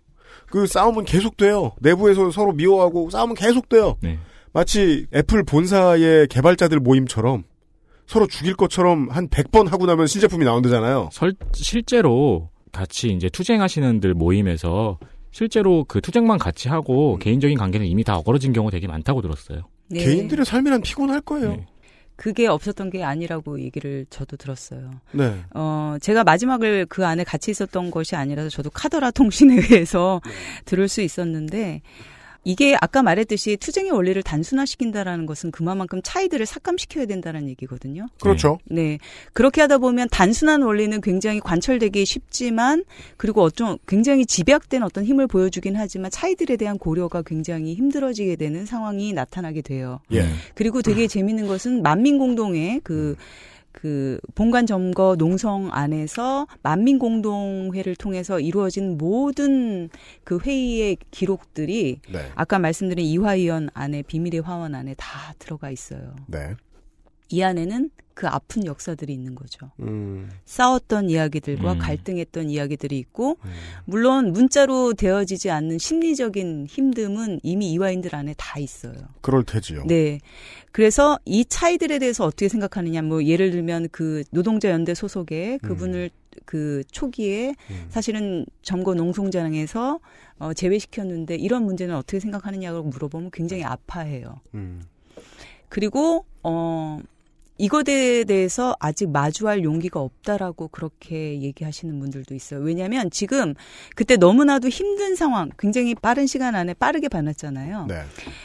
그 싸움은 계속돼요. 내부에서 서로 미워하고 싸움은 계속돼요. 네. 마치 애플 본사의 개발자들 모임처럼 서로 죽일 것처럼 한 100번 하고 나면 신제품이 나온다잖아요. 설, 실제로 같이 이제 투쟁하시는들 모임에서 실제로 그 투쟁만 같이 하고 개인적인 관계는 이미 다 어그러진 경우 되게 많다고 들었어요. 네. 개인들의 삶이란 피곤할 거예요. 네. 그게 없었던 게 아니라고 얘기를 저도 들었어요. 네. 어, 제가 마지막을 그 안에 같이 있었던 것이 아니라서 저도 카더라 통신에 의해서 들을 수 있었는데 이게 아까 말했듯이 투쟁의 원리를 단순화시킨다라는 것은 그만큼 차이들을 삭감시켜야 된다는 얘기거든요. 그렇죠. 네. 그렇게 하다 보면 단순한 원리는 굉장히 관철되기 쉽지만 그리고 어좀 굉장히 집약된 어떤 힘을 보여주긴 하지만 차이들에 대한 고려가 굉장히 힘들어지게 되는 상황이 나타나게 돼요. 예. 그리고 되게 재밌는 것은 만민 공동의 그, 그, 본관 점거 농성 안에서 만민 공동회를 통해서 이루어진 모든 그 회의의 기록들이 네. 아까 말씀드린 이화위원 안에 비밀의 화원 안에 다 들어가 있어요. 네. 이 안에는 그 아픈 역사들이 있는 거죠. 음. 싸웠던 이야기들과 음. 갈등했던 이야기들이 있고, 물론 문자로 되어지지 않는 심리적인 힘듦은 이미 이화인들 안에 다 있어요. 그럴 테지요. 네. 그래서 이 차이들에 대해서 어떻게 생각하느냐, 뭐, 예를 들면 그 노동자 연대 소속의 그분을 그 초기에 음. 사실은 점거 농성장에서 어, 제외시켰는데 이런 문제는 어떻게 생각하느냐고 물어보면 굉장히 아파해요. 음. 그리고, 어, 이것에 대해서 아직 마주할 용기가 없다라고 그렇게 얘기하시는 분들도 있어요. 왜냐하면 지금 그때 너무나도 힘든 상황, 굉장히 빠른 시간 안에 빠르게 반했잖아요. 네.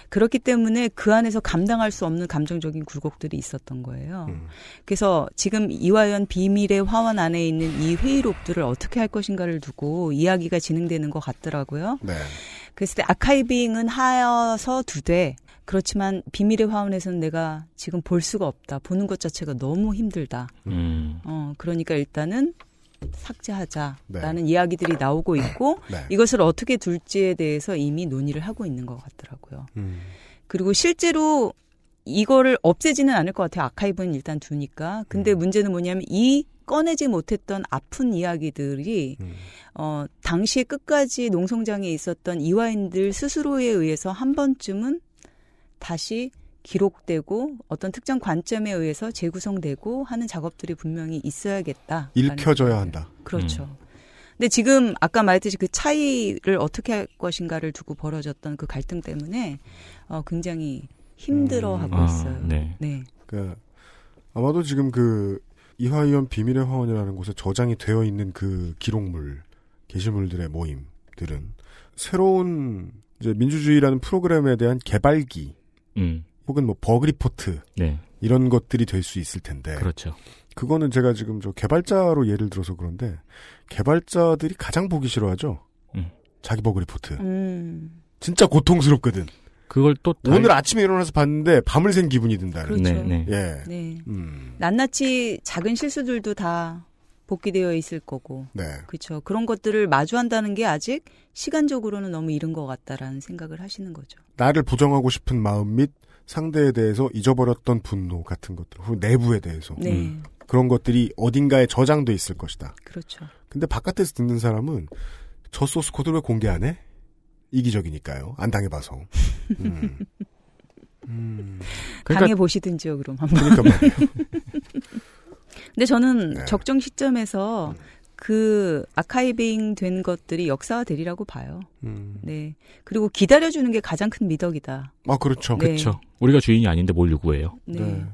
그렇기 때문에 그 안에서 감당할 수 없는 감정적인 굴곡들이 있었던 거예요. 음. 그래서 지금 이화연 비밀의 화원 안에 있는 이 회의록들을 어떻게 할 것인가를 두고 이야기가 진행되는 것 같더라고요. 네. 그랬을 때 아카이빙은 하여서 두되 그렇지만 비밀의 화원에서는 내가 지금 볼 수가 없다. 보는 것 자체가 너무 힘들다. 음. 어, 그러니까 일단은 삭제하자라는 네. 이야기들이 나오고 있고 네. 이것을 어떻게 둘지에 대해서 이미 논의를 하고 있는 것 같더라고요. 음. 그리고 실제로 이거를 없애지는 않을 것 같아요. 아카이브는 일단 두니까. 근데 음. 문제는 뭐냐면 이 꺼내지 못했던 아픈 이야기들이 음. 어 당시에 끝까지 농성장에 있었던 이화인들 스스로에 의해서 한 번쯤은 다시 기록되고 어떤 특정 관점에 의해서 재구성되고 하는 작업들이 분명히 있어야겠다. 읽혀져야 한다. 그렇죠. 근데 지금 아까 말했듯이 그 차이를 어떻게 할 것인가를 두고 벌어졌던 그 갈등 때문에 어 굉장히 힘들어하고 아, 있어요. 네. 네. 그 아마도 지금 그 이화위원 비밀의 화원이라는 곳에 저장이 되어 있는 그 기록물 게시물들의 모임들은 새로운 이제 민주주의라는 프로그램에 대한 개발기 음. 혹은 뭐 버그 리포트 네. 이런 것들이 될 수 있을 텐데 그렇죠. 그거는 제가 지금 저 개발자로 예를 들어서 그런데 개발자들이 가장 보기 싫어하죠. 음. 자기 버그 리포트. 음. 진짜 고통스럽거든. 그걸 또 오늘 아침에 일어나서 봤는데 밤을 샌 기분이 든다는. 그렇죠. 네, 네. 예. 네. 음. 낱낱이 작은 실수들도 다 복귀되어 있을 거고. 네. 그렇죠. 그런 것들을 마주한다는 게 아직 시간적으로는 너무 이른 것 같다라는 생각을 하시는 거죠. 나를 부정하고 싶은 마음 및 상대에 대해서 잊어버렸던 분노 같은 것들, 혹은 내부에 대해서 네. 음. 그런 것들이 어딘가에 저장돼 있을 것이다. 그렇죠. 근데 바깥에서 듣는 사람은 저 소스 코드를 왜 공개 안 해? 이기적이니까요. 안 당해봐서. 음. 음. 그러니까 당해 보시든지요, 그럼 한번. 그러니까 말이에요. 근데 저는 네. 적정 시점에서 그 아카이빙 된 것들이 역사화 되리라고 봐요. 음. 네. 그리고 기다려주는 게 가장 큰 미덕이다. 아 그렇죠. 네. 그렇죠. 우리가 주인이 아닌데 뭘 요구해요. 네. 네.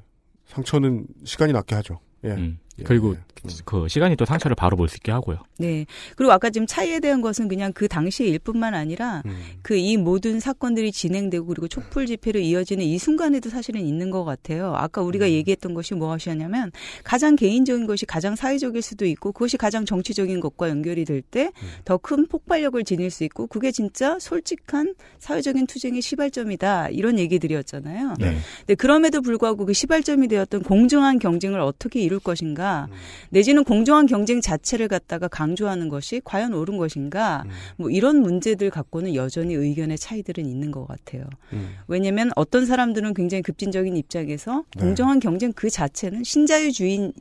상처는 시간이 낫게 하죠. 예. 음. 예. 그리고 예. 음. 그 시간이 또 상처를 바로 볼 수 있게 하고요. 네. 그리고 아까 지금 차이에 대한 것은 그냥 그 당시의 일뿐만 아니라 음. 그이 모든 사건들이 진행되고 그리고 촛불 집회로 이어지는 이 순간에도 사실은 있는 것 같아요. 아까 우리가 음. 얘기했던 것이 무엇이었냐면 가장 개인적인 것이 가장 사회적일 수도 있고 그것이 가장 정치적인 것과 연결이 될 때더 음. 큰 폭발력을 지닐 수 있고 그게 진짜 솔직한 사회적인 투쟁의 시발점이다 이런 얘기들이었잖아요. 네. 네, 그럼에도 불구하고 그 시발점이 되었던 공정한 경쟁을 어떻게 이룰 것인가, 음. 내지는 공정한 경쟁 자체를 갖다가 강조하는 것이 과연 옳은 것인가, 음. 뭐 이런 문제들 갖고는 여전히 의견의 차이들은 있는 것 같아요. 음. 왜냐하면 어떤 사람들은 굉장히 급진적인 입장에서 네. 공정한 경쟁 그 자체는 신자유주의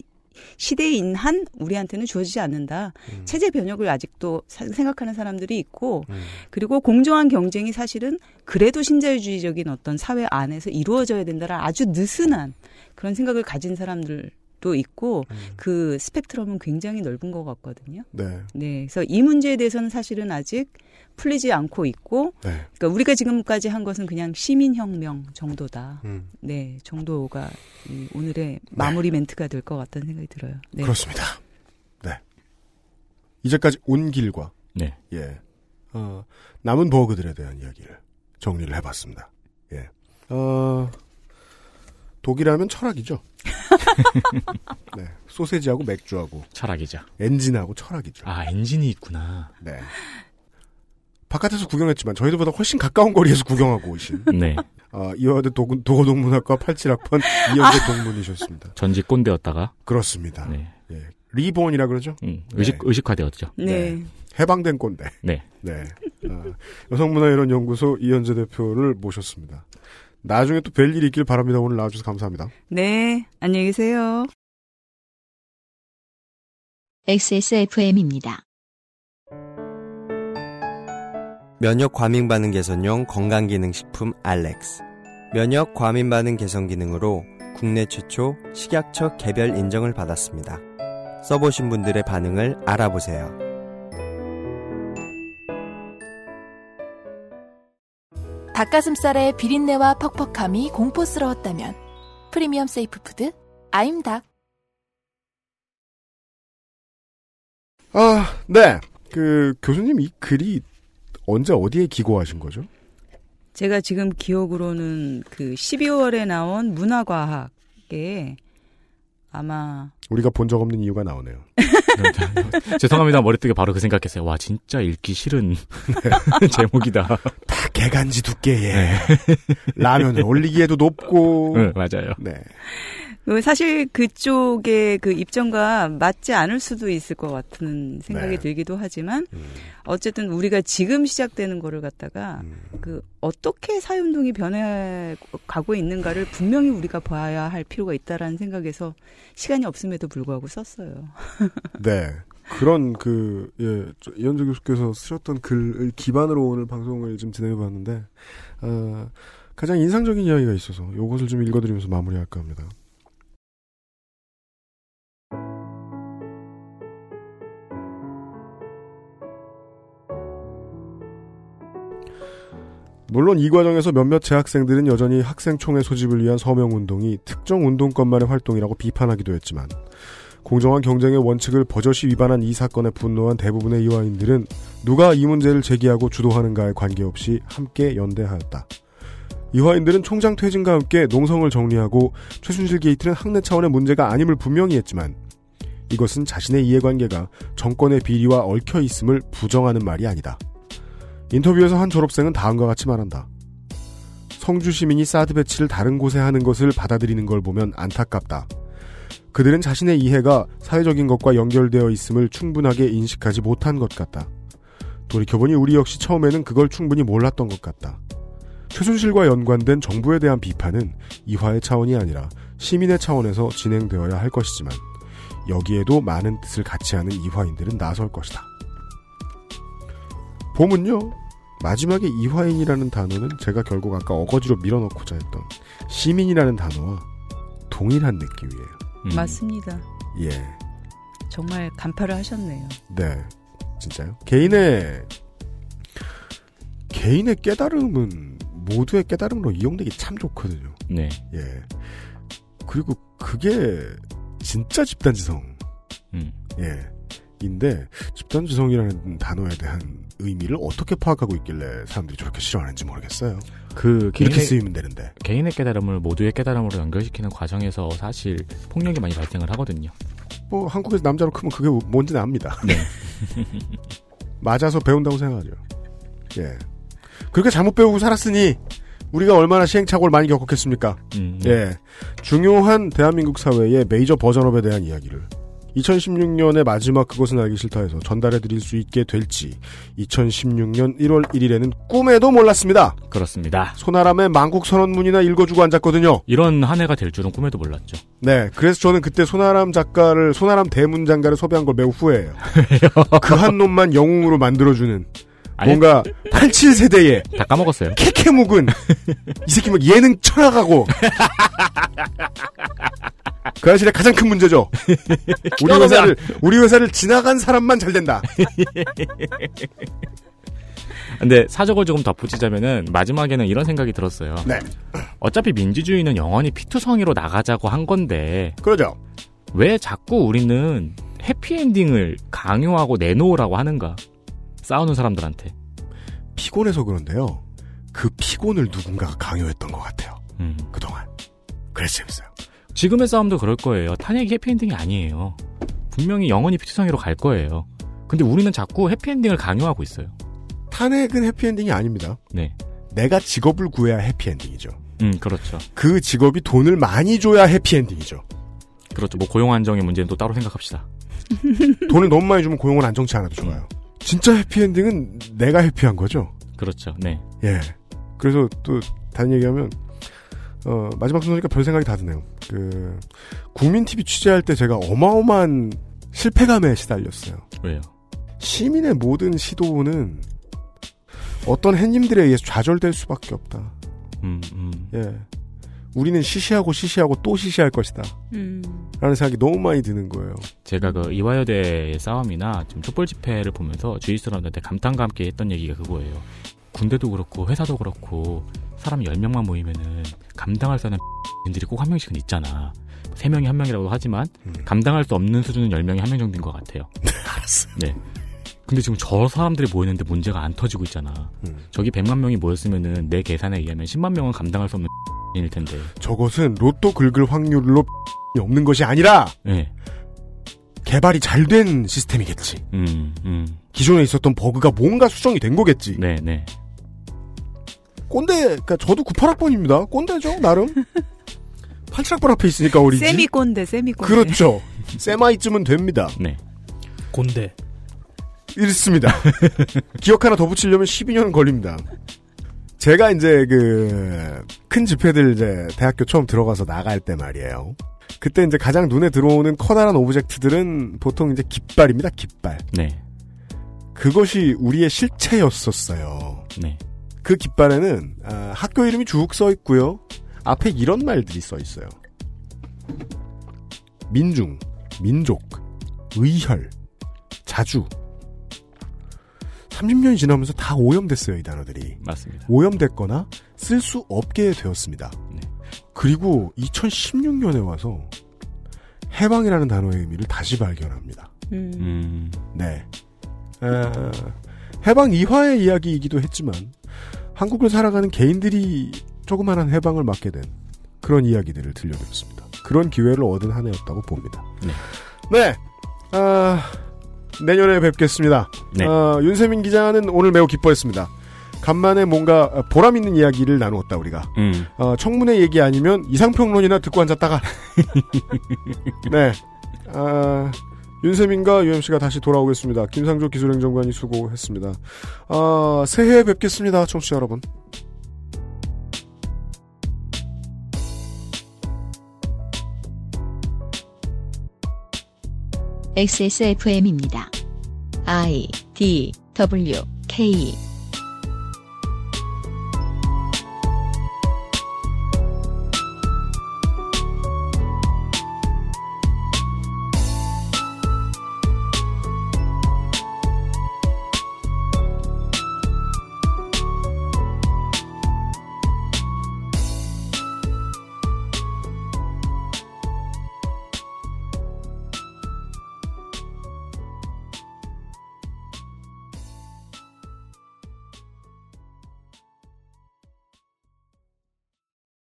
시대인 한 우리한테는 주어지지 않는다. 음. 체제 변혁을 아직도 사- 생각하는 사람들이 있고 음. 그리고 공정한 경쟁이 사실은 그래도 신자유주의적인 어떤 사회 안에서 이루어져야 된다는 아주 느슨한 그런 생각을 가진 사람들 도 있고 음. 그 스펙트럼은 굉장히 넓은 것 같거든요. 네. 네, 그래서 이 문제에 대해서는 사실은 아직 풀리지 않고 있고, 네. 그러니까 우리가 지금까지 한 것은 그냥 시민혁명 정도다. 음. 네, 정도가 이 오늘의 마무리 멘트가 될 것 같다는 생각이 들어요. 네. 그렇습니다. 네. 이제까지 온 길과 네. 예. 어, 남은 버그들에 대한 이야기를 정리를 해봤습니다. 예. 어, 독일하면 철학이죠. 네. 소세지하고 맥주하고 철학이죠. 엔진하고 철학이죠. 아 엔진이 있구나. 네. 바깥에서 구경했지만 저희들보다 훨씬 가까운 거리에서 구경하고 오신 네. 어, 이화대 도- 도고동문학과 87학번 이현재 동문이셨습니다. 전직 꼰대였다가 그렇습니다. 네. 예. 리본이라 그러죠? 음, 의식 네. 의식화되었죠. 네. 해방된 꼰대. 네. 네. 어, 여성문화이론연구소 이현재 대표를 모셨습니다. 나중에 또 뵐 일이 있길 바랍니다. 오늘 나와주셔서 감사합니다. 네, 안녕히 계세요. XSFM입니다. 면역 과민 반응 개선용 건강 기능 식품 알렉스. 면역 과민 반응 개선 기능으로 국내 최초 식약처 개별 인정을 받았습니다. 써보신 분들의 반응을 알아보세요. 닭가슴살의 비린내와 퍽퍽함이 공포스러웠다면 프리미엄 safe food 아임닭. 아, 네. 그 교수님 이 글이 언제 어디에 기고하신 거죠? 제가 지금 기억으로는 그 12월에 나온 문화과학에 아마 우리가 본 적 없는 이유가 나오네요. 죄송합니다. 머리뜨게 바로 그 생각했어요. 와 진짜 읽기 싫은 제목이다. 다 개간지 두께에 네. 라면을 올리기에도 높고. 네, 맞아요. 네. 그 사실 그쪽의 그 입장과 맞지 않을 수도 있을 것 같은 생각이 네. 들기도 하지만 음, 어쨌든 우리가 지금 시작되는 거를 갖다가 음. 그 어떻게 사회운동이 변해가고 있는가를 분명히 우리가 봐야 할 필요가 있다라는 생각에서 시간이 없음에도 불구하고 썼어요. 네. 그런 그, 예, 저- 이현주 교수께서 쓰셨던 글을 기반으로 오늘 방송을 좀 진행해 봤는데, 어, 가장 인상적인 이야기가 있어서 요것을 좀 읽어드리면서 마무리할까 합니다. 물론 이 과정에서 몇몇 재학생들은 여전히 학생총회 소집을 위한 서명운동이 특정 운동권만의 활동이라고 비판하기도 했지만 공정한 경쟁의 원칙을 버젓이 위반한 이 사건에 분노한 대부분의 이화인들은 누가 이 문제를 제기하고 주도하는가에 관계없이 함께 연대하였다. 이화인들은 총장 퇴진과 함께 농성을 정리하고 최순실 게이트는 학내 차원의 문제가 아님을 분명히 했지만 이것은 자신의 이해관계가 정권의 비리와 얽혀 있음을 부정하는 말이 아니다. 인터뷰에서 한 졸업생은 다음과 같이 말한다. 성주 시민이 사드 배치를 다른 곳에 하는 것을 받아들이는 걸 보면 안타깝다. 그들은 자신의 이해가 사회적인 것과 연결되어 있음을 충분하게 인식하지 못한 것 같다. 돌이켜보니 우리 역시 처음에는 그걸 충분히 몰랐던 것 같다. 최순실과 연관된 정부에 대한 비판은 이화의 차원이 아니라 시민의 차원에서 진행되어야 할 것이지만 여기에도 많은 뜻을 같이 하는 이화인들은 나설 것이다. 봄은요, 마지막에 이화인이라는 단어는 제가 결국 아까 어거지로 밀어넣고자 했던 시민이라는 단어와 동일한 느낌이에요. 음. 맞습니다. 예. 정말 간파를 하셨네요. 네. 진짜요? 개인의, 개인의 깨달음은 모두의 깨달음으로 이용되기 참 좋거든요. 네. 예. 그리고 그게 진짜 집단지성. 음. 예. 인데, 집단지성이라는 단어에 대한 의미를 어떻게 파악하고 있길래 사람들이 저렇게 싫어하는지 모르겠어요. 그 이렇게 개인의, 쓰이면 되는데. 개인의 깨달음을 모두의 깨달음으로 연결시키는 과정에서 사실 폭력이 많이 발생을 하거든요. 뭐, 한국에서 남자로 크면 그게 뭔지는 압니다. 네. 맞아서 배운다고 생각하죠. 예. 그렇게 잘못 배우고 살았으니, 우리가 얼마나 시행착오를 많이 겪었겠습니까? 음, 예. 중요한 대한민국 사회의 메이저 버전업에 대한 이야기를 2016년의 마지막 그것은 알기 싫다에서 전달해 드릴 수 있게 될지 2016년 1월 1일에는 꿈에도 몰랐습니다. 그렇습니다. 소나람의 만국 선언문이나 읽어주고 앉았거든요. 이런 한 해가 될 줄은 꿈에도 몰랐죠. 네, 그래서 저는 그때 소나람 작가를 소나람 대문 장가를 섭외한 걸 매우 후회해요. 그 한 놈만 영웅으로 만들어주는 뭔가 87세대의 다 까먹었어요. 캐캐묵은 이 새끼 막 예능 쳐나가고 그 사실의 가장 큰 문제죠. 우리 회사를 우리 회사를 지나간 사람만 잘 된다. 근데 사적을 조금 덧붙이자면은 마지막에는 이런 생각이 들었어요. 네, 어차피 민주주의는 영원히 피투성이로 나가자고 한 건데 그러죠. 왜 자꾸 우리는 해피엔딩을 강요하고 내놓으라고 하는가? 싸우는 사람들한테. 피곤해서 그런데요. 그 피곤을 누군가가 강요했던 것 같아요. 음. 그동안. 그래서 재밌어요. 지금의 싸움도 그럴 거예요. 탄핵이 해피엔딩이 아니에요. 분명히 영원히 피투성이로 갈 거예요. 근데 우리는 자꾸 해피엔딩을 강요하고 있어요. 탄핵은 해피엔딩이 아닙니다. 네. 내가 직업을 구해야 해피엔딩이죠. 음, 그렇죠. 그 직업이 돈을 많이 줘야 해피엔딩이죠. 그렇죠. 뭐 고용 안정의 문제는 또 따로 생각합시다. 돈을 너무 많이 주면 고용은 안정치 않아도 좋아요. 진짜 해피엔딩은 내가 해피한 거죠. 그렇죠. 네. 예. 그래서 또 다른 얘기하면 어, 마지막 순서니까 별 생각이 다 드네요. 그 국민 TV 취재할 때 제가 어마어마한 실패감에 시달렸어요. 왜요? 시민의 모든 시도는 어떤 햇님들에 의해서 좌절될 수밖에 없다. 음, 음. 예. 우리는 시시하고 시시하고 또 시시할 것이다. 음. 라는 생각이 너무 많이 드는 거예요. 제가 그 이화여대의 싸움이나 좀 촛불 집회를 보면서 주위 사람들한테 감탄과 함께 했던 얘기가 그거예요. 군대도 그렇고 회사도 그렇고 사람 10명만 모이면은 감당할 수 있는 들이 꼭 한 명씩은 있잖아. 3명이 한 명이라고 하지만 음. 감당할 수 없는 수준은 10명이 한 명 정도인 것 같아요. 알았어. 네. 근데 지금 저 사람들이 모이는데 문제가 안 터지고 있잖아. 음. 저기 100만 명이 모였으면은 내 계산에 의하면 10만 명은 감당할 수 없는 일 텐데. 저것은 로또 긁을 확률로 없는 것이 아니라 네. 개발이 잘 된 시스템이겠지. 음, 음. 기존에 있었던 버그가 뭔가 수정이 된 거겠지. 네, 네. 꼰대, 그니까 저도 98학번입니다. 꼰대죠, 나름. 87학번 앞에 있으니까 어리지. 세미 꼰대, 세미 꼰대. 그렇죠. 세마이쯤은 됩니다. 네. 곤대. 읽습니다. 기억 하나 더 붙이려면 12년은 걸립니다. 제가 이제 그, 큰 집회들 이제 대학교 처음 들어가서 나갈 때 말이에요. 그때 이제 가장 눈에 들어오는 커다란 object들은 보통 이제 깃발입니다, 깃발. 네. 그것이 우리의 실체였었어요. 네. 그 깃발에는 아, 학교 이름이 쭉 써 있고요. 앞에 이런 말들이 써 있어요. 민중, 민족, 의혈, 자주. 30년이 지나면서 다 오염됐어요, 이 단어들이. 맞습니다. 오염됐거나 쓸 수 없게 되었습니다. 네. 그리고 2016년에 와서 해방이라는 단어의 의미를 다시 발견합니다. 음. 음. 네. 아, 해방 이화의 이야기이기도 했지만 한국을 살아가는 개인들이 조그마한 해방을 맞게 된 그런 이야기들을 들려드렸습니다. 그런 기회를 얻은 한 해였다고 봅니다. 네. 네. 아, 내년에 뵙겠습니다. 네. 아, 윤세민 기자는 오늘 매우 기뻐했습니다. 간만에 뭔가 보람 있는 이야기를 나누었다 우리가. 음. 어, 청문회 얘기 아니면 이상평론이나 듣고 앉았다가. 네. 아, 윤세민과 UMC가 다시 돌아오겠습니다. 김상조 기술행정관이 수고했습니다. 아, 새해에 뵙겠습니다. 청취자 여러분. XSFM입니다. I D W K